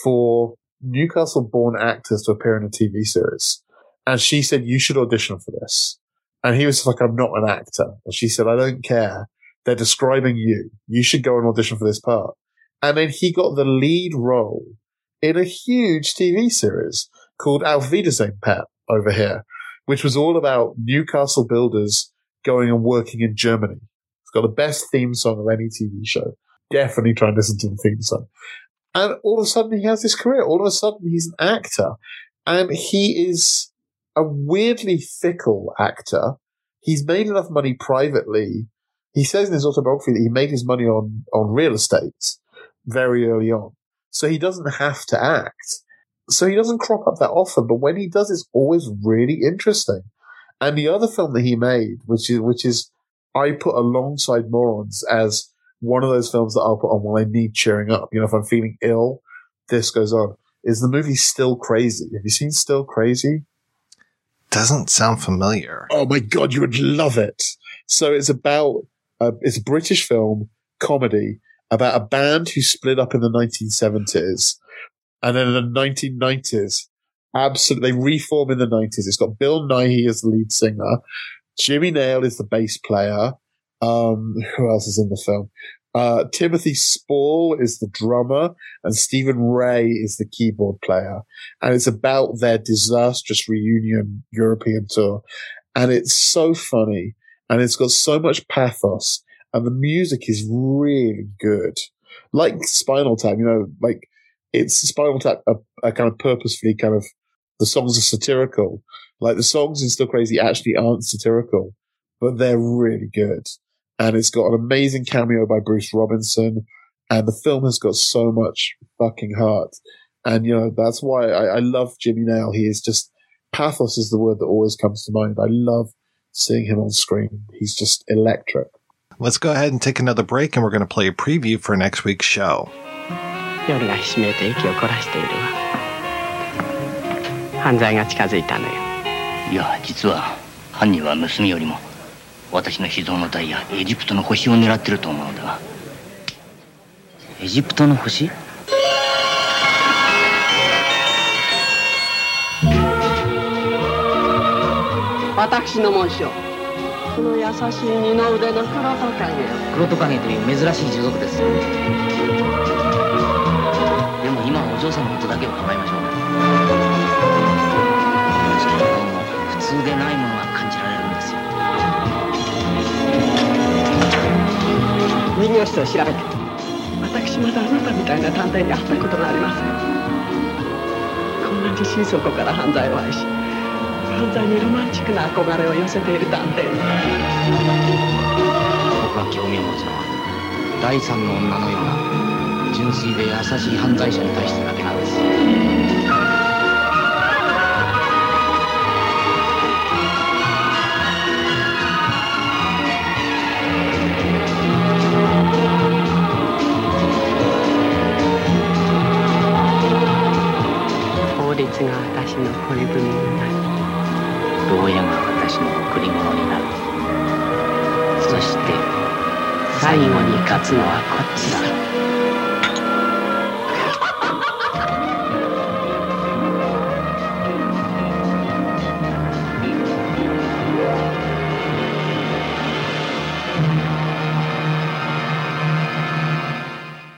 for Newcastle born actors to appear in a TV series. And she said, you should audition for this. And he was like, I'm not an actor. And she said, I don't care. They're describing you. You should go and audition for this part. And then he got the lead role in a huge TV series called Auf Wiedersehen Pet over here, which was all about Newcastle builders going and working in Germany. Got the best theme song of any TV show definitely try and listen to the theme song. And all of a sudden, he has this career. All of a sudden, he's an actor, and he is a weirdly fickle actor. He's made enough money privately. He says in his autobiography that he made his money on on real estate very early on, so he doesn't have to act. So he doesn't crop up that often, but when he does, it's always really interesting. And the other film that he made, which is which is I put alongside Morons as one of those films that I'll put on when I need cheering up. You know, if I'm feeling ill, this goes on. Is the movie Still Crazy? Have you seen Still Crazy? Doesn't sound familiar. Oh my god, you would love it. So it's about uh, it's a British film comedy about a band who split up in the 1970s, and then in the 1990s, absolutely they reform in the 90s. It's got Bill Nighy as the lead singer, Jimmy Nail is the bass player, um, who else is in the film? Uh, Timothy Spall is the drummer, and Stephen Rea is the keyboard player. And it's about their disastrous reunion European tour. And it's so funny, and it's got so much pathos, and the music is really good. Like Spinal Tap, you know, like it's Spinal Tap, a, a kind of purposefully kind of the songs are satirical. Like the songs in Still Crazy actually aren't satirical, but they're really good. And it's got an amazing cameo by Bruce Robinson. And the film has got so much fucking heart. And, you know, that's why I, I love Jimmy Nail. He is just, pathos is the word that always comes to mind. I love seeing him on screen. He's just electric. Let's go ahead and take another break, and we're going to play a preview for next week's show. 夜がひしめいて息を凝らしているわ犯罪が近づいたのよ いや実は犯人は娘よりも私の秘蔵のダイヤエジプトの星を狙ってると思うのだ。がエジプトの星？私の紋章。この優しい二の腕の黒トカゲよ黒トカゲという珍しい種族です。でも今はお嬢様のことだけを構いましょう通でないものが感じられるんですよ。人形室を調べて私まだあなたみたいな探偵に会ったことがありません。こんなに心底から犯罪を愛し犯罪にロマンチックな憧れを寄せている探偵に。僕が興味を持つのは第三の女のような純粋で優しい犯罪者に対してだけなんです法律が私の恋文になり牢屋が私の贈り物になる。そして最後に勝つのはこっちだ。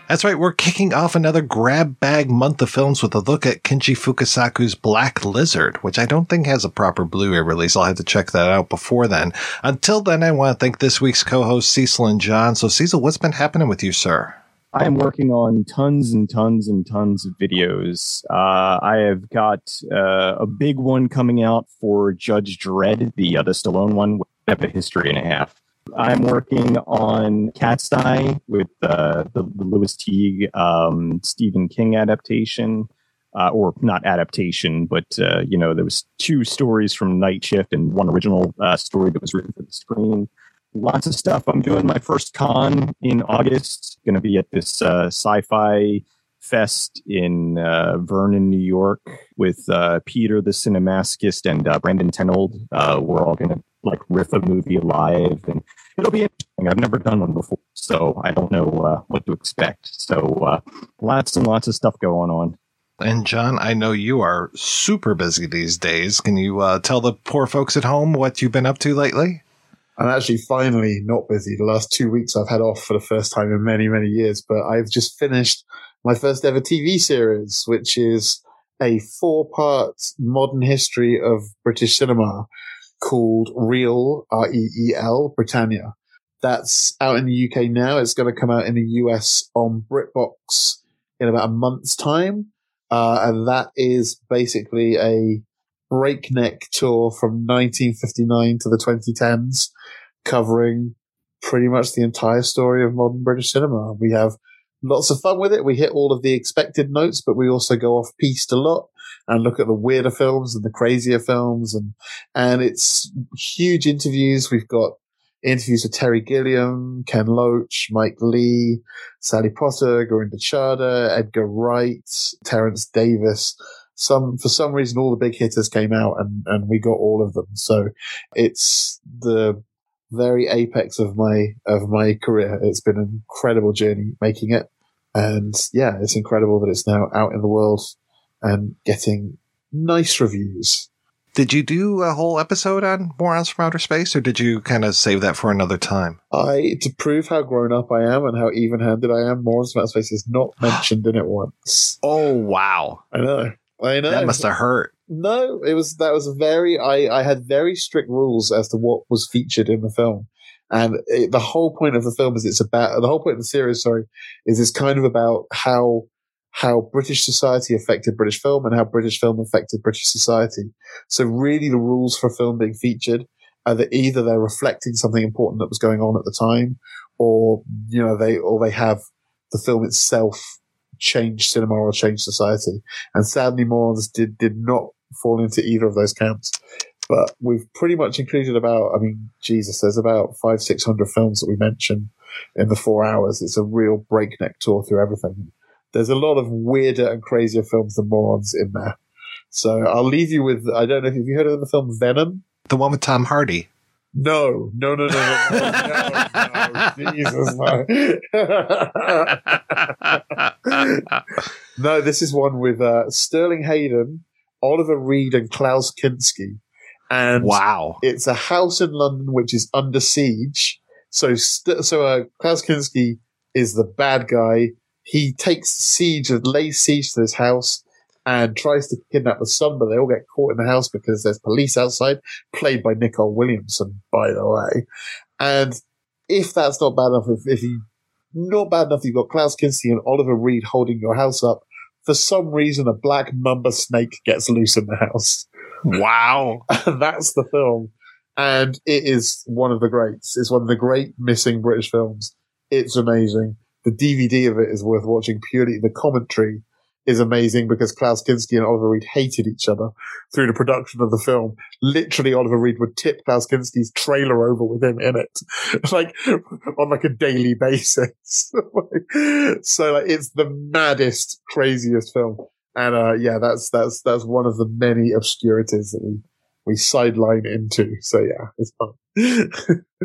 That's right, we're kicking off another grab bag month of films with a look at Kinji Fukasaku's Black Lizard, which I don't think has a proper Blu-ray release. I'll have to check that out before then. Until then, I want to thank this week's co-host Cecil and Jon. So Cecil, what's been happening with you, sir? I am working on tons and tons and tons of videos. Uh, I have got uh, a big one coming out for Judge Dredd, the uh, the Stallone one, with a history and a half. I'm working on Cat's Eye with uh, the, the Lewis Teague um, Stephen King adaptation, uh, or not adaptation, but uh, you know there was two stories from Night Shift and one original uh, story that was written for the screen. Lots of stuff. I'm doing my first con in August. Going to be at this uh, sci-fi fest in uh, Vernon, New York, with uh, Peter the Cinemaskist and Brandon Tenold. We're all going to like riff a movie live, and it'll be interesting. I've never done one before, so I don't know uh, what to expect. So uh, lots and lots of stuff going on. And Jon, I know you are super busy these days. Can you uh, tell the poor folks at home what you've been up to lately? I'm actually finally not busy. The last two weeks I've had off for the first time in many, many years, but I've just finished my first ever TV series, which is a four part modern history of British cinema called Reel, R-E-E-L, Britannia. That's out in the UK now. It's going to come out in the US on BritBox in about a month's time. Uh, and that is basically a breakneck tour from 1959 to the 2010s, covering pretty much the entire story of modern British cinema. We have lots of fun with it. We hit all of the expected notes, but we also go off piste a lot and look at the weirder films and the crazier films. And, and it's huge interviews. We've got interviews with Terry Gilliam, Ken Loach, Mike Leigh, Sally Potter, Gurinder Chadha, Edgar Wright, Terence Davies. Some, for some reason, all the big hitters came out and, and we got all of them. So it's the very apex of my, of my career. It's been an incredible journey making it. And yeah, it's incredible that it's now out in the world and getting nice reviews. Did you do a whole episode on Morons from Outer Space, or did you kind of save that for another time? I to prove how grown up I am and how even handed I am, Morons from Outer Space is not mentioned in it once. Oh wow! I know. I know. That must have hurt. No, it was that was very I I had very strict rules as to what was featured in the film. And it, the whole point of the film is it's about the whole point of the series, sorry, is it's kind of about how how British society affected British film and how British film affected British society. So really the rules for film being featured are that either they're reflecting something important that was going on at the time or, you know, they, or they have the film itself change cinema or change society. And sadly, Morons did, did not fall into either of those camps. But we've pretty much included about, I mean, Jesus, there's about five, six hundred films that we mention in the four hours. It's a real breakneck tour through everything there's a lot of weirder and crazier films than morons in there. So I'll leave you with I don't know if you heard of the film Venom, the one with Tom Hardy. No, no, no, no, no, no, no Jesus, no. no, this is one with uh, Sterling Hayden, Oliver Reed, and Klaus Kinski. And wow, it's a house in London which is under siege. So, st- so uh, Klaus Kinski is the bad guy he takes siege and lays siege to this house and tries to kidnap the son, but they all get caught in the house because there's police outside, played by Nicol Williamson, by the way. And if that's not bad enough, if, if you not bad enough, you've got Klaus Kinski and Oliver Reed holding your house up. For some reason, a black mamba snake gets loose in the house. Wow. that's the film. And it is one of the greats. It's one of the great missing British films. It's amazing the DVD of it is worth watching purely. The commentary is amazing because Klaus Kinski and Oliver Reed hated each other through the production of the film. Literally, Oliver Reed would tip Klaus Kinski's trailer over with him in it, like on like a daily basis. so like, it's the maddest, craziest film. And, uh, yeah, that's, that's, that's one of the many obscurities that we, we sideline into. So yeah, it's fun.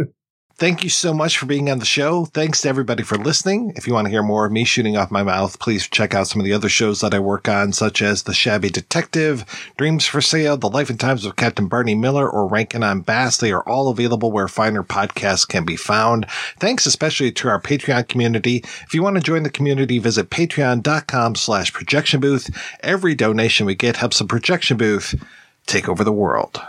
Thank you so much for being on the show. Thanks to everybody for listening. If you want to hear more of me shooting off my mouth, please check out some of the other shows that I work on, such as The Shabby Detective, Dreams for Sale, The Life and Times of Captain Barney Miller, or Rankin on Bass. They are all available where finer podcasts can be found. Thanks especially to our Patreon community. If you want to join the community, visit patreon.com slash projection booth. Every donation we get helps the projection booth take over the world.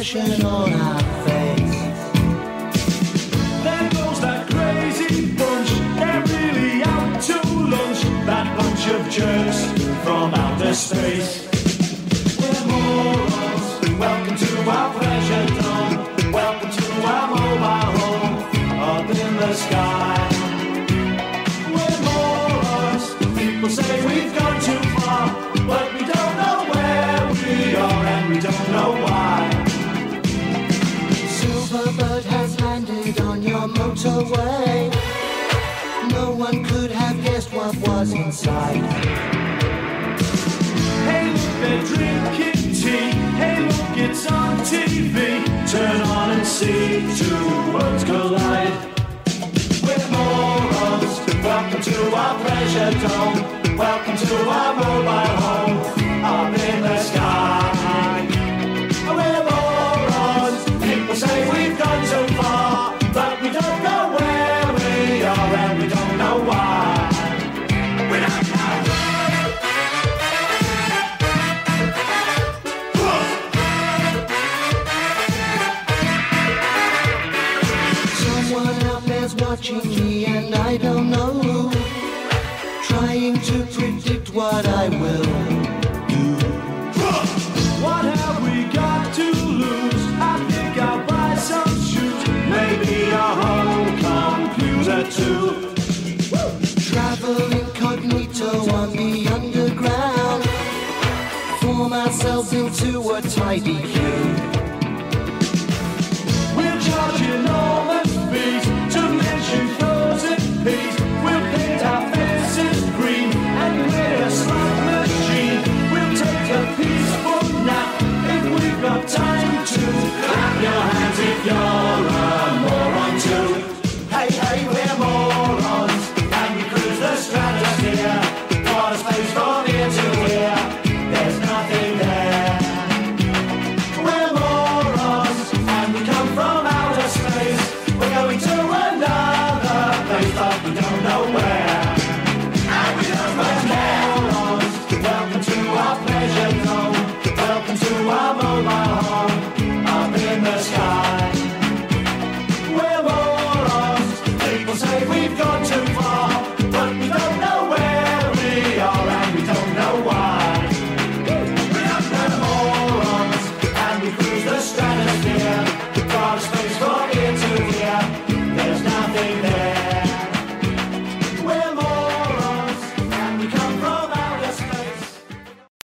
Expression on our face. There goes that crazy bunch, they're really out to lunch. That bunch of jerks from outer space. We're morons. Welcome to our pleasure motorway. No one could have guessed what was inside. Hey, look, they're drinking tea. Hey, look, it's on TV. Turn on and see two worlds collide. We're morons. Welcome to our pleasure dome. Welcome to our mobile home up in the sky. What I will do. What have we got to lose? I think I'll buy some shoes. Maybe a whole computer too. Travel incognito on the underground. Form ourselves into a tidy